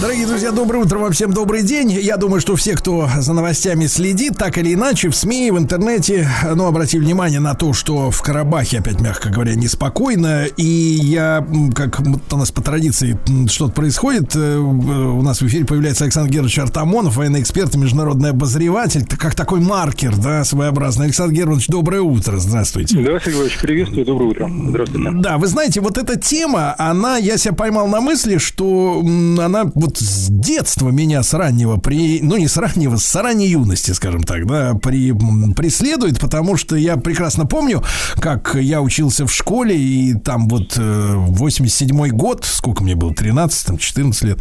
Дорогие друзья, доброе утро вам всем, добрый день. Я думаю, что все, кто за новостями следит, так или иначе, в СМИ, в интернете, ну, обратили внимание на то, что в Карабахе, опять, мягко говоря, неспокойно. И я, как у нас по традиции что-то происходит, э, у нас в эфире появляется Александр Герович Артамонов, военный эксперт и международный обозреватель, как такой маркер, да, своеобразный. Александр Герович, доброе утро, здравствуйте. Да, Сергей приветствую, доброе утро. Здравствуйте. Да, вы знаете, вот эта тема, она, я себя поймал на мысли, что она вот вот с детства меня с раннего, при, ну не с раннего, с ранней юности, скажем так, да, при, преследует, потому что я прекрасно помню, как я учился в школе, и там вот э, 87 год, сколько мне было, 13, там, 14 лет,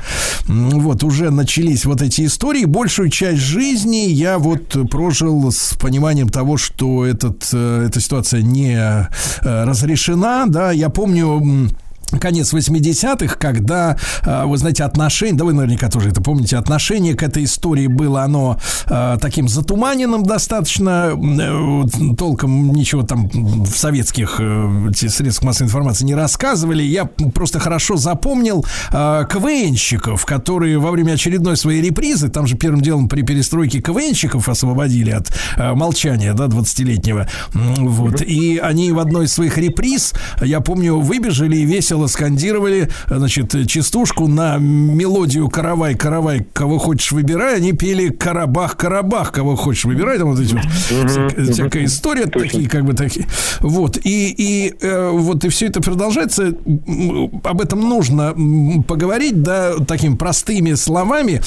вот, уже начались вот эти истории. Большую часть жизни я вот прожил с пониманием того, что этот, э, эта ситуация не э, разрешена, да, я помню конец 80-х, когда, э, вы знаете, отношение, да вы наверняка тоже это помните, отношение к этой истории было оно э, таким затуманенным достаточно, э, толком ничего там в советских средствах массовой информации не рассказывали. Я просто хорошо запомнил КВНщиков, которые во время очередной своей репризы, там же первым делом при перестройке КВНщиков освободили от молчания, да, 20-летнего, вот, и они в одной из своих реприз, я помню, выбежали и весело скандировали, значит, частушку на мелодию «Каравай, каравай, кого хочешь выбирай», они пели «Карабах, карабах, кого хочешь выбирай», там вот эти вот всякая, история, такие как бы такие. Вот, и, и э, вот и все это продолжается, об этом нужно поговорить, да, такими простыми словами.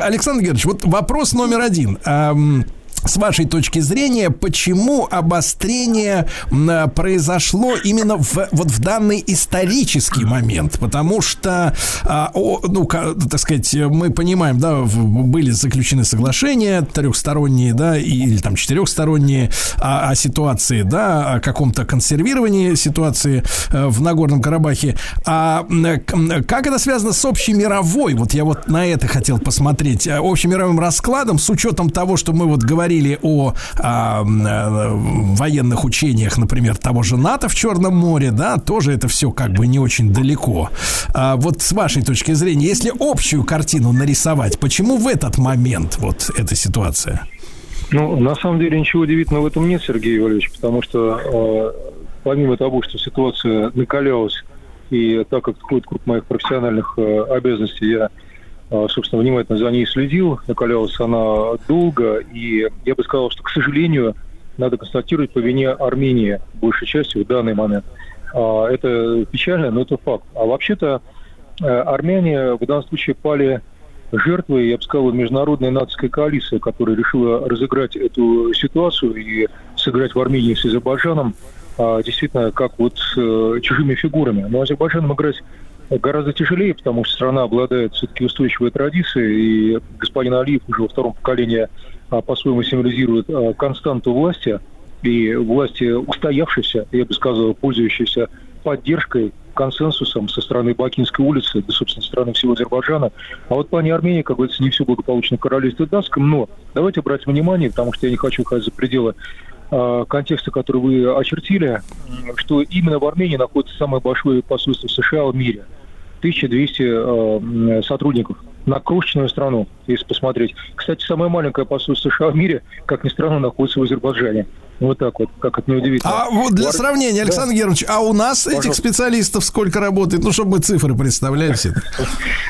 Александр Георгиевич, вот вопрос номер один. С вашей точки зрения, почему обострение произошло именно в, вот в данный исторический момент? Потому что, а, ну, так сказать, мы понимаем, да, были заключены соглашения трехсторонние, да, или там четырехсторонние о, о ситуации, да, о каком-то консервировании ситуации э, в Нагорном Карабахе. А как это связано с общемировой? Вот я вот на это хотел посмотреть. э, Общемировым раскладом с учетом того, что мы вот говорили о а, м, э, военных учениях, например, того же НАТО в Черном море, да, тоже это все как бы не очень далеко. А вот с вашей точки зрения, если общую картину нарисовать, почему в этот момент вот эта ситуация? Ну, на самом деле ничего удивительного в этом нет, Сергей Валерьевич, потому что э, помимо того, что ситуация накалялась, и так как входит круг моих профессиональных э, обязанностей, я, собственно, внимательно за ней следил, накалялась она долго, и я бы сказал, что, к сожалению, надо констатировать по вине Армении большей частью в данный момент. А, Это печально, но это факт. А вообще-то э, армяне в данном случае пали жертвой, я бы сказал, международной нацистской коалиции, которая решила разыграть эту ситуацию и сыграть в Армении с Азербайджаном а, действительно как вот э, чужими фигурами. Но Азербайджаном играть гораздо тяжелее, потому что страна обладает все-таки устойчивой традицией, и господин Алиев уже во втором поколении а, по-своему символизирует а, константу власти, и власти устоявшейся, я бы сказал, пользующейся поддержкой, консенсусом со стороны Бакинской улицы, да, собственно, со стороны всего Азербайджана. А вот в плане Армении, как говорится, не все благополучно королевстве датском, но давайте брать внимание, потому что я не хочу уходить за пределы э, контекста, который вы очертили, что именно в Армении находится самое большое посольство США в мире. 1200 э, сотрудников на крошечную страну, если посмотреть. Кстати, самое маленькое посольство США в мире, как ни странно, находится в Азербайджане. Вот так вот, как это неудивительно. А вот для В Ар- сравнения, Александр Георгиевич, а у нас этих Пожалуйста. специалистов сколько работает? Ну, чтобы мы цифры представляли все.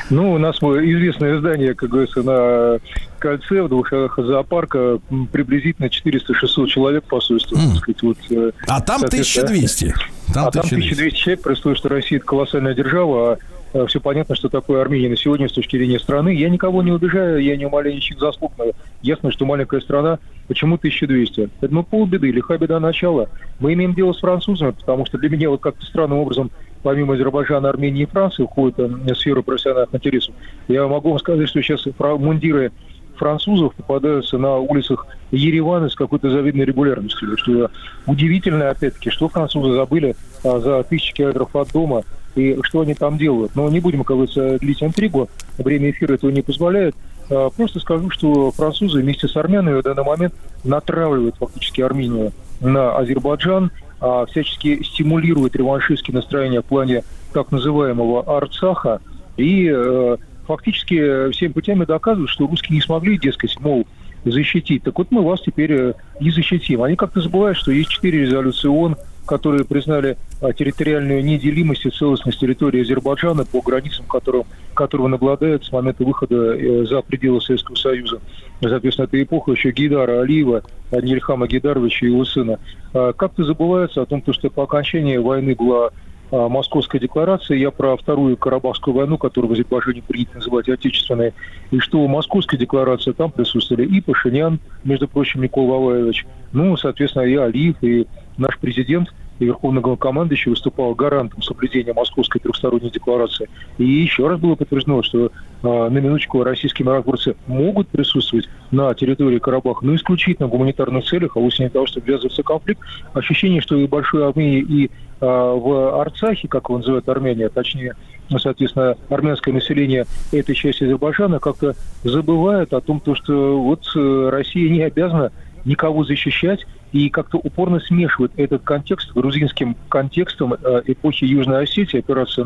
Ну, у нас известное здание, как говорится, на кольце в двух зоопарка приблизительно 400-600 человек посольство. так сказать, вот, э, А там соответственно, 1200. Там а там 1200. 1200 человек, условии, что Россия это колоссальная держава, а все понятно, что такое Армения на сегодня с точки зрения страны. Я никого не убежаю, я не умоляю ничьих заслуг, но ясно, что маленькая страна, почему 1200? Это ну полбеды, лиха беда начала. Мы имеем дело с французами, потому что для меня вот как-то странным образом, помимо Азербайджана, Армении и Франции, входит э, в сферу профессиональных интересов. Я могу вам сказать, что сейчас мундиры французов попадаются на улицах Еревана с какой-то завидной регулярностью. Что удивительно, опять-таки, что французы забыли а, за тысячи километров от дома и что они там делают. Но не будем, как говорится, длить интригу, время эфира этого не позволяет. А, Просто скажу, что французы вместе с армянами в данный момент натравливают фактически Армению на Азербайджан, а, всячески стимулируют реваншистские настроения в плане так называемого Арцаха и э, фактически всеми путями доказывают, что русские не смогли, дескать, мол, защитить. Так вот мы вас теперь э, и защитим. Они как-то забывают, что есть четыре резолюции ООН, которые признали а, территориальную неделимость и целостность территории Азербайджана по границам, которым, которого он обладает с момента выхода э, за пределы Советского Союза. Соответственно, это эпоха еще Гейдара Алиева, а не Ильхама Гейдаровича и его сына. А, как-то забывается о том, что по окончании войны была а, Московской декларации, я про вторую Карабахскую войну, которую в Азербайджане принято называть отечественной, и что в Московской декларации там присутствовали и Пашинян, между прочим, Никол Ваваевич, ну, соответственно, и Алиев, и наш президент – и Верховный главнокомандующий выступал гарантом соблюдения Московской трехсторонней декларации. И еще раз было подтверждено, что э, на минуточку российские миротворцы могут присутствовать на территории Карабаха, но исключительно в гуманитарных целях, а вовсе не того, чтобы ввязываться в конфликт. Ощущение, что и в Большой Армении, и э, в Арцахе, как его называют Армения, точнее, соответственно, армянское население этой части Азербайджана как-то забывает о том, то, что вот э, Россия не обязана никого защищать, и как-то упорно смешивают этот контекст с грузинским контекстом э, эпохи Южной Осетии, операция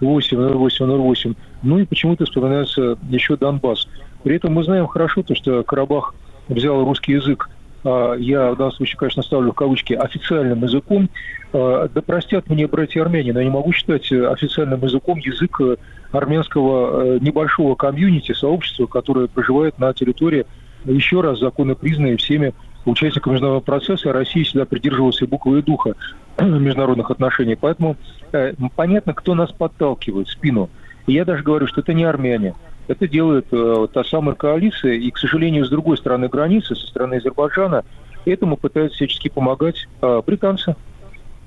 08-08-08, ну и почему-то вспоминается еще Донбасс. При этом мы знаем хорошо то, что Карабах взял русский язык а, я в данном случае, конечно, ставлю в кавычки, официальным языком. А, да простят мне братья армяне, но я не могу считать официальным языком язык э, армянского э, небольшого комьюнити, сообщества, которое проживает на территории, еще раз, законно признанной всеми участником международного процесса, Россия всегда придерживалась и буквы и духа международных отношений. Поэтому э, понятно, кто нас подталкивает в спину. И я даже говорю, что это не армяне. Это делает э, та самая коалиция, и, к сожалению, с другой стороны границы, со стороны Азербайджана, этому пытаются всячески помогать э, британцы.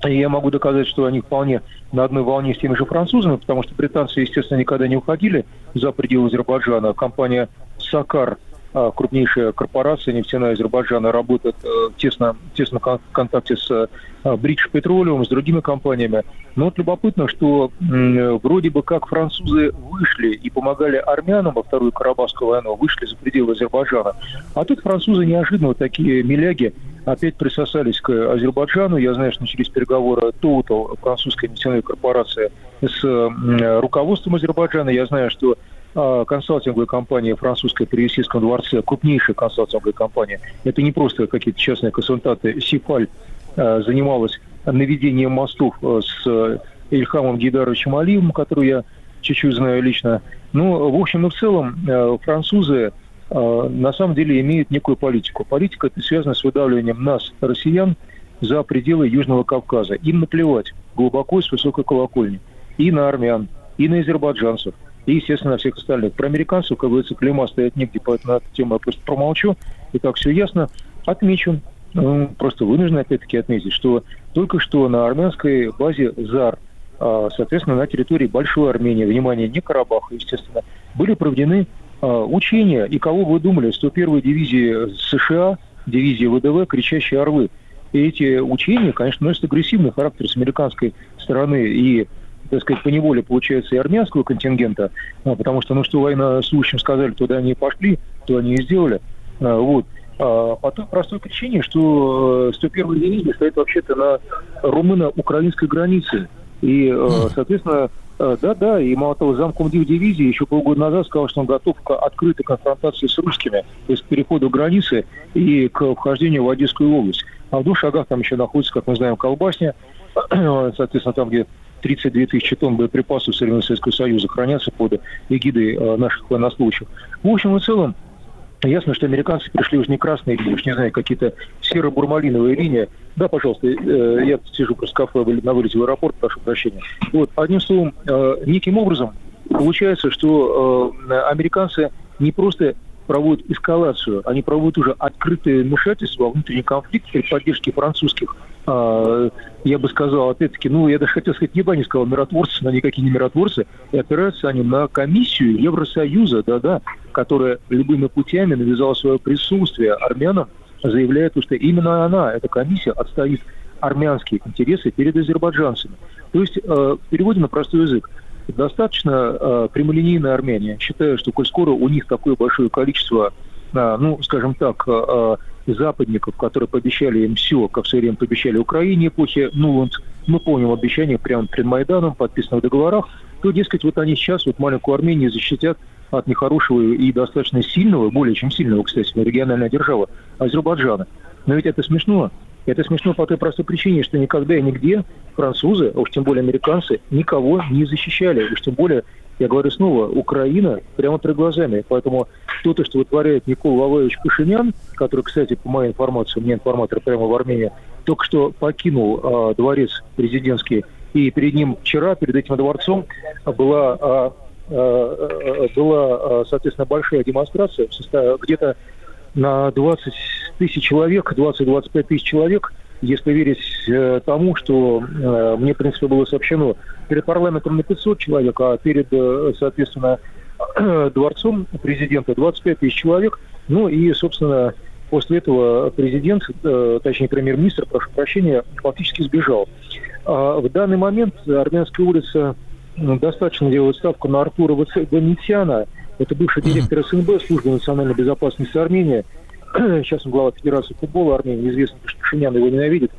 И я могу доказать, что они вполне на одной волне с теми же французами, потому что британцы, естественно, никогда не уходили за пределы Азербайджана. Компания «Сакар» крупнейшая корпорация нефтяная Азербайджана работает э, тесно, тесно в контакте с British э, Petroleum, с другими компаниями. Но вот любопытно, что вроде бы как французы вышли и помогали армянам во Вторую Карабахскую войну, вышли за пределы Азербайджана. А тут французы неожиданно, такие миляги, опять присосались к Азербайджану. Я знаю, что начались переговоры Total, французская нефтяная корпорация, с руководством Азербайджана. Я знаю, что а, консалтинговая компания французская при Елисейском дворце, крупнейшая консалтинговая компания, это не просто какие-то частные консультанты, Сифаль а, занималась наведением мостов а, с Ильхамом Гейдаровичем Алиевым, которого я чуть-чуть знаю лично. Ну, в общем и в целом, французы на самом деле имеют некую политику. Политика это связана с выдавливанием нас, россиян, за пределы Южного Кавказа. Им наплевать глубоко с высокой колокольни. И на армян, и на азербайджанцев – и, естественно, на всех остальных. Про американцев, как говорится, клейма стоять негде, поэтому на эту тему я просто промолчу. И так все ясно. Отмечу, ну, просто вынужден опять-таки отметить, что только что на армянской базе ЗАР, а, соответственно, на территории Большой Армении, внимание, не Карабаха, естественно, были проведены а, учения. И кого вы думали? 101-й дивизии США, дивизии ВДВ «Кричащие орлы». И эти учения, конечно, носят агрессивный характер с американской стороны. И так сказать, по неволе, получается, и армянского контингента, а, потому что, ну, что военнослужащим сказали, туда они и пошли, то они и сделали. А, вот. А по той простой причине, что 101-я э, дивизия стоит вообще-то на румыно-украинской границе. И, э, соответственно, э, да, да, и мало того, замком дивизии еще полгода назад сказал, что он готов к открытой конфронтации с русскими, то есть к переходу границы и к вхождению в Одесскую область. А в двух шагах там еще находится, как мы знаем, колбасня, соответственно, там, где 32 тысячи тонн боеприпасов Соединенного Советского Союза хранятся под эгидой э, наших военнослужащих. В общем и целом, Ясно, что американцы пришли уже не красные линии, уж не знаю, какие-то серо-бурмалиновые линии. Да, пожалуйста, э, я сижу просто кафе на вылете в аэропорт, прошу прощения. Вот, одним словом, э, неким образом получается, что американцы не просто проводят эскалацию, они проводят уже открытое вмешательство во внутренний конфликт при поддержке французских а, я бы сказал, опять-таки, ну, я даже хотел сказать, не бы не сказал миротворцы, но никакие не миротворцы, и опираются они на комиссию Евросоюза, да-да, которая любыми путями навязала свое присутствие армянам, заявляя, что именно она, эта комиссия, отстоит армянские интересы перед азербайджанцами. То есть, э, в на простой язык, достаточно э, прямолинейная Армения. Считаю, что коль скоро у них такое большое количество, э, ну, скажем так, э, западников, которые пообещали им все, как в свое время пообещали Украине эпохи Нуланд, мы помним обещания прямо перед Майданом, подписанных в договорах, то, дескать, вот они сейчас вот маленькую Армению защитят от нехорошего и достаточно сильного, более чем сильного, кстати, региональная держава Азербайджана. Но ведь это смешно. Это смешно по той простой причине, что никогда и нигде французы, а уж тем более американцы, никого не защищали. Уж тем более я говорю снова, Украина прямо перед глазами. Поэтому то, что вытворяет Никол Ваваевич Пашинян, который, кстати, по моей информации, у меня информатор прямо в Армении, только что покинул э, дворец президентский И перед ним вчера, перед этим дворцом, была, а, а, была а, соответственно, большая демонстрация, где-то на 20 тысяч человек, 20-25 тысяч человек, если верить э, тому, что э, мне, в принципе, было сообщено, перед парламентом на 500 человек, а перед, э, соответственно, дворцом президента 25 тысяч человек. Ну и, собственно, после этого президент, точнее премьер-министр, прошу прощения, фактически сбежал. А в данный момент Армянская улица достаточно делает ставку на Артура Ванитьяна. Это бывший директор СНБ, службы национальной безопасности Армении. Сейчас он глава Федерации футбола Армении. Известно, что Пашинян его ненавидит.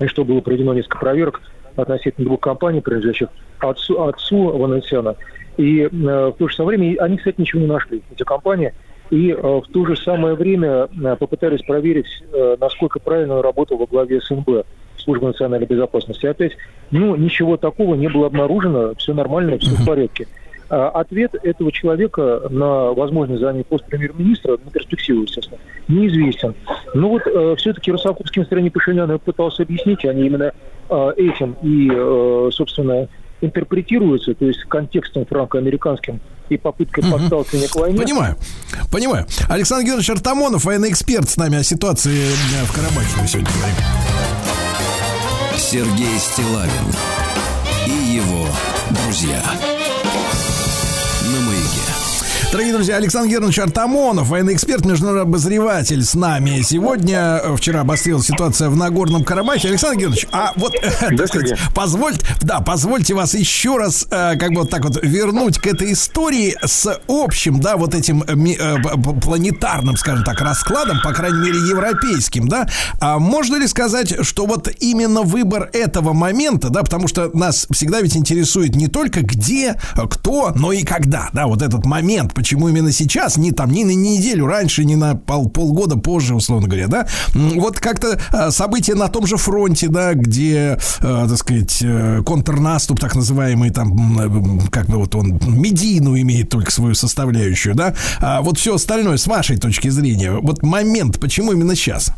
И что было проведено несколько проверок относительно двух компаний, принадлежащих отцу, отцу Ванатьяна. И э, в то же самое время они, кстати, ничего не нашли, эти компании. И э, в то же самое время э, попытались проверить, э, насколько правильно он работал во главе СНБ, Службы национальной безопасности. Опять, ну, ничего такого не было обнаружено, все нормально, все в порядке. А ответ этого человека на возможность занятия пост премьер-министра, на перспективу, естественно, неизвестен. Но вот э, все-таки Росаковским стороне Пашиняна пытался объяснить, они именно э, этим и, э, собственно, интерпретируется, то есть контекстом франко-американским и попыткой угу. подталкивания к войне. Понимаю, понимаю. Александр Георгиевич Артамонов, военный эксперт с нами о ситуации в Карабахе мы сегодня говорим. Сергей Стилавин и его друзья. Дорогие друзья, Александр Германович Артамонов, военный эксперт, международный обозреватель с нами. Сегодня, э, вчера обострилась ситуация в Нагорном Карабахе. Александр Германович, а вот, э, так сказать, позвольте, да, позвольте вас еще раз, э, как бы вот так вот вернуть к этой истории с общим, да, вот этим планетарным, скажем так, раскладом, по крайней мере, европейским, да. А можно ли сказать, что вот именно выбор этого момента, да, потому что нас всегда ведь интересует не только где, кто, но и когда, да, вот этот момент, почему именно сейчас, не там, ни на неделю раньше, ни на пол, полгода позже, условно говоря, да, вот как-то а, события на том же фронте, да, где, э, так сказать, э, контрнаступ, так называемый, там, как бы вот он медийную имеет только свою составляющую, да, а вот все остальное, с вашей точки зрения, вот момент, почему именно сейчас?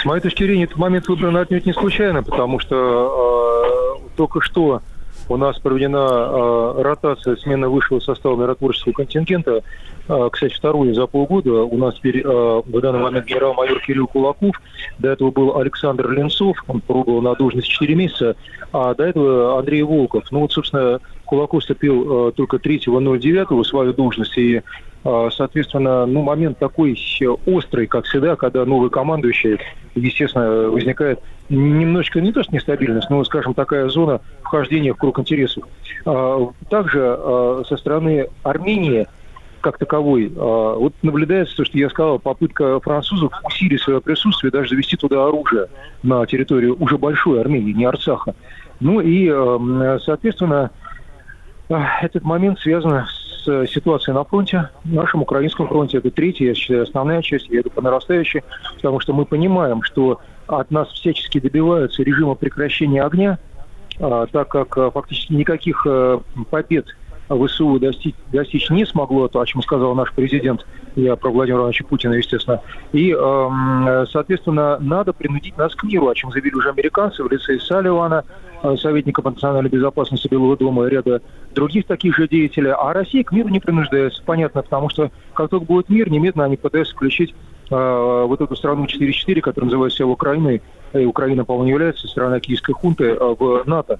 С моей точки зрения, этот момент выбран отнюдь не случайно, потому что э, только что у нас проведена э, ротация, смена высшего состава миротворческого контингента. Э, кстати, вторую за полгода. У нас теперь э, в данный момент генерал-майор Кирилл Кулаков. До этого был Александр Ленцов. Он пробовал на должность 4 месяца. А до этого Андрей Волков. Ну вот, собственно, Кулаков вступил э, только 3.09 в свою должность. И э, Соответственно, ну, момент такой острый, как всегда, когда новый командующий, естественно, возникает немножечко не то что нестабильность, но, скажем, такая зона вхождения в круг интересов. А, также а, со стороны Армении как таковой. А, вот наблюдается то, что я сказал, попытка французов усилить свое присутствие, даже завести туда оружие на территорию уже большой Армении, не Арцаха. Ну и, соответственно, этот момент связан с ситуацией на фронте, нашем украинском фронте. Это третья, я считаю, основная часть, я иду по нарастающей, потому что мы понимаем, что от нас всячески добиваются режима прекращения огня, а, так как а, фактически никаких а, побед ВСУ достичь, достичь не смогло, то, о чем сказал наш президент, я про Владимира Ивановича Путина, естественно. И, соответственно, надо принудить нас к миру, о чем заявили уже американцы в лице Салливана, советника по национальной безопасности Белого дома и ряда других таких же деятелей. А Россия к миру не принуждается, понятно, потому что как только будет мир, немедленно они пытаются включить э, вот эту страну 4-4, которая называется себя Украиной, и Украина, по-моему, является страной киевской хунты э, в НАТО.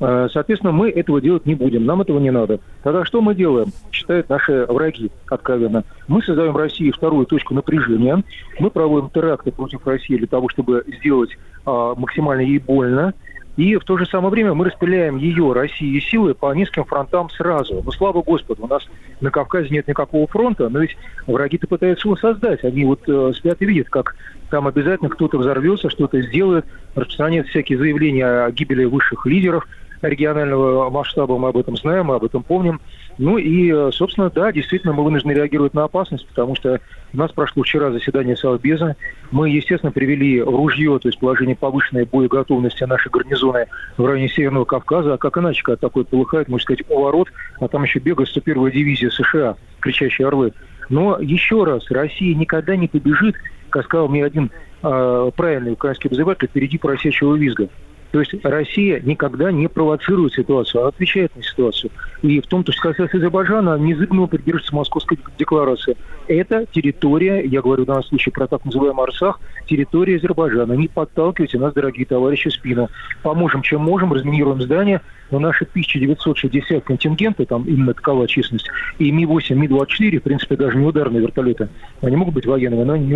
Э, соответственно, мы этого делать не будем, нам этого не надо. Тогда что мы делаем, считают наши враги откровенно? Мы создаем в России вторую точку напряжения, мы проводим теракты против России для того, чтобы сделать э, максимально ей больно, и в то же самое время мы распыляем ее, России, силы по низким фронтам сразу. Но слава Господу, у нас на Кавказе нет никакого фронта, но ведь враги-то пытаются его создать. Они вот э, спят и видят, как там обязательно кто-то взорвется, что-то сделает, распространяет всякие заявления о гибели высших лидеров регионального масштаба, мы об этом знаем, мы об этом помним. Ну и, э, собственно, да, действительно, мы вынуждены реагировать на опасность, потому что у нас прошло вчера заседание Совбеза. Мы, естественно, привели ружье, то есть положение повышенной боеготовности нашей гарнизоны в районе Северного Кавказа. А как иначе, когда такое полыхает, можно сказать, поворот, а там еще бегает 101-я дивизия США, кричащие орлы. Но еще раз, Россия никогда не побежит, как сказал мне один э, правильный украинский обозреватель, впереди поросячьего визга. То есть Россия никогда не провоцирует ситуацию, а отвечает на ситуацию. И в том, что касается Азербайджана, незыгнуво придерживается Московской декларации. Это территория, я говорю в данном случае про так называемый Арсах, территория Азербайджана. Не подталкивайте нас, дорогие товарищи, спину. Поможем, чем можем, разминируем здания, но наши 1960 контингенты, там именно такова численность, и Ми-8, Ми-24, в принципе, даже не ударные вертолеты. Они могут быть военными, но они не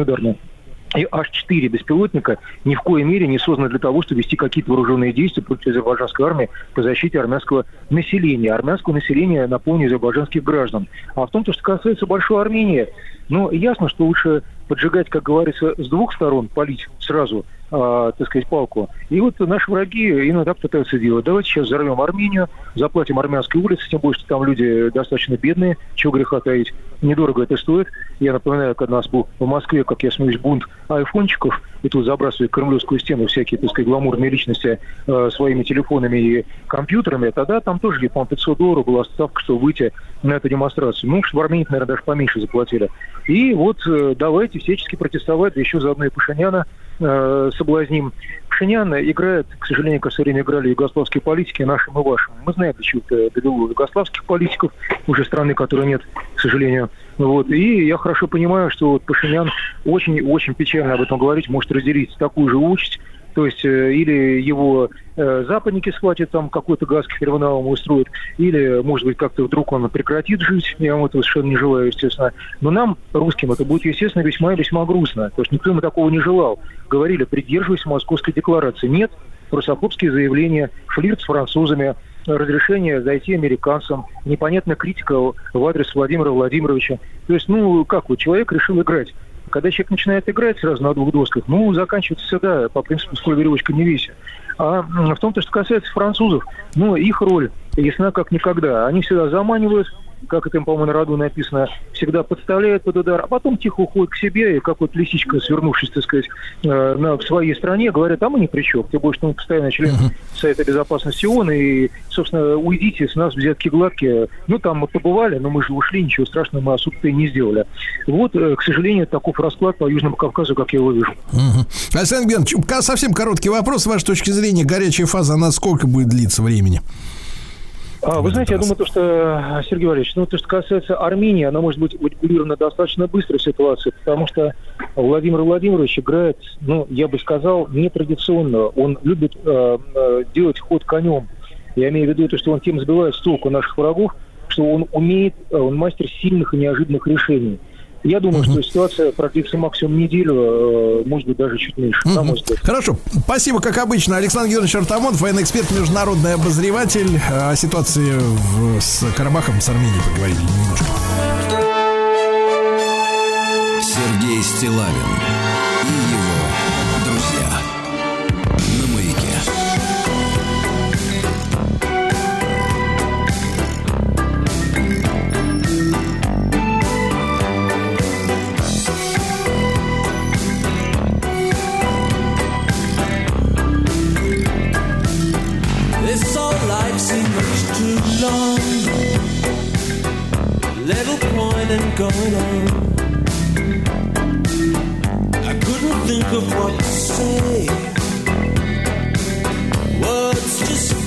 И H4 беспилотника ни в коей мере не созданы для того, чтобы вести какие-то вооруженные действия против азербайджанской армии по защите армянского населения. Армянского населения на фоне азербайджанских граждан. А в том, что касается Большой Армении, ну, ясно, что лучше поджигать, как говорится, с двух сторон, палить сразу – э, так сказать, палку. И вот наши враги иногда пытаются делать. Давайте сейчас взорвем Армению, заплатим армянской улице, тем более, что там люди достаточно бедные, чего греха таить. Недорого это стоит. Я напоминаю, когда у нас был в Москве, как я смеюсь, бунт айфончиков, и тут забрасывали кремлевскую стену всякие, так сказать, гламурные личности э, своими телефонами и компьютерами, тогда там тоже, по-моему, 500 долларов была ставка, чтобы выйти на эту демонстрацию. Ну, в Армении, наверное, даже поменьше заплатили. И вот э, давайте всячески протестовать, еще заодно и Пашиняна э, соблазним. Пшинян играет, к сожалению, как все время играли югославские политики, нашим и вашим. Мы знаем, почему это довело югославских политиков, уже страны, которой нет, к сожалению. Вот. И я хорошо понимаю, что вот Пашинян очень-очень печально об этом говорить, может разделить такую же участь, то есть э, или его э, западники схватят, там какой-то газ каферваналом устроят, или, может быть, как-то вдруг он прекратит жить, я вам этого совершенно не желаю, естественно. Но нам, русским, это будет, естественно, весьма весьма грустно. То есть никто ему такого не желал. Говорили, придерживайся Московской декларации. Нет, русофобские заявления, флирт с французами, разрешение зайти американцам, непонятная критика в адрес Владимира Владимировича. То есть, ну, как вот, человек решил играть. Когда человек начинает играть сразу на двух досках, ну, заканчивается всегда по принципу «сколь веревочка не веся». А в том, что касается французов, ну, их роль ясна как никогда. Они всегда заманивают, как это, по-моему, на роду написано, всегда подставляют под удар, а потом тихо уходят к себе, и как вот лисичка, свернувшись, так сказать, э, на, в своей стране, говорят, а мы ни при чем, тем более, что мы постоянно член Совета Безопасности ООН, и, собственно, уйдите, с нас взятки гладкие. Ну, там мы побывали, но мы же ушли, ничего страшного мы особо-то и не сделали. Вот, э, к сожалению, таков расклад по Южному Кавказу, как я его вижу. Угу. Александр Георгиевич, совсем короткий вопрос. С вашей точки зрения, горячая фаза, она сколько будет длиться времени? А, вы знаете, я думаю, то, что, Сергей Валерьевич, ну, то, что касается Армении, она может быть урегулирована достаточно быстро ситуация, потому что Владимир Владимирович играет, ну, я бы сказал, нетрадиционно. Он любит э, э, делать ход конем. Я имею в виду то, что он тем сбивает с толку наших врагов, что он умеет, э, он мастер сильных и неожиданных решений. Я думаю, что ситуация продлится максимум неделю, э, может быть, даже чуть меньше, на мой взгляд. Хорошо. Спасибо, как обычно. Александр Георгиевич Артамонов, военный эксперт, международный обозреватель. О ситуации в, с Карабахом, с Арменией поговорили немножко. Сергей Стилавин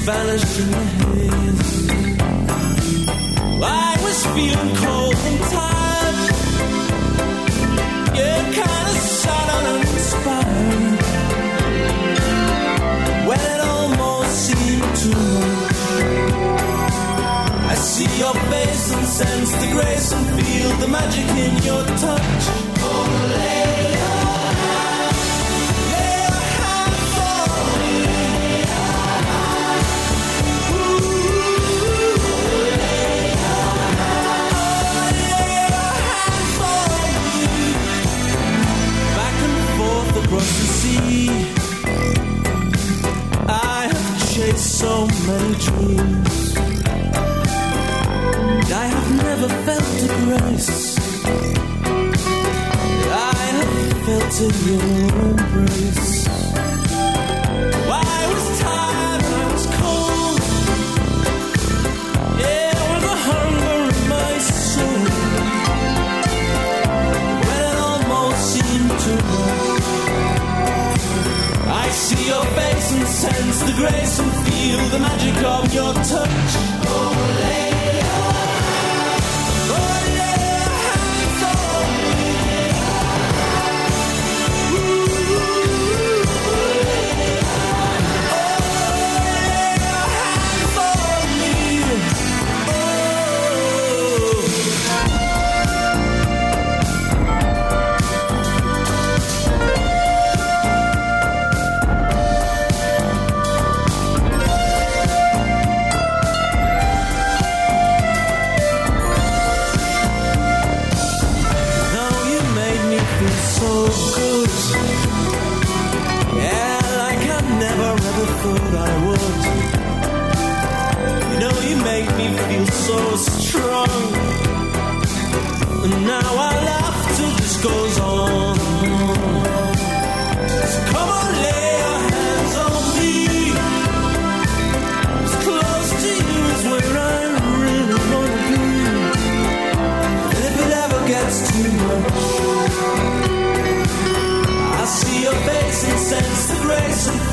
vanished in my head. I was feeling cold and tired. Yeah, kinda sad and uninspired. When it almost seemed too much. I see your face and sense the grace and feel the magic in your touch. Oh, I have chased so many dreams. I have never felt a grace. I have felt in your sense the grace and feel the magic of your touch. Oh,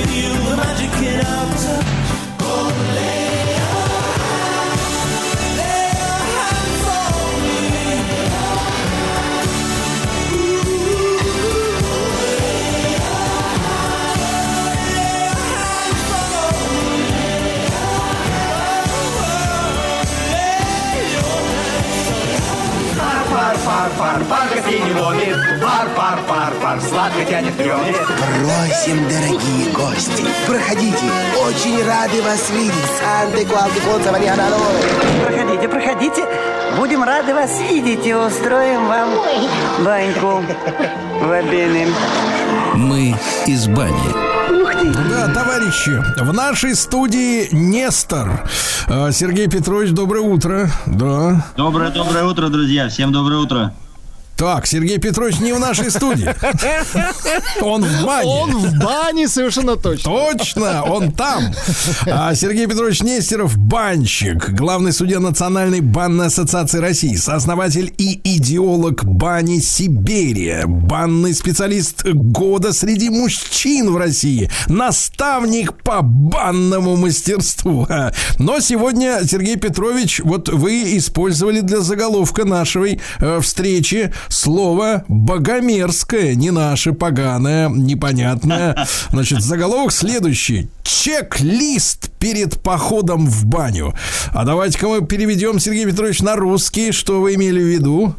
feel the magic in our touch. Пар, пар, пар, кофейни ловит. Пар, пар, пар, пар, сладко тянет рёмит. Просим, дорогие гости, проходите. Очень рады вас видеть. Санте Куалки Конца Проходите, проходите. Будем рады вас видеть и устроим вам баньку в обеим. Мы из бани. Да, товарищи, в нашей студии Нестор. Э, Сергей Петрович, доброе утро. Да. Доброе, доброе утро, друзья. Всем доброе утро. Так, Сергей Петрович не в нашей студии. Он в бане. Он в бане совершенно точно. Точно, он там. А Сергей Петрович Нестеров – банщик, главный судья Национальной банной ассоциации России, сооснователь и идеолог бани Сибири, банный специалист года среди мужчин в России, наставник по банному мастерству. Но сегодня, Сергей Петрович, вот вы использовали для заголовка нашей э, встречи слово богомерзкое, не наше, поганое, непонятное. Значит, заголовок следующий. Чек-лист перед походом в баню. А давайте-ка мы переведем, Сергей Петрович, на русский. Что вы имели в виду?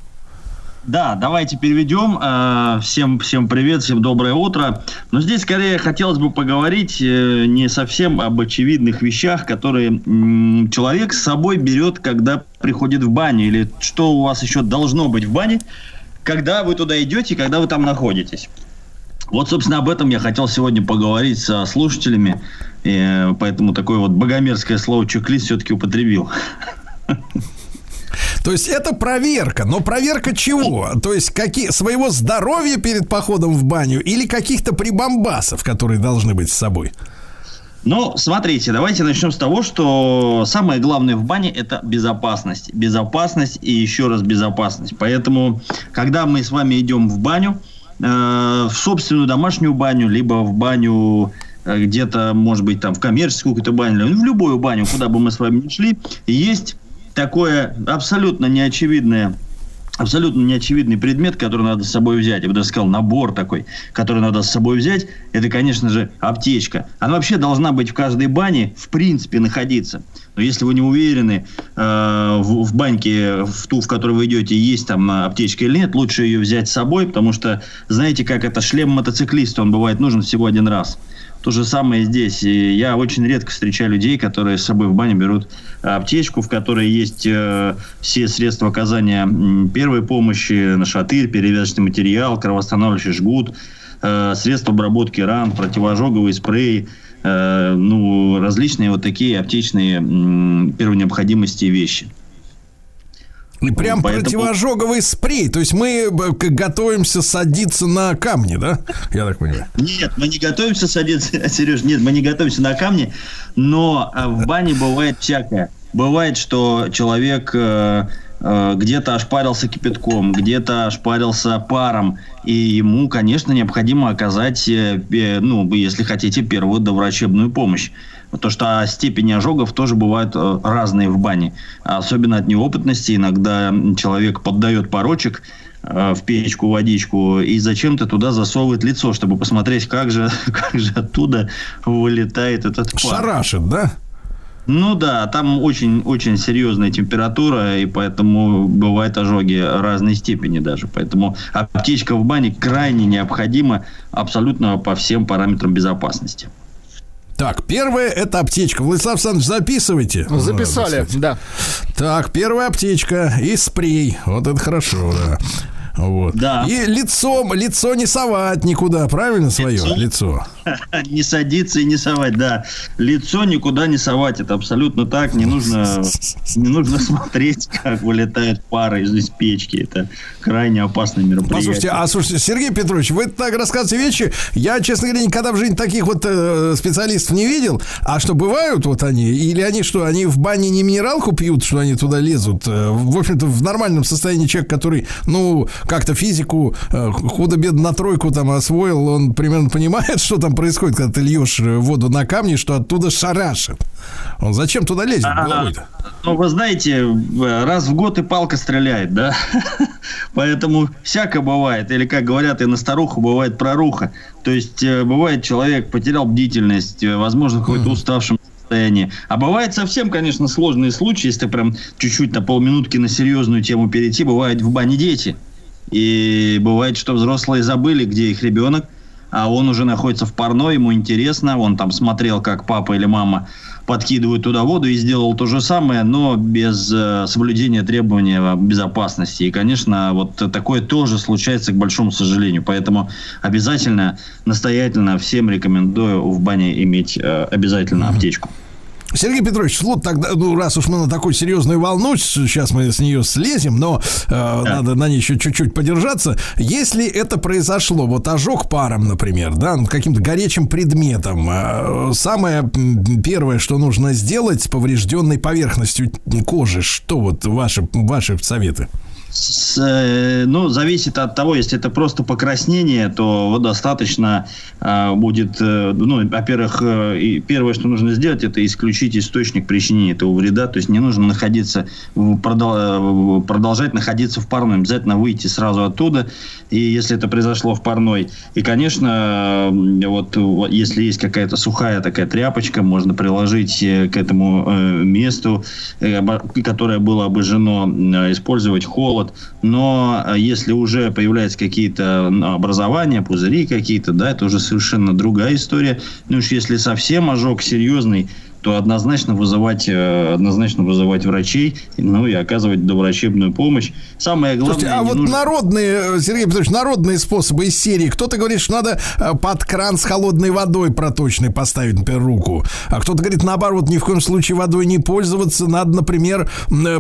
Да, давайте переведем. Э, Всем, всем привет, всем доброе утро. Но здесь скорее хотелось бы поговорить э, не совсем об очевидных вещах, которые человек с собой берет, когда приходит в баню, или что у вас еще должно быть в бане, когда вы туда идете, когда вы там находитесь. Вот, собственно, об этом я хотел сегодня поговорить со слушателями, э, поэтому такое вот богомерзкое слово чек-лист все-таки употребил. То есть это проверка, но проверка чего? То есть какие своего здоровья перед походом в баню или каких-то прибамбасов, которые должны быть с собой? Ну, смотрите, давайте начнем с того, что самое главное в бане – это безопасность. Безопасность и еще раз безопасность. Поэтому, когда мы с вами идем в баню, э, в собственную домашнюю баню, либо в баню э, где-то, может быть, там в коммерческую какую-то баню, ну, в любую баню, куда бы мы с вами ни шли, есть такое абсолютно неочевидное абсолютно неочевидный предмет, который надо с собой взять. Я бы даже сказал, набор такой, который надо с собой взять, это, конечно же, аптечка. Она вообще должна быть в каждой бане, в принципе, находиться. Но если вы не уверены э, в, в баньке, в ту, в которой вы идете, есть там аптечка или нет, лучше ее взять с собой, потому что, знаете, как это шлем мотоциклиста, он бывает нужен всего один раз. То же самое здесь. И я очень редко встречаю людей, которые с собой в бане берут аптечку, в которой есть э, все средства оказания первой помощи, нашатырь, перевязочный материал, кровоостанавливающий жгут, э, средства обработки ран, противоожоговый спрей, э, ну, различные вот такие аптечные м, первой необходимости вещи. И прям Поэтому- противоожоговый спрей. То есть мы готовимся садиться на камни, да? Я так понимаю. Нет, мы не готовимся садиться, Сереж, нет, мы не готовимся на камни, но э, в бане бывает всякое. Бывает, что человек э, где-то ошпарился кипятком, где-то ошпарился паром, и ему, конечно, необходимо оказать, э, э, ну, если хотите, первую доврачебную помощь. Потому что степени ожогов тоже бывают э, разные в бане. Особенно от неопытности. Иногда человек поддает порочек, э, в печку водичку и зачем-то туда засовывает лицо, чтобы посмотреть, как же, как же оттуда вылетает этот пар. Шарашит, да? Ну да, там очень-очень серьезная температура, и поэтому бывают ожоги разной степени даже. Поэтому аптечка в бане крайне необходима абсолютно по всем параметрам безопасности. Так, первая это аптечка. Владислав Александрович, записывайте. Записали, да. Так, первая аптечка и спрей. Вот это хорошо, да. Вот. Да. И лицом, лицо не совать никуда, правильно свое лицо? лицо. Не садиться и не совать, да. Лицо никуда не совать, это абсолютно так. Не нужно, не нужно смотреть, как вылетает пара из, из печки. Это крайне опасное мероприятие. Послушайте, а слушайте, Сергей Петрович, вы так рассказываете вещи. Я, честно говоря, никогда в жизни таких вот э, специалистов не видел. А что, бывают вот они? Или они что, они в бане не минералку пьют, что они туда лезут? Э, В общем-то, в нормальном состоянии человек, который, ну, как-то физику э, худо-бедно на тройку там освоил, он примерно понимает, что там происходит, когда ты льешь э, воду на камни, что оттуда шарашит. Он зачем туда лезет А, головой-то? Ну, вы знаете, в- раз в год и палка стреляет, да? Поэтому всяко бывает. Или, как говорят, и на старуху бывает проруха. То есть, э, бывает, человек потерял бдительность, э, возможно, в какой-то уставшем состоянии. А бывает совсем, конечно, сложные случаи, если прям чуть-чуть на полминутки на серьезную тему перейти. Бывают в бане дети. И бывает, что взрослые забыли, где их ребенок, а он уже находится в парной, ему интересно, он там смотрел, как папа или мама подкидывают туда воду и сделал то же самое, но без э, соблюдения требований безопасности. И, конечно, вот такое тоже случается, к большому сожалению. Поэтому обязательно, настоятельно всем рекомендую в бане иметь э, обязательно аптечку. Сергей Петрович, вот тогда, ну, раз уж мы на такую серьезную волну, сейчас мы с нее слезем, но э, надо на ней еще чуть-чуть подержаться. Если это произошло, вот ожог паром, например, да, каким-то горячим предметом, э, самое первое, что нужно сделать с поврежденной поверхностью кожи, что вот ваши, ваши советы? С, э, ну, зависит от того, если это просто покраснение, то достаточно э, будет, э, ну, во-первых, э, первое, что нужно сделать, это исключить источник причинения этого вреда, то есть не нужно находиться, продол- э, продолжать находиться в парной, обязательно выйти сразу оттуда, и если это произошло в парной, и, конечно, э, вот если есть какая-то сухая такая тряпочка, можно приложить э, к этому э, месту, э, которое было обожжено, э, использовать холод, но э, если уже появляются какие-то образования, пузыри какие-то, да, это уже совершенно другая история. Ну уж если совсем ожог серьезный, то однозначно вызывать, э, однозначно вызывать врачей, ну и оказывать доврачебную помощь. Самое главное, Слушайте, а вот нужно- народные, э, Сергей Петрович, народные способы из серии. Кто-то говорит, что надо э, под кран с холодной водой проточной поставить, например, руку. А кто-то говорит, наоборот, ни в коем случае водой не пользоваться. Надо, например,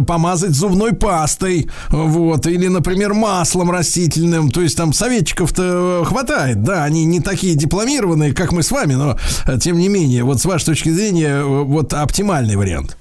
помазать зубной пастой. Вот. Или, например, маслом растительным. То есть там советчиков-то хватает. Да, они не такие дипломированные, как мы с вами, но тем не менее, вот с вашей точки зрения, вот оптимальный вариант.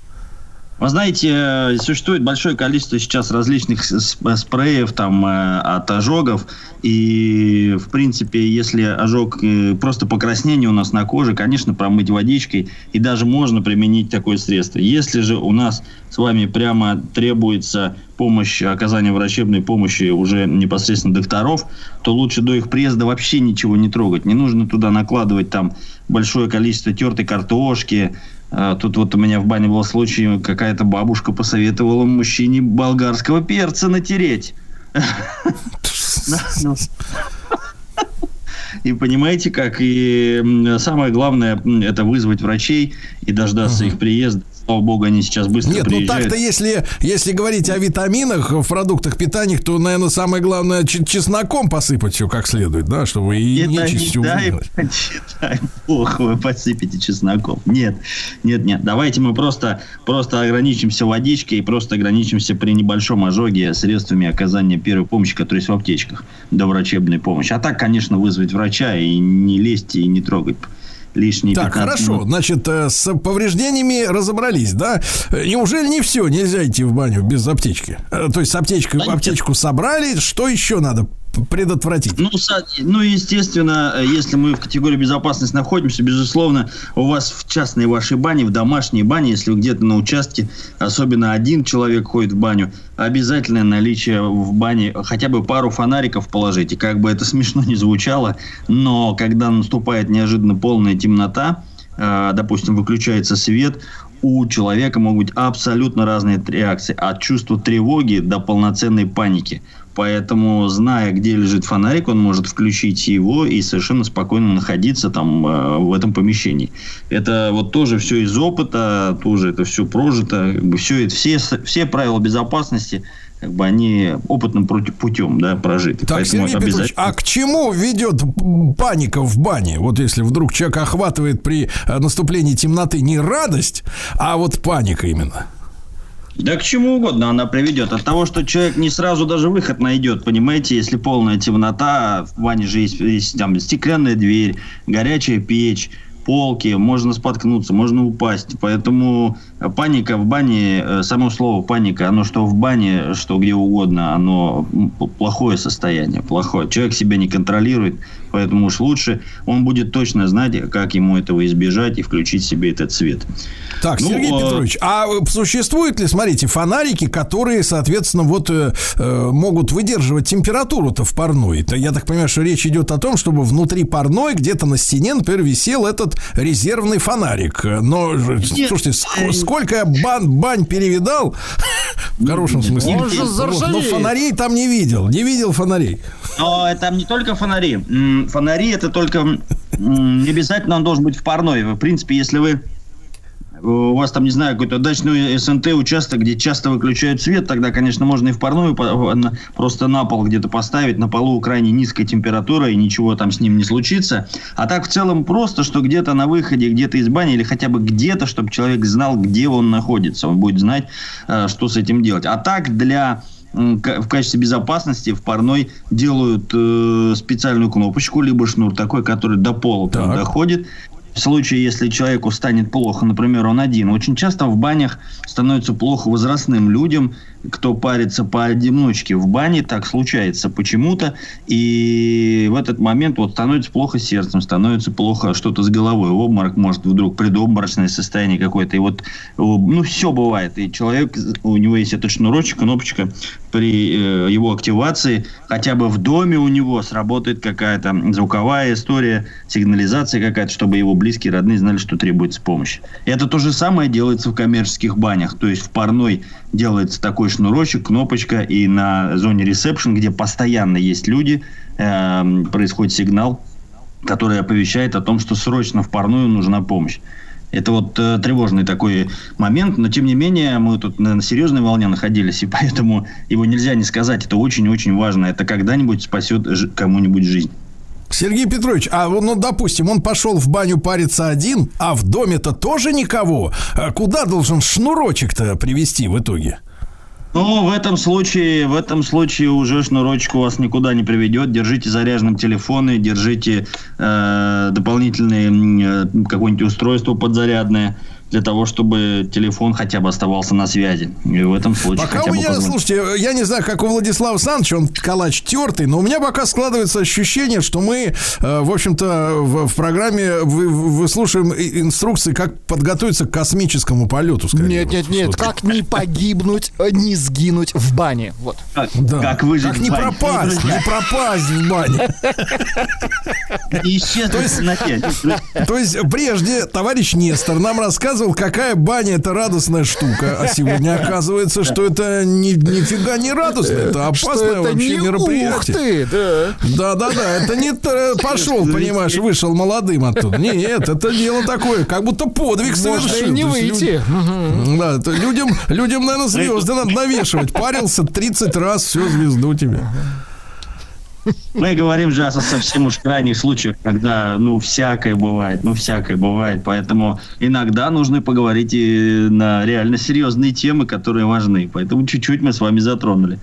Вы знаете, э, существует большое количество сейчас различных спреев там э, от ожогов. И, в принципе, если ожог э, просто покраснение у нас на коже, конечно, промыть водичкой. И даже можно применить такое средство. Если же у нас с вами прямо требуется помощь, оказание врачебной помощи уже непосредственно докторов, то лучше до их приезда вообще ничего не трогать. Не нужно туда накладывать там большое количество тертой картошки, Тут вот у меня в бане был случай, какая-то бабушка посоветовала мужчине болгарского перца натереть. И понимаете, как и самое главное, это вызвать врачей и дождаться их приезда. Слава богу, они сейчас быстро Нет, ну приезжают. так-то, если, если говорить о витаминах в продуктах питания, то, наверное, самое главное чесноком посыпать все как следует, да, чтобы и Это нечисть не дай, дай бог вы посыпите чесноком. Нет, нет, нет. Давайте мы просто, просто ограничимся водичкой и просто ограничимся при небольшом ожоге средствами оказания первой помощи, которые есть в аптечках, до врачебной помощи. А так, конечно, вызвать врача и не лезть и не трогать. Лишние Так, 15 хорошо. минут. Значит, э, с повреждениями разобрались, да? Э, Неужели не все? Нельзя идти в баню без аптечки? Э, То есть аптечку, аптечку собрали, что еще надо предотвратить? Ну, ну, естественно, э, если мы в категории безопасности находимся, безусловно, у вас в частной вашей бане, в домашней бане, если вы где-то на участке, особенно один человек ходит в баню, обязательное наличие в бане хотя бы пару фонариков положите. Как бы это смешно не звучало, но когда наступает неожиданно полная темнота, э, допустим, выключается свет, у человека могут быть абсолютно разные реакции. От чувства тревоги до полноценной паники. Поэтому, зная, где лежит фонарик, он может включить его и совершенно спокойно находиться там э, в этом помещении. Это вот тоже все из опыта, тоже это все прожито. Как бы все, это, все, все правила безопасности, как бы они опытным путем да, прожиты. Так, Поэтому Сергей Петрович, а к чему ведет паника в бане? Вот если вдруг человек охватывает при э, наступлении темноты не радость, а вот паника именно. Да к чему угодно она приведет. От того, что человек не сразу даже выход найдет, понимаете, если полная темнота, в бане же есть, есть там стеклянная дверь, горячая печь, полки, можно споткнуться, можно упасть. Поэтому паника в бане, э, само слово паника, оно что в бане, что где угодно, оно плохое состояние, плохое. Человек себя не контролирует, поэтому уж лучше он будет точно знать, как ему этого избежать и включить себе этот цвет. Так, Ну, Сергей а- Петрович, а существуют ли, смотрите, фонарики, которые, соответственно, вот э, э, могут выдерживать температуру-то в парной? Это, я так понимаю, что речь идет о том, чтобы внутри парной где-то на стене, например, висел этот резервный фонарик. Но, э, слушайте, сколько я бан, бань перевидал, в хорошем смысле. Он же Вот, но заржавеет. фонарей там не видел, не видел фонарей. Но там не только фонари. Фонари это только не обязательно он должен быть в парной. В принципе, если вы у вас там, не знаю, какой-то дачный СНТ участок, где часто выключают свет, тогда, конечно, можно и в парную просто на пол где-то поставить, на полу крайне низкая температура, и ничего там с ним не случится. А так в целом просто, что где-то на выходе, где-то из бани, или хотя бы где-то, чтобы человек знал, где он находится. Он будет знать, э, что с этим делать. А так для в качестве безопасности в парной делают э, специальную кнопочку, либо шнур такой, который до пола прям доходит. В случае, если человеку станет плохо, например, он один, очень часто в банях становится плохо возрастным людям, кто парится поодиночке в бане, так случается почему-то, и в этот момент вот становится плохо сердцем, становится плохо что-то с головой, обморок может вдруг предобморочное состояние какое-то, и вот, ну, все бывает, и человек, у него есть этот шнурочек, кнопочка, при э, его активации, хотя бы в доме у него сработает какая-то звуковая история, сигнализация какая-то, чтобы его близкие, родные знали, что требуется помощь. Это то же самое делается в коммерческих банях, то есть в парной делается такой шнурочек, кнопочка, и на зоне ресепшн, где постоянно есть люди, эм, происходит сигнал, который оповещает о том, что срочно в парную нужна помощь. Это вот э, тревожный такой момент, но тем не менее мы тут на, серьезной волне находились, и поэтому его нельзя не сказать. Это очень-очень важно. Это когда-нибудь спасет жи- кому-нибудь жизнь. Сергей Петрович, а ну, допустим, он пошел в баню париться один, а в доме-то тоже никого. А куда должен шнурочек-то привести в итоге? Ну, в этом случае, в этом случае уже шнурочек у вас никуда не приведет. Держите заряженным телефоны, держите э, дополнительные э, какое-нибудь устройство подзарядное для того, чтобы телефон хотя бы оставался на связи. И в этом случае Пока хотя у бы меня, позвонить. слушайте, я не знаю, как у Владислава Саныча, он калач тертый, но у меня пока складывается ощущение, что мы, э, в общем-то, в, в программе вы, выслушаем инструкции, как подготовиться к космическому полету. скорее. Нет, нет, нет, как не погибнуть, э, не сгинуть в бане. Вот. Как, Да. как выжить Как в не бане. пропасть, не пропасть в бане. И исчезнуть темноте. То есть прежде товарищ Нестор нам рассказывал, какая баня это радостная штука, а сегодня оказывается, что это ни, нифига не радостно, это Что опасное это вообще не ух мероприятие. ты, да. Да, да, да, это не пошел, понимаешь, вышел молодым оттуда. Нет, это дело такое, как будто подвиг Можно совершил. не выйти. люди- Да, это людям, людям, наверное, звезды надо навешивать. Парился 30 раз, все, звезду тебе. Мы говорим же о совсем уж крайних случаях, когда, ну, всякое бывает, ну, всякое бывает. Поэтому иногда нужно поговорить и на реально серьезные темы, которые важны. Поэтому чуть-чуть мы с вами затронули.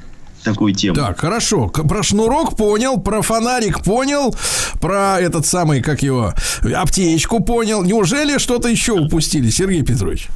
такую тему. Так, хорошо. Про шнурок понял, про фонарик понял, про этот самый, как его, аптечку понял. Неужели что-то еще упустили, Сергей Петрович?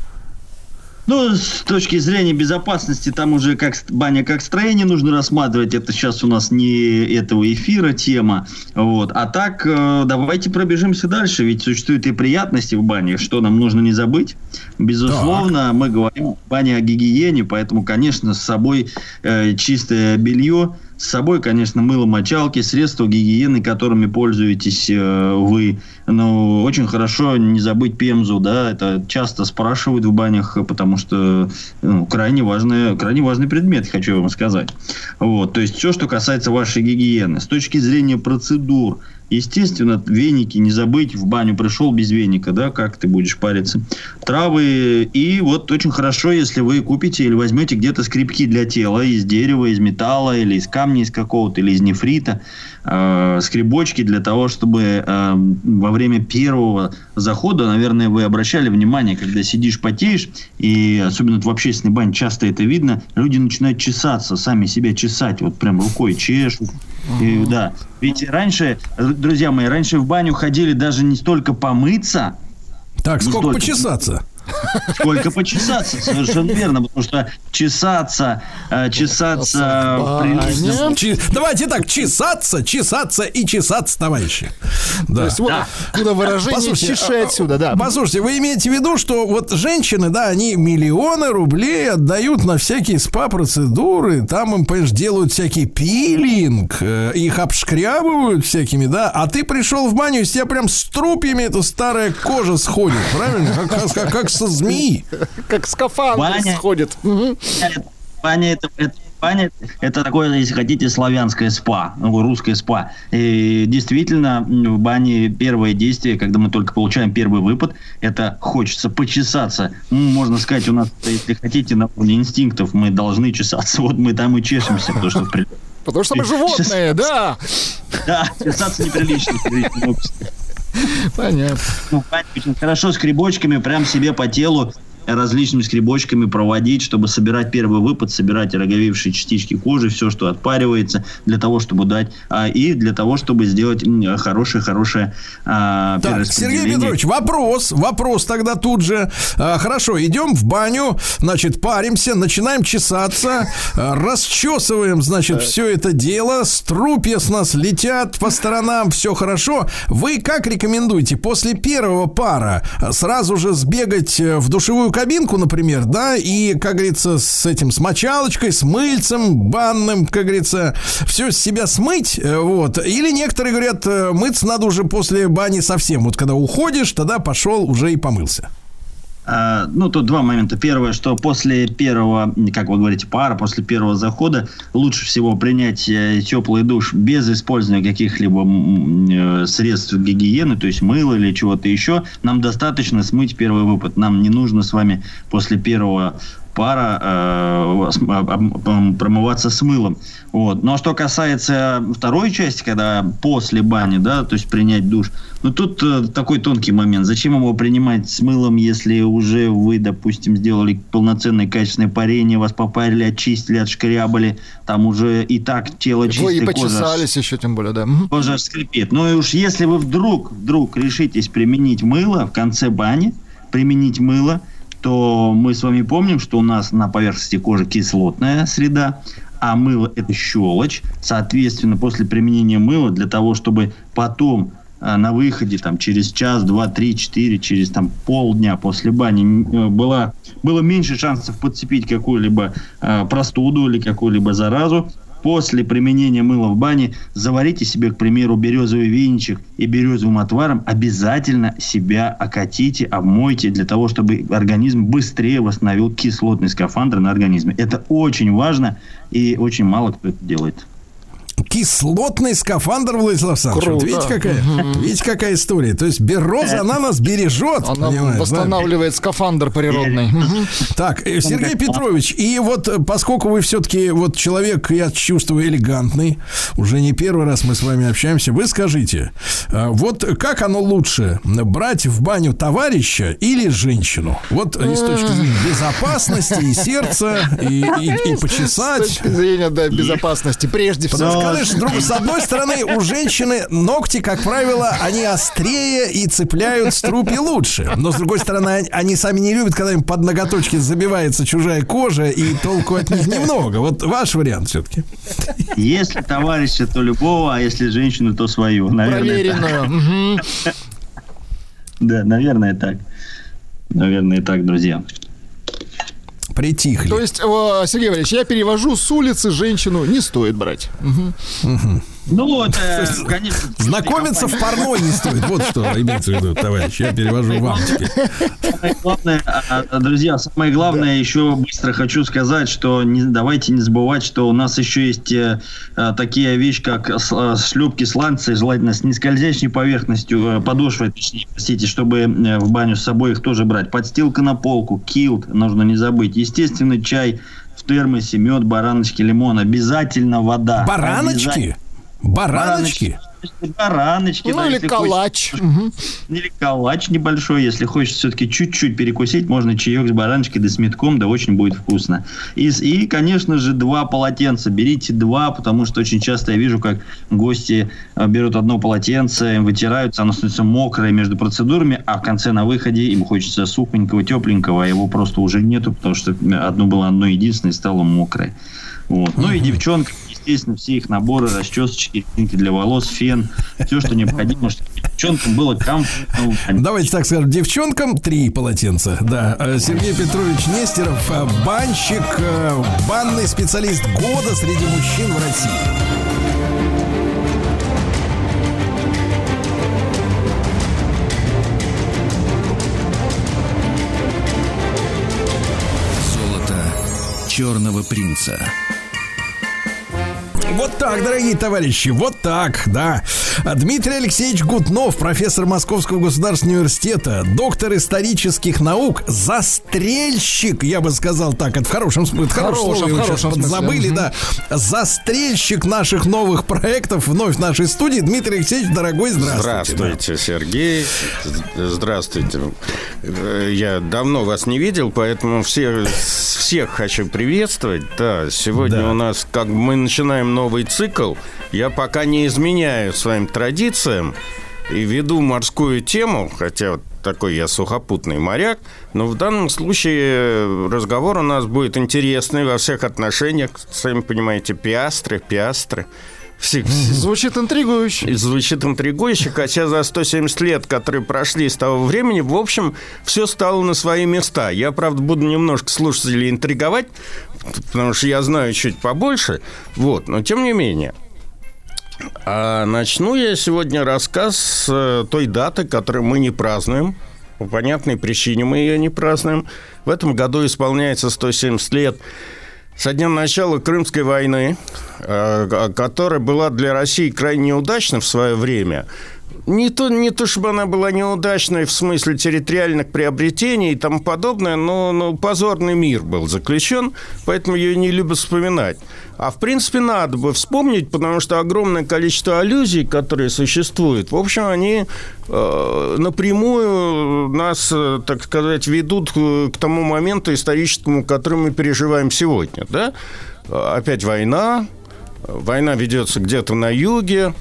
Ну, с точки зрения безопасности, там уже как баня как строение нужно рассматривать. Это сейчас у нас не этого эфира тема. Вот. А так, э, давайте пробежимся дальше. Ведь существуют и приятности в бане, что нам нужно не забыть. Безусловно, мы говорим в бане о гигиене, поэтому, конечно, с собой э, чистое белье, с собой, конечно, мыло, мочалки, средства гигиены, которыми пользуетесь э, вы. Но очень хорошо не забыть пемзу, да, это часто спрашивают в банях, потому что ну, крайне, важный, крайне важный предмет, хочу вам сказать. Вот, то есть все, что касается вашей гигиены. С точки зрения процедур, Естественно, веники не забыть. В баню пришел без веника, да, как ты будешь париться. Травы. И вот очень хорошо, если вы купите или возьмете где-то скрипки для тела из дерева, из металла, или из камня из какого-то, или из нефрита. Э, скребочки для того, чтобы э, во время первого захода, наверное, вы обращали внимание, когда сидишь, потеешь, и особенно в общественной бане часто это видно, люди начинают чесаться, сами себя чесать, вот прям рукой чешут. И, да. Ведь раньше, друзья мои, раньше в баню ходили даже не столько помыться. Так, не сколько столько- почесаться? Сколько почесаться, совершенно верно, потому что чесаться, э, чесаться Чи- Давайте так, чесаться, чесаться и чесаться, товарищи. Да. То есть вот откуда выражение Послушайте, «чеши а, отсюда», да. Послушайте, вы имеете в виду, что вот женщины, да, они миллионы рублей отдают на всякие СПА-процедуры, там им, понимаешь, делают всякий пилинг, э, их обшкрябывают всякими, да, а ты пришел в баню, и с тебя прям с трупьями эта старая кожа сходит, правильно? Как, как- как со змеи. Как скафандр Баня. сходит. Баня это, это- баня это такое, если хотите, славянское спа, ну, русское спа. И действительно, в бане первое действие, когда мы только получаем первый выпад, это хочется почесаться. Ну, можно сказать, у нас, если хотите, на уровне инстинктов мы должны чесаться. Вот мы там и чешемся, потому что Потому что мы животные, да. да, чесаться неприлично. Понятно. Ну, хорошо скребочками прям себе по телу различными скребочками проводить, чтобы собирать первый выпад, собирать роговевшие частички кожи, все, что отпаривается, для того, чтобы дать, а, и для того, чтобы сделать хорошее-хорошее а, Так, Сергей. Петрович, вопрос, вопрос тогда тут же. А, хорошо, идем в баню, значит, паримся, начинаем чесаться, а, расчесываем, значит, все это дело, струпья с нас летят по сторонам, все хорошо. Вы как рекомендуете после первого пара а, сразу же сбегать э, в душевую кабинку, например, да, и, как говорится, с этим, с мочалочкой, с мыльцем банным, как говорится, все с себя смыть, э, вот. Или некоторые говорят, э, мыться надо уже после бани совсем. Вот когда уходишь, тогда пошел уже и помылся. А, ну, тут два момента. Первое, что после первого, как вы говорите, пара, после первого захода лучше всего принять э, теплый душ без использования каких-либо э, средств гигиены, то есть мыла или чего-то еще. Нам достаточно смыть первый выпад. Нам не нужно с вами после первого пара э, промываться с мылом. Вот. Ну а что касается второй части, когда после бани, да, то есть принять душ, ну тут э, такой тонкий момент. Зачем его принимать с мылом, если уже вы, допустим, сделали полноценное качественное парение, вас попарили, очистили, отшкрябали, там уже и так тело Вы чистое, и кожа почесались еще, тем более, да. Кожа скрипит. Ну и уж если вы вдруг, вдруг решитесь применить мыло в конце бани, применить мыло, то мы с вами помним, что у нас на поверхности кожи кислотная среда, а мыло это щелочь. Соответственно, после применения мыла для того, чтобы потом а, на выходе там через час, два, три, четыре, через там полдня после бани э, была, было меньше шансов подцепить какую-либо э, простуду или какую-либо заразу. После применения мыла в бане заварите себе, к примеру, березовый веничек и березовым отваром. Обязательно себя окатите, обмойте для того, чтобы организм быстрее восстановил кислотный скафандр на организме. Это очень важно и очень мало кто это делает. Кислотный скафандр, Владислав Александрович. Видите, какая, видите, какая история. То есть бероза, она нас бережет. Она да? восстанавливает скафандр природный. Так, э, Сергей Петрович, и вот э, поскольку вы все-таки вот человек, я чувствую, элегантный, уже не первый раз мы с вами общаемся, вы скажите, э, вот как оно лучше, брать в баню товарища или женщину? Вот э, с точки зрения безопасности и сердца, и, и- и С почесать. точки зрения да, безопасности, прежде всего. Потому с друг- с одной стороны, у женщины ногти, как правило, они острее и цепляют струпи лучше. Но, с другой стороны, они- сами не любят, когда им под ноготочки забивается чужая кожа, и толку от них немного. Вот ваш вариант все-таки. Если товарища, то любого, а если женщину, то свою. Наверное, так. Мгм. Да, наверное, так. Наверное, так, друзья. Притихли. То есть, э, Сергей Валерьевич, я перевожу с улицы женщину не стоит брать. Мгм. Ну, это, конечно... Знакомиться в порной не стоит. Вот что имеется в виду, товарищ. Я перевожу вам теперь. Самое главное, а, а, друзья, самое главное, еще быстро хочу сказать, что не, давайте не забывать, что у нас еще есть э, э, такие вещи, как э, шлюпки сланцы, желательно с нескользящей поверхностью, э, подошвой, точнее, простите, чтобы э, в баню с собой их тоже брать. Подстилка на полку, килт, нужно не забыть. Естественный чай в термосе, мед, бараночки, лимон. Обязательно вода. Бараночки? Бараночки? Бараночки. Ну, да, или калач. хочешь. Мгм. Или калач небольшой, если хочешь все-таки чуть-чуть перекусить, можно чаек с бараночкой да с метком, да очень будет вкусно. И, и, конечно же, два полотенца. Берите два, потому что очень часто я вижу, как гости э, берут одно полотенце, вытираются, оно становится мокрое между процедурами, а в конце на выходе им хочется сухонького, тепленького, а его просто уже нету, потому что одно было одно единственное и стало мокрое. Вот. Ну и девчонка, естественно, все их наборы, расчесочки, резинки для волос, фен, все, что необходимо, чтобы девчонкам было комфортно. Давайте так скажем, девчонкам три полотенца. Да, Э, Сергей Петрович Нестеров, э, банщик, э, банный специалист года среди мужчин в России. Золото черного принца. Вот так, дорогие товарищи, вот так, да. Дмитрий Алексеевич Гутнов, профессор Московского государственного университета, доктор исторических наук, застрельщик, я бы сказал так, это в хорошем смысле, это хорошее слово, в хорошем смысле. забыли, да. Застрельщик наших новых проектов вновь в нашей студии. Дмитрий Алексеевич, дорогой, здравствуйте. Здравствуйте, Сергей. Здравствуйте. Я давно вас не видел, поэтому все, всех хочу приветствовать. Да, сегодня Да. у нас, как мы начинаем новый цикл, я пока не изменяю своим традициям и веду морскую тему, хотя вот такой я сухопутный моряк, но в данном случае разговор у нас будет интересный во всех отношениях. Сами понимаете, пиастры, пиастры. Звучит интригующе. и Звучит интригующе, хотя за 170 лет, которые прошли с того времени, в общем, все стало на свои места. Я, правда, буду немножко слушателей интриговать, потому что я знаю чуть побольше, вот, но тем не менее. А начну я сегодня рассказ с э, той даты, которую мы не празднуем. По понятной причине мы ее не празднуем. В этом году исполняется 170 лет со дня начала Крымской войны, э, которая была для России крайне неудачна в свое время. Не то, не то, чтобы она была неудачной в смысле территориальных приобретений и тому подобное, но, но позорный мир был заключен, поэтому ее не любят вспоминать. А в принципе надо бы вспомнить, потому что огромное количество аллюзий, которые существуют, в общем, они э, напрямую нас, э, так сказать, ведут к, к тому моменту историческому, который мы переживаем сегодня. Да? Опять война, война ведется где-то на юге,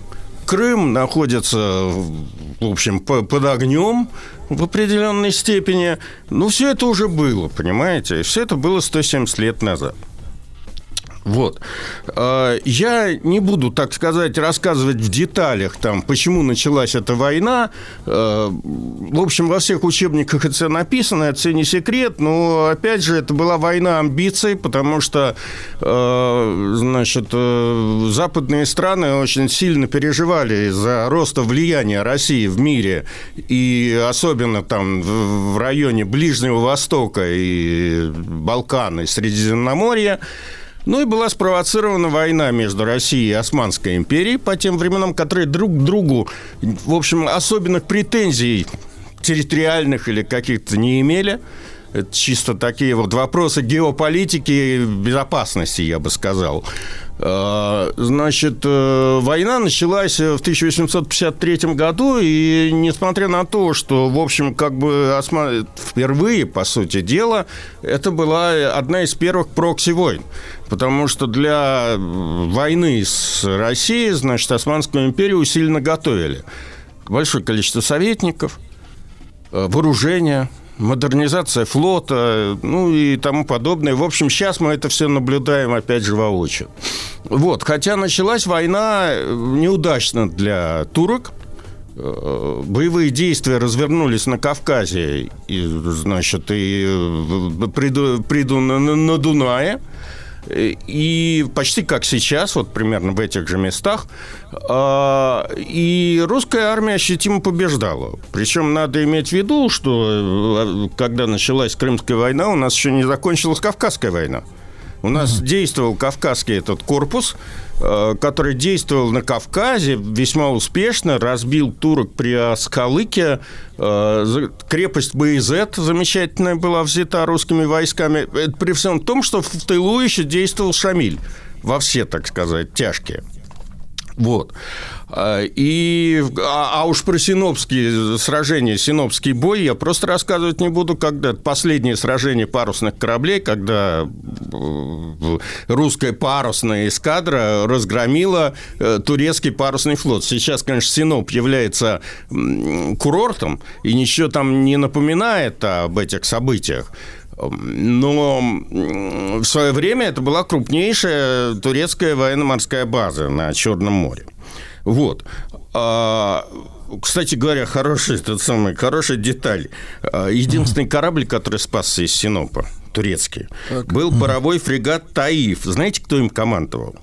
Крым находится, в общем, по- под огнем в определенной степени. Ну, все это уже было, понимаете? Все это было 170 лет назад. Вот. А, Я не буду, так сказать, рассказывать в деталях, там, почему началась эта война. А, В общем, во всех учебниках это написано, это не секрет, но, опять же, это была война амбиций, потому что, а, значит, э, западные страны очень сильно переживали из-за роста влияния России в мире, и особенно там в районе Ближнего Востока и Балкан и Средиземноморья. Ну и была спровоцирована война между Россией и Османской империей по тем временам, которые друг к другу, в общем, особенных претензий территориальных или каких-то не имели. Это чисто такие вот вопросы геополитики и безопасности, я бы сказал. А, Значит, э, война началась в 1853 году, и несмотря на то, что, в общем, как бы осма- впервые, по сути дела, это была одна из первых прокси-войн. Потому что для войны с Россией, значит, Османскую империю усиленно готовили. Большое количество советников, э, вооружения, модернизация флота, ну и тому подобное. В общем, сейчас мы это все наблюдаем, опять же, воочию. Вот, хотя началась война э, неудачно для турок, Э, боевые действия развернулись на Кавказе, и, значит, и приду, приду на- на Дунае. И почти как сейчас, вот примерно в этих же местах, а, и русская армия ощутимо побеждала. Причем надо иметь в виду, что э, когда началась Крымская война, у нас еще не закончилась Кавказская война. У нас действовал Кавказский этот корпус, который действовал на Кавказе весьма успешно, разбил турок при Аскалыке. Э, Крепость Баязет замечательная была взята русскими войсками. Это при всем том, что в тылу еще действовал Шамиль во все, так сказать, тяжкие. Вот. А, И, а, а уж про синопские сражения, синопский бой я просто рассказывать не буду, когда последнее сражение парусных кораблей, когда э, русская парусная эскадра разгромила э, турецкий парусный флот. Сейчас, конечно, Синоп является курортом и ничего там не напоминает об этих событиях. Но в свое время это была крупнейшая турецкая военно-морская база на Черном море. Вот. А, Кстати говоря, хороший, тот самый, хорошая деталь. А, Единственный корабль, который спасся из Синопа, турецкий, был паровой фрегат «Таиф». Знаете, кто им командовал?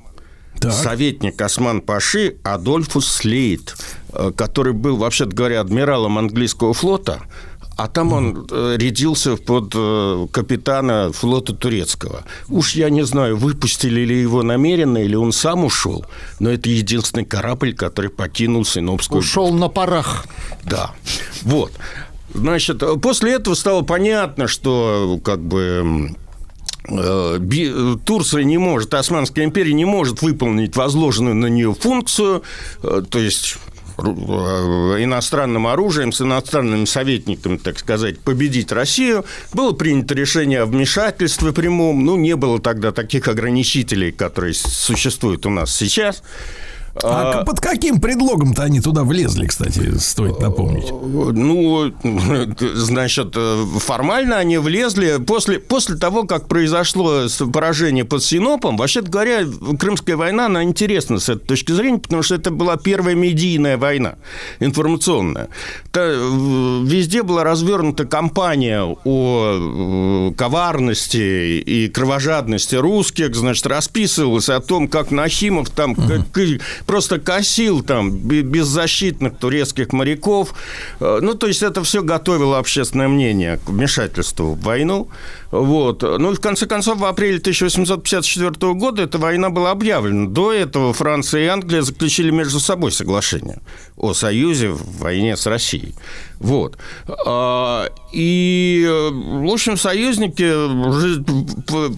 Советник Осман Паши Адольфус Слейт, э, который был, вообще-то говоря, адмиралом английского флота, а там он э, рядился под э, капитана флота турецкого. Уж я не знаю, выпустили ли его намеренно, или он сам ушел, но это единственный корабль, который покинул Синопскую Ушел на парах. да. Вот. Значит, после этого стало понятно, что как бы э, Турция не может, Османская империя не может выполнить возложенную на нее функцию, то есть иностранным оружием, с иностранными советниками, так сказать, победить Россию. Было принято решение о вмешательстве прямом. Ну, не было тогда таких ограничителей, которые существуют у нас сейчас. А под каким предлогом-то они туда влезли, кстати, стоит напомнить? Ну, значит, э, формально они влезли после, после того, как произошло поражение под Синопом. Вообще говоря, Крымская война, она интересна с этой точки зрения, потому что это была первая медийная война, информационная. Везде была развернута кампания о э, коварности и кровожадности русских, значит, расписывалось о том, как Нахимов там к- к- просто косил там бе- беззащитных турецких моряков. Э, Ну, то есть это все готовило общественное мнение к вмешательству в войну. Вот. Ну и в конце концов, в апреле 1854 года эта война была объявлена. До этого Франция и Англия заключили между собой соглашение о союзе в войне с Россией. Вот. А, И, в общем, союзники уже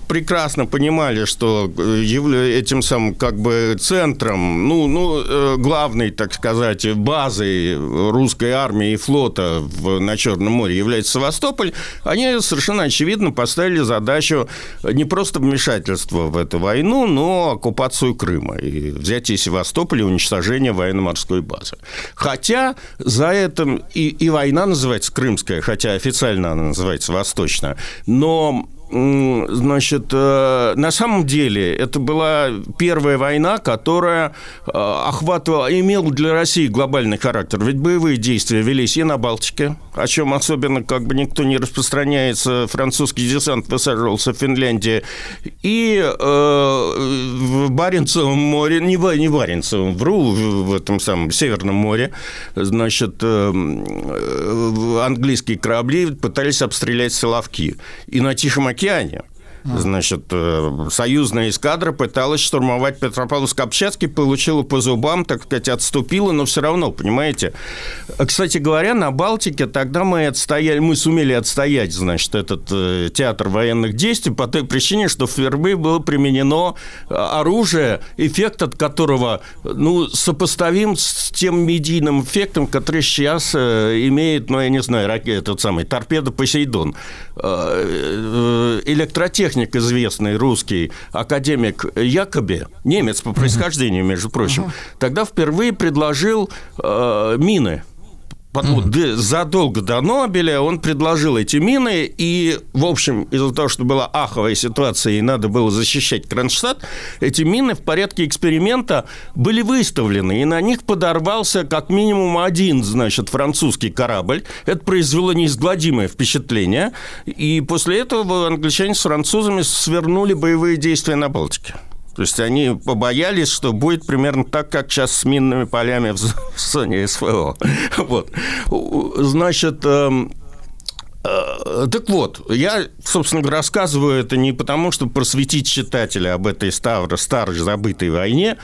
прекрасно понимали, что э, этим самым как бы центром, ну, ну, э, главной, так сказать, базой русской армии и флота в, на Черном море является Севастополь, они совершенно очевидно поставили задачу не просто вмешательства в эту войну, но оккупацию Крыма и взятие Севастополя и уничтожение военно-морской базы. Хотя за этим и, и война называется Крымская, хотя официально она называется Восточная, но Значит, э, на самом деле это была первая война, которая э, охватывала, имела для России глобальный характер. Ведь боевые действия велись и на Балтике, о чем особенно как бы никто не распространяется. Французский десант высаживался в Финляндии. И э, в Баренцевом море, не, не Баренцевом, в в этом самом Северном море, значит, э, э, английские корабли пытались обстрелять Соловки. И на Тихом океане океане. Значит, э, союзная эскадра пыталась штурмовать Петропавловск-Камчатский, получила по зубам, так сказать, отступила, но все равно, понимаете. Кстати говоря, на Балтике тогда мы отстояли, мы сумели отстоять, значит, этот э, театр военных действий по той причине, что впервые было применено э, оружие, эффект от которого, ну, сопоставим с тем медийным эффектом, который сейчас имеет, ну, я не знаю, ракет, этот самый торпеда Посейдон. Э, э, электротехник известный русский, академик Якобе, немец по происхождению, между прочим, тогда впервые предложил э, мины вот, задолго до Нобеля он предложил эти мины, и, в общем, из-за того, что была аховая ситуация, и надо было защищать Кронштадт, эти мины в порядке эксперимента были выставлены, и на них подорвался как минимум один, значит, французский корабль. Это произвело неизгладимое впечатление, и после этого англичане с французами свернули боевые действия на Балтике. То есть они побоялись, что будет примерно так, как сейчас с минными полями в зоне СВО. Вот. Значит, эм, э, так вот, я, собственно рассказываю это не потому, чтобы просветить читателя об этой старой, старой забытой войне,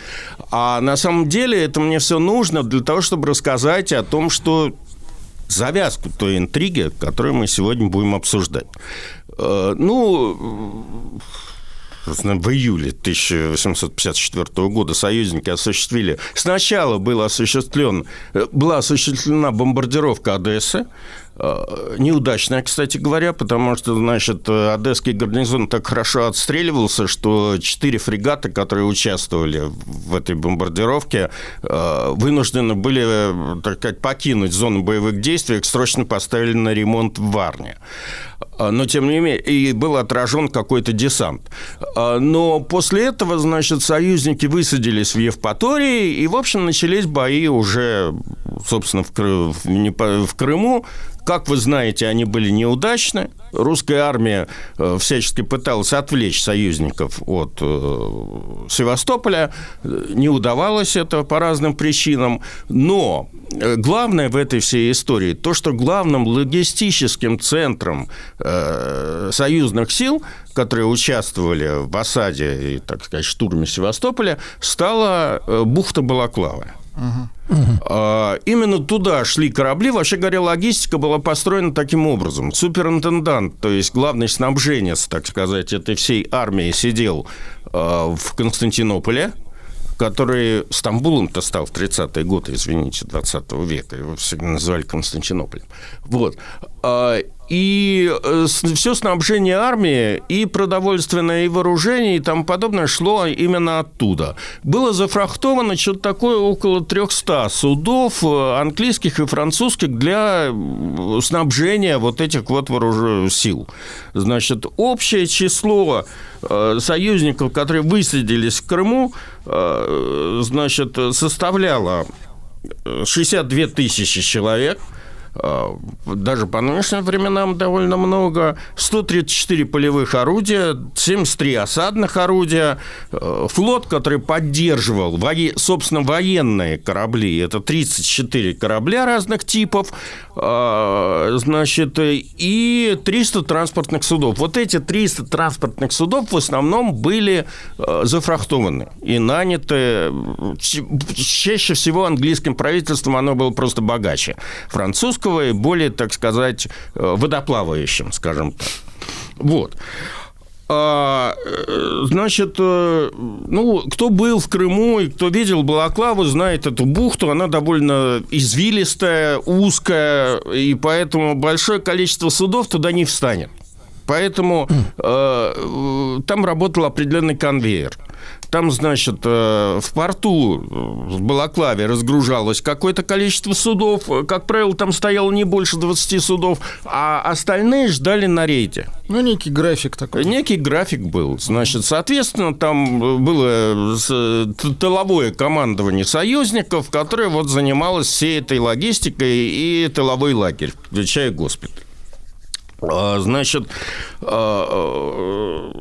а на самом деле это мне все нужно для того, чтобы рассказать о том, что завязку той интриги, которую мы сегодня будем обсуждать. Э, ну, в июле 1854 года союзники осуществили... Сначала был осуществлен, э, была осуществлена бомбардировка Одессы, Э, неудачная, кстати говоря, потому что, значит, Одесский гарнизон так хорошо отстреливался, что четыре фрегата, которые участвовали в этой бомбардировке, э, вынуждены были, так сказать, покинуть зону боевых действий, их срочно поставили на ремонт в Варне. Э, но, тем не менее, и был отражен какой-то десант. Но после этого, значит, союзники высадились в Евпатории, и, в общем, начались бои уже, собственно, в Крыму, как вы знаете, они были неудачны. Русская армия э, всячески пыталась отвлечь союзников от э, Севастополя. Не удавалось это по разным причинам. Но э, главное в этой всей истории то, что главным логистическим центром союзных сил которые участвовали в осаде и, так сказать, штурме Севастополя, стала бухта Балаклава. Uh-huh. Именно туда шли корабли. Вообще говоря, логистика была построена таким образом. Суперинтендант, то есть главный снабженец, так сказать, этой всей армии сидел а, в Константинополе, который Стамбулом-то стал в 30-е годы, извините, 20 века. Его всегда называли Константинополем. Вот. И э, все снабжение армии, и продовольственное, и вооружение, и тому подобное шло именно оттуда. Было зафрахтовано что-то такое около 300 судов э, английских и французских для снабжения вот этих вот вооруженных сил. Значит, общее число э, союзников, которые высадились в Крыму, значит, составляло 62 тысячи человек – даже по нынешним временам довольно много, 134 полевых орудия, 73 осадных орудия, э, флот, который поддерживал, собственно, военные корабли, это 34 корабля разных типов, а, значит, и 300 транспортных судов. Вот эти 300 транспортных судов в основном были э, зафрахтованы и наняты. Чаще всего английским правительством оно было просто богаче. Французское легкого и более, так сказать, э, водоплавающим, скажем так. Вот. А, э, значит, э, ну, кто был в Крыму и кто видел Балаклаву, знает эту бухту. Она довольно извилистая, узкая, и поэтому большое количество судов туда не встанет. Поэтому э, там работал определенный конвейер. Там, значит, э, в порту в Балаклаве разгружалось какое-то количество судов. Как правило, там стояло не больше 20 судов, а остальные ждали на рейде. Ну, некий график такой. Некий график был. Значит, соответственно, там было тыловое командование союзников, которое вот занималось всей этой логистикой и тыловой лагерь, включая госпиталь. А, значит, а,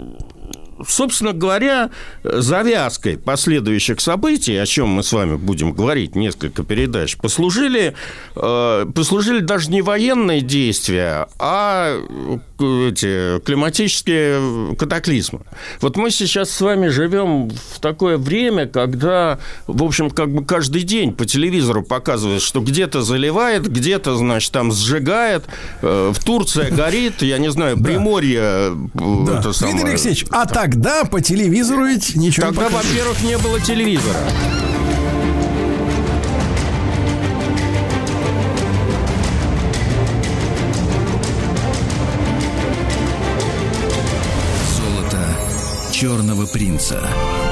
собственно говоря, завязкой последующих событий, о чем мы с вами будем говорить несколько передач, послужили, э, послужили даже не военные действия, а эти климатические катаклизмы. Вот мы сейчас с вами живем в такое время, когда, в общем, как бы каждый день по телевизору показывают, что где-то заливает, где-то, значит, там сжигает, э, в Турции горит, я не знаю, Приморье. э, Да. это самое- Дмитрий Алексеевич, а тогда по телевизору ведь ничего Тогда, не покажешь. во-первых, не было телевизора. Золото черного принца.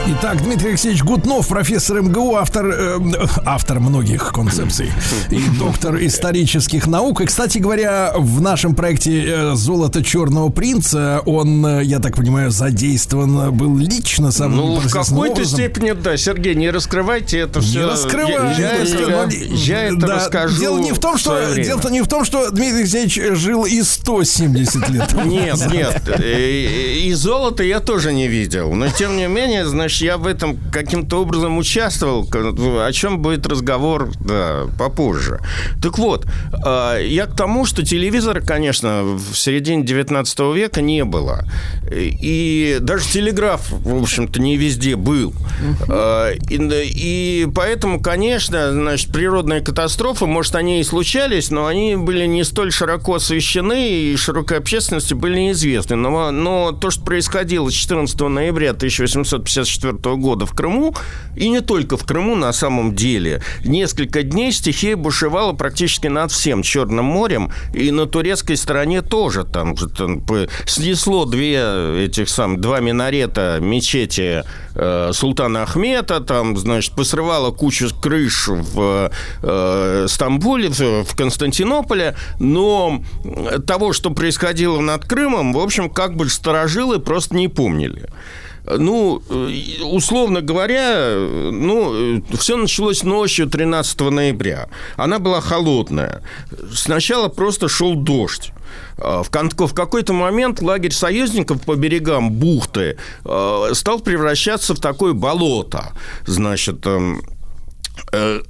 Итак, Дмитрий Алексеевич Гутнов, профессор МГУ, автор, э, автор многих концепций и доктор исторических наук. И, кстати говоря, в нашем проекте э, «Золото черного принца» он, э, я так понимаю, задействован был лично самым Ну, в какой-то образом. степени, да, Сергей, не раскрывайте это Не все. раскрывайте. Я, я это, это, но- я это да, расскажу. Дело не в том, в что дело не в том, что Дмитрий Алексеевич жил и 170 лет. Нет, нет. э, И золото я тоже не видел. Но, тем не менее, значит, я в этом каким-то образом участвовал. О чем будет разговор да, попозже. Так вот, э, я к тому, что телевизора, конечно, в середине 19 века не было. И даже телеграф, в общем-то, не везде был. Э, И, и поэтому, конечно, значит, природные катастрофы, может, они и случались, но они были не столь широко освещены и широкой общественности были неизвестны. Но, но то, что происходило 14 ноября 1854 года в Крыму, и не только в Крыму на самом деле, несколько дней стихия бушевала практически над всем Черным морем, и на турецкой стороне тоже. Там, там снесло две этих самых, два минарета мечети э, Султана Ахмета, там, значит, посрывало кучу крыш в э, Стамбуле, в, в Константинополе, но того, что происходило над Крымом, в общем, как бы сторожилы просто не помнили. Ну, э, условно говоря, э, ну, все началось ночью 13 ноября. Она была холодная. Сначала просто шел дождь. А В, какой-то момент лагерь союзников по берегам бухты э, стал превращаться в такое болото. Значит, эм, э,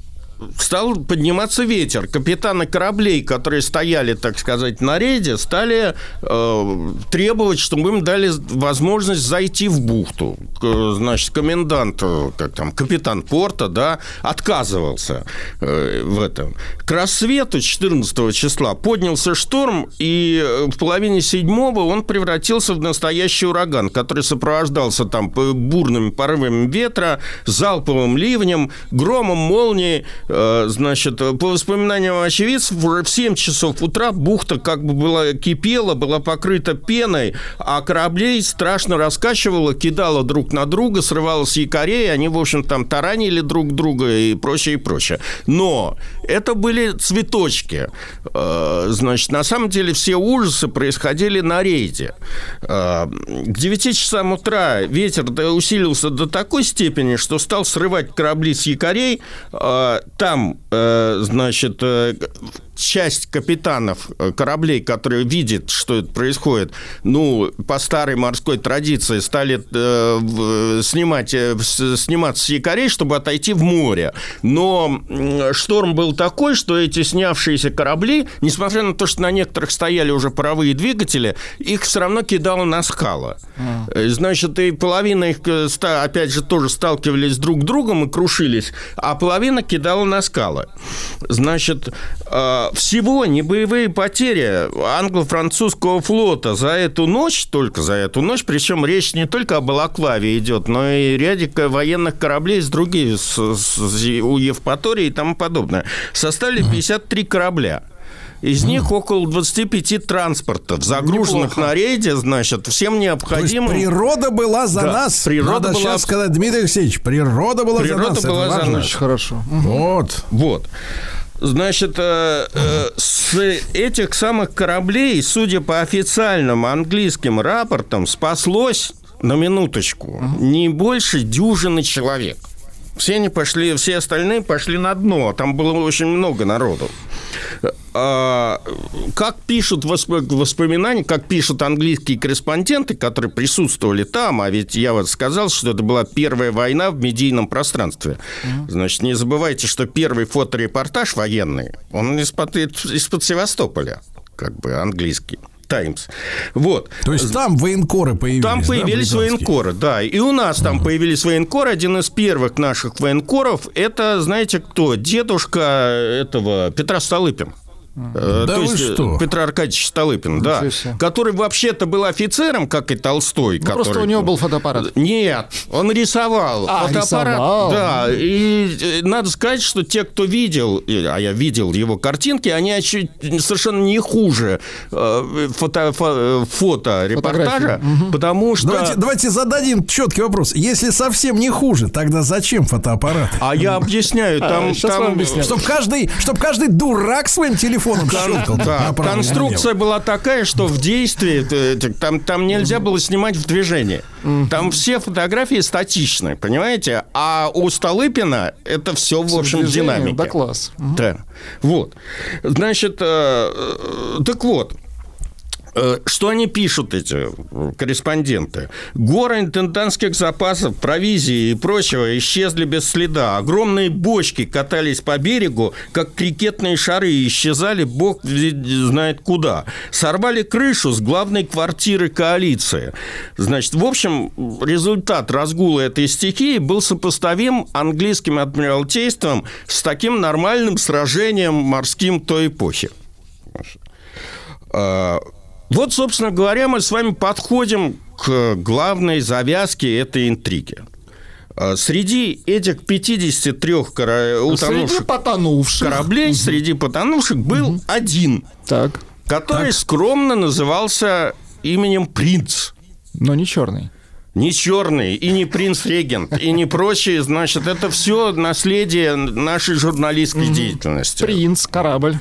стал подниматься ветер. Капитаны кораблей, которые стояли, так сказать, на рейде, стали э, требовать, чтобы им дали возможность зайти в бухту. Значит, комендант, э, как там, капитан порта, да, отказывался э, в этом. К рассвету 14 числа поднялся шторм, и э, в половине седьмого он превратился в настоящий ураган, который сопровождался там п- бурными порывами ветра, залповым ливнем, громом, молнией. Э, Значит, по воспоминаниям очевидцев, в 7 часов утра бухта как бы была кипела, была покрыта пеной, а кораблей страшно раскачивало, кидало друг на друга, срывало с якорей, они, в общем, там таранили друг друга и прочее, и прочее. Но это были цветочки. Э, Значит, на самом деле все ужасы происходили на рейде. Э, К 9 часам утра ветер усилился до такой степени, что стал срывать корабли с якорей. Там, э, значит, э, часть капитанов э, кораблей, которые видят, что это происходит, ну, по старой морской традиции стали э, снимать, э, сниматься с якорей, чтобы отойти в море. Но шторм был такой, что эти снявшиеся корабли, несмотря на то, что на некоторых стояли уже паровые двигатели, их все равно кидало на скалы. Э, Значит, и половина их, э, опять же, тоже сталкивались друг с другом и крушились, а половина кидала на скалы. Значит, э, всего небоевые потери англо-французского флота за эту ночь, только за эту ночь, причем речь не только об Балаклаве идет, но и ряде военных кораблей с других, с, с- у Евпатории и тому подобное, составили 53 корабля. Из них около 25 транспортов, загруженных Неплохо. на рейде, значит, всем То есть необходимым. природа была за Да, нас. природа Надо была- сейчас сказать, Дмитрий Алексеевич, природа была Природа за нас. была это за нас. Очень хорошо. Вот. Вот. Значит, э, э, с этих самых кораблей, судя по официальным английским рапортам, спаслось на минуточку не больше дюжины человек. Все они пошли, все остальные пошли на дно. Там было очень много народу. А, а, как пишут восп- воспоминания, как пишут английские корреспонденты, которые присутствовали там, а ведь я вот сказал, что это была первая война в медийном пространстве. Значит, не забывайте, что первый фоторепортаж военный, он из-под, из-под Севастополя, как бы английский. Таймс. Вот. То есть там военкоры появились. Там да, появились британские? военкоры, да. И у нас там появились военкоры. Один из первых наших военкоров это, знаете, кто? Дедушка этого Петра Столыпин. Э, Да То вы есть что? э, Петр Аркадьевич Столыпин, да, Ничего себе. который вообще-то был офицером, как и Толстой. Ну, просто который- у него был фотоаппарат. Нет, он рисовал. А, Фотоаппарат, рисовал. Да, и э, надо сказать, что те, кто видел, а я видел его картинки, они совершенно не хуже фото, фо- фоторепортажа, Фотографии. потому что... Давайте, давайте зададим четкий вопрос. Если совсем не хуже, тогда зачем фотоаппарат? А я объясняю, там... щас там- вам объясню. Чтоб каждый, чтоб каждый дурак своим телефоном щелкал. Да, конструкция была такая, что в действии э, там, там нельзя было снимать в движении. Там все фотографии статичны, понимаете? А у Столыпина это все, в общем, в динамике. Да, класс. Да. Вот. Значит, э, э, так вот. Э, Что они пишут, эти э, корреспонденты? Горы интендантских запасов, провизии и прочего исчезли без следа. Огромные бочки катались по берегу, как крикетные шары, и исчезали бог знает куда. Сорвали крышу с главной квартиры коалиции. Значит, в общем, результат разгула этой стихии был сопоставим английским адмиралтейством с таким нормальным сражением морским той эпохи. Вот, собственно говоря, мы с вами подходим к главной завязке этой интриги. А, Среди этих 53 кора- Среди утонувших потонувших. кораблей, среди потонувших был один, Так. который скромно назывался именем Принц. Но не черный. Не черный, и не принц-регент, и не прочие, значит, это все наследие нашей журналистской деятельности. Принц, корабль.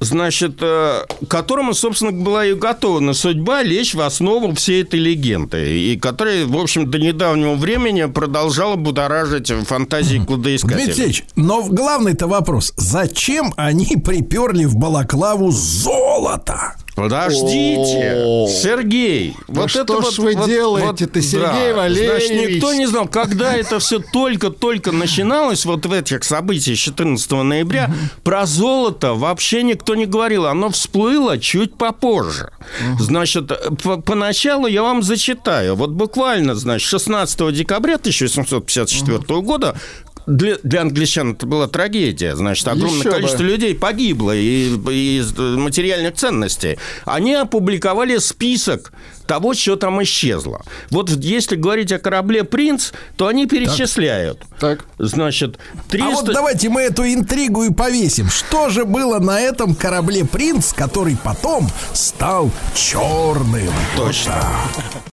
Значит, э, которому, собственно, была и готова судьба лечь в основу всей этой легенды, и которая, в общем, до недавнего времени продолжала будоражить фантазии Дмитрий кладоискателей. Алексеевич, но главный-то вопрос. Зачем они приперли в Балаклаву золото? Подождите. Сергей. Да что ж вы делаете-то, Сергей Значит, Валерьевич? никто не знал, когда это все только-только начиналось, вот в этих событиях 14 ноября, про золото вообще никто не говорил. Оно всплыло чуть попозже. Значит, по- поначалу я вам зачитаю. Вот буквально, значит, 16 декабря 1754 года для, для англичан это была трагедия. Значит, огромное Еще бы. количество людей погибло и- из материальных ценностей. Они опубликовали список того, что там исчезло. Вот если говорить о корабле «Принц», то они перечисляют. Так. Значит, 300... А вот давайте мы эту интригу и повесим. Что же было на этом корабле «Принц», который потом стал черным? Точно.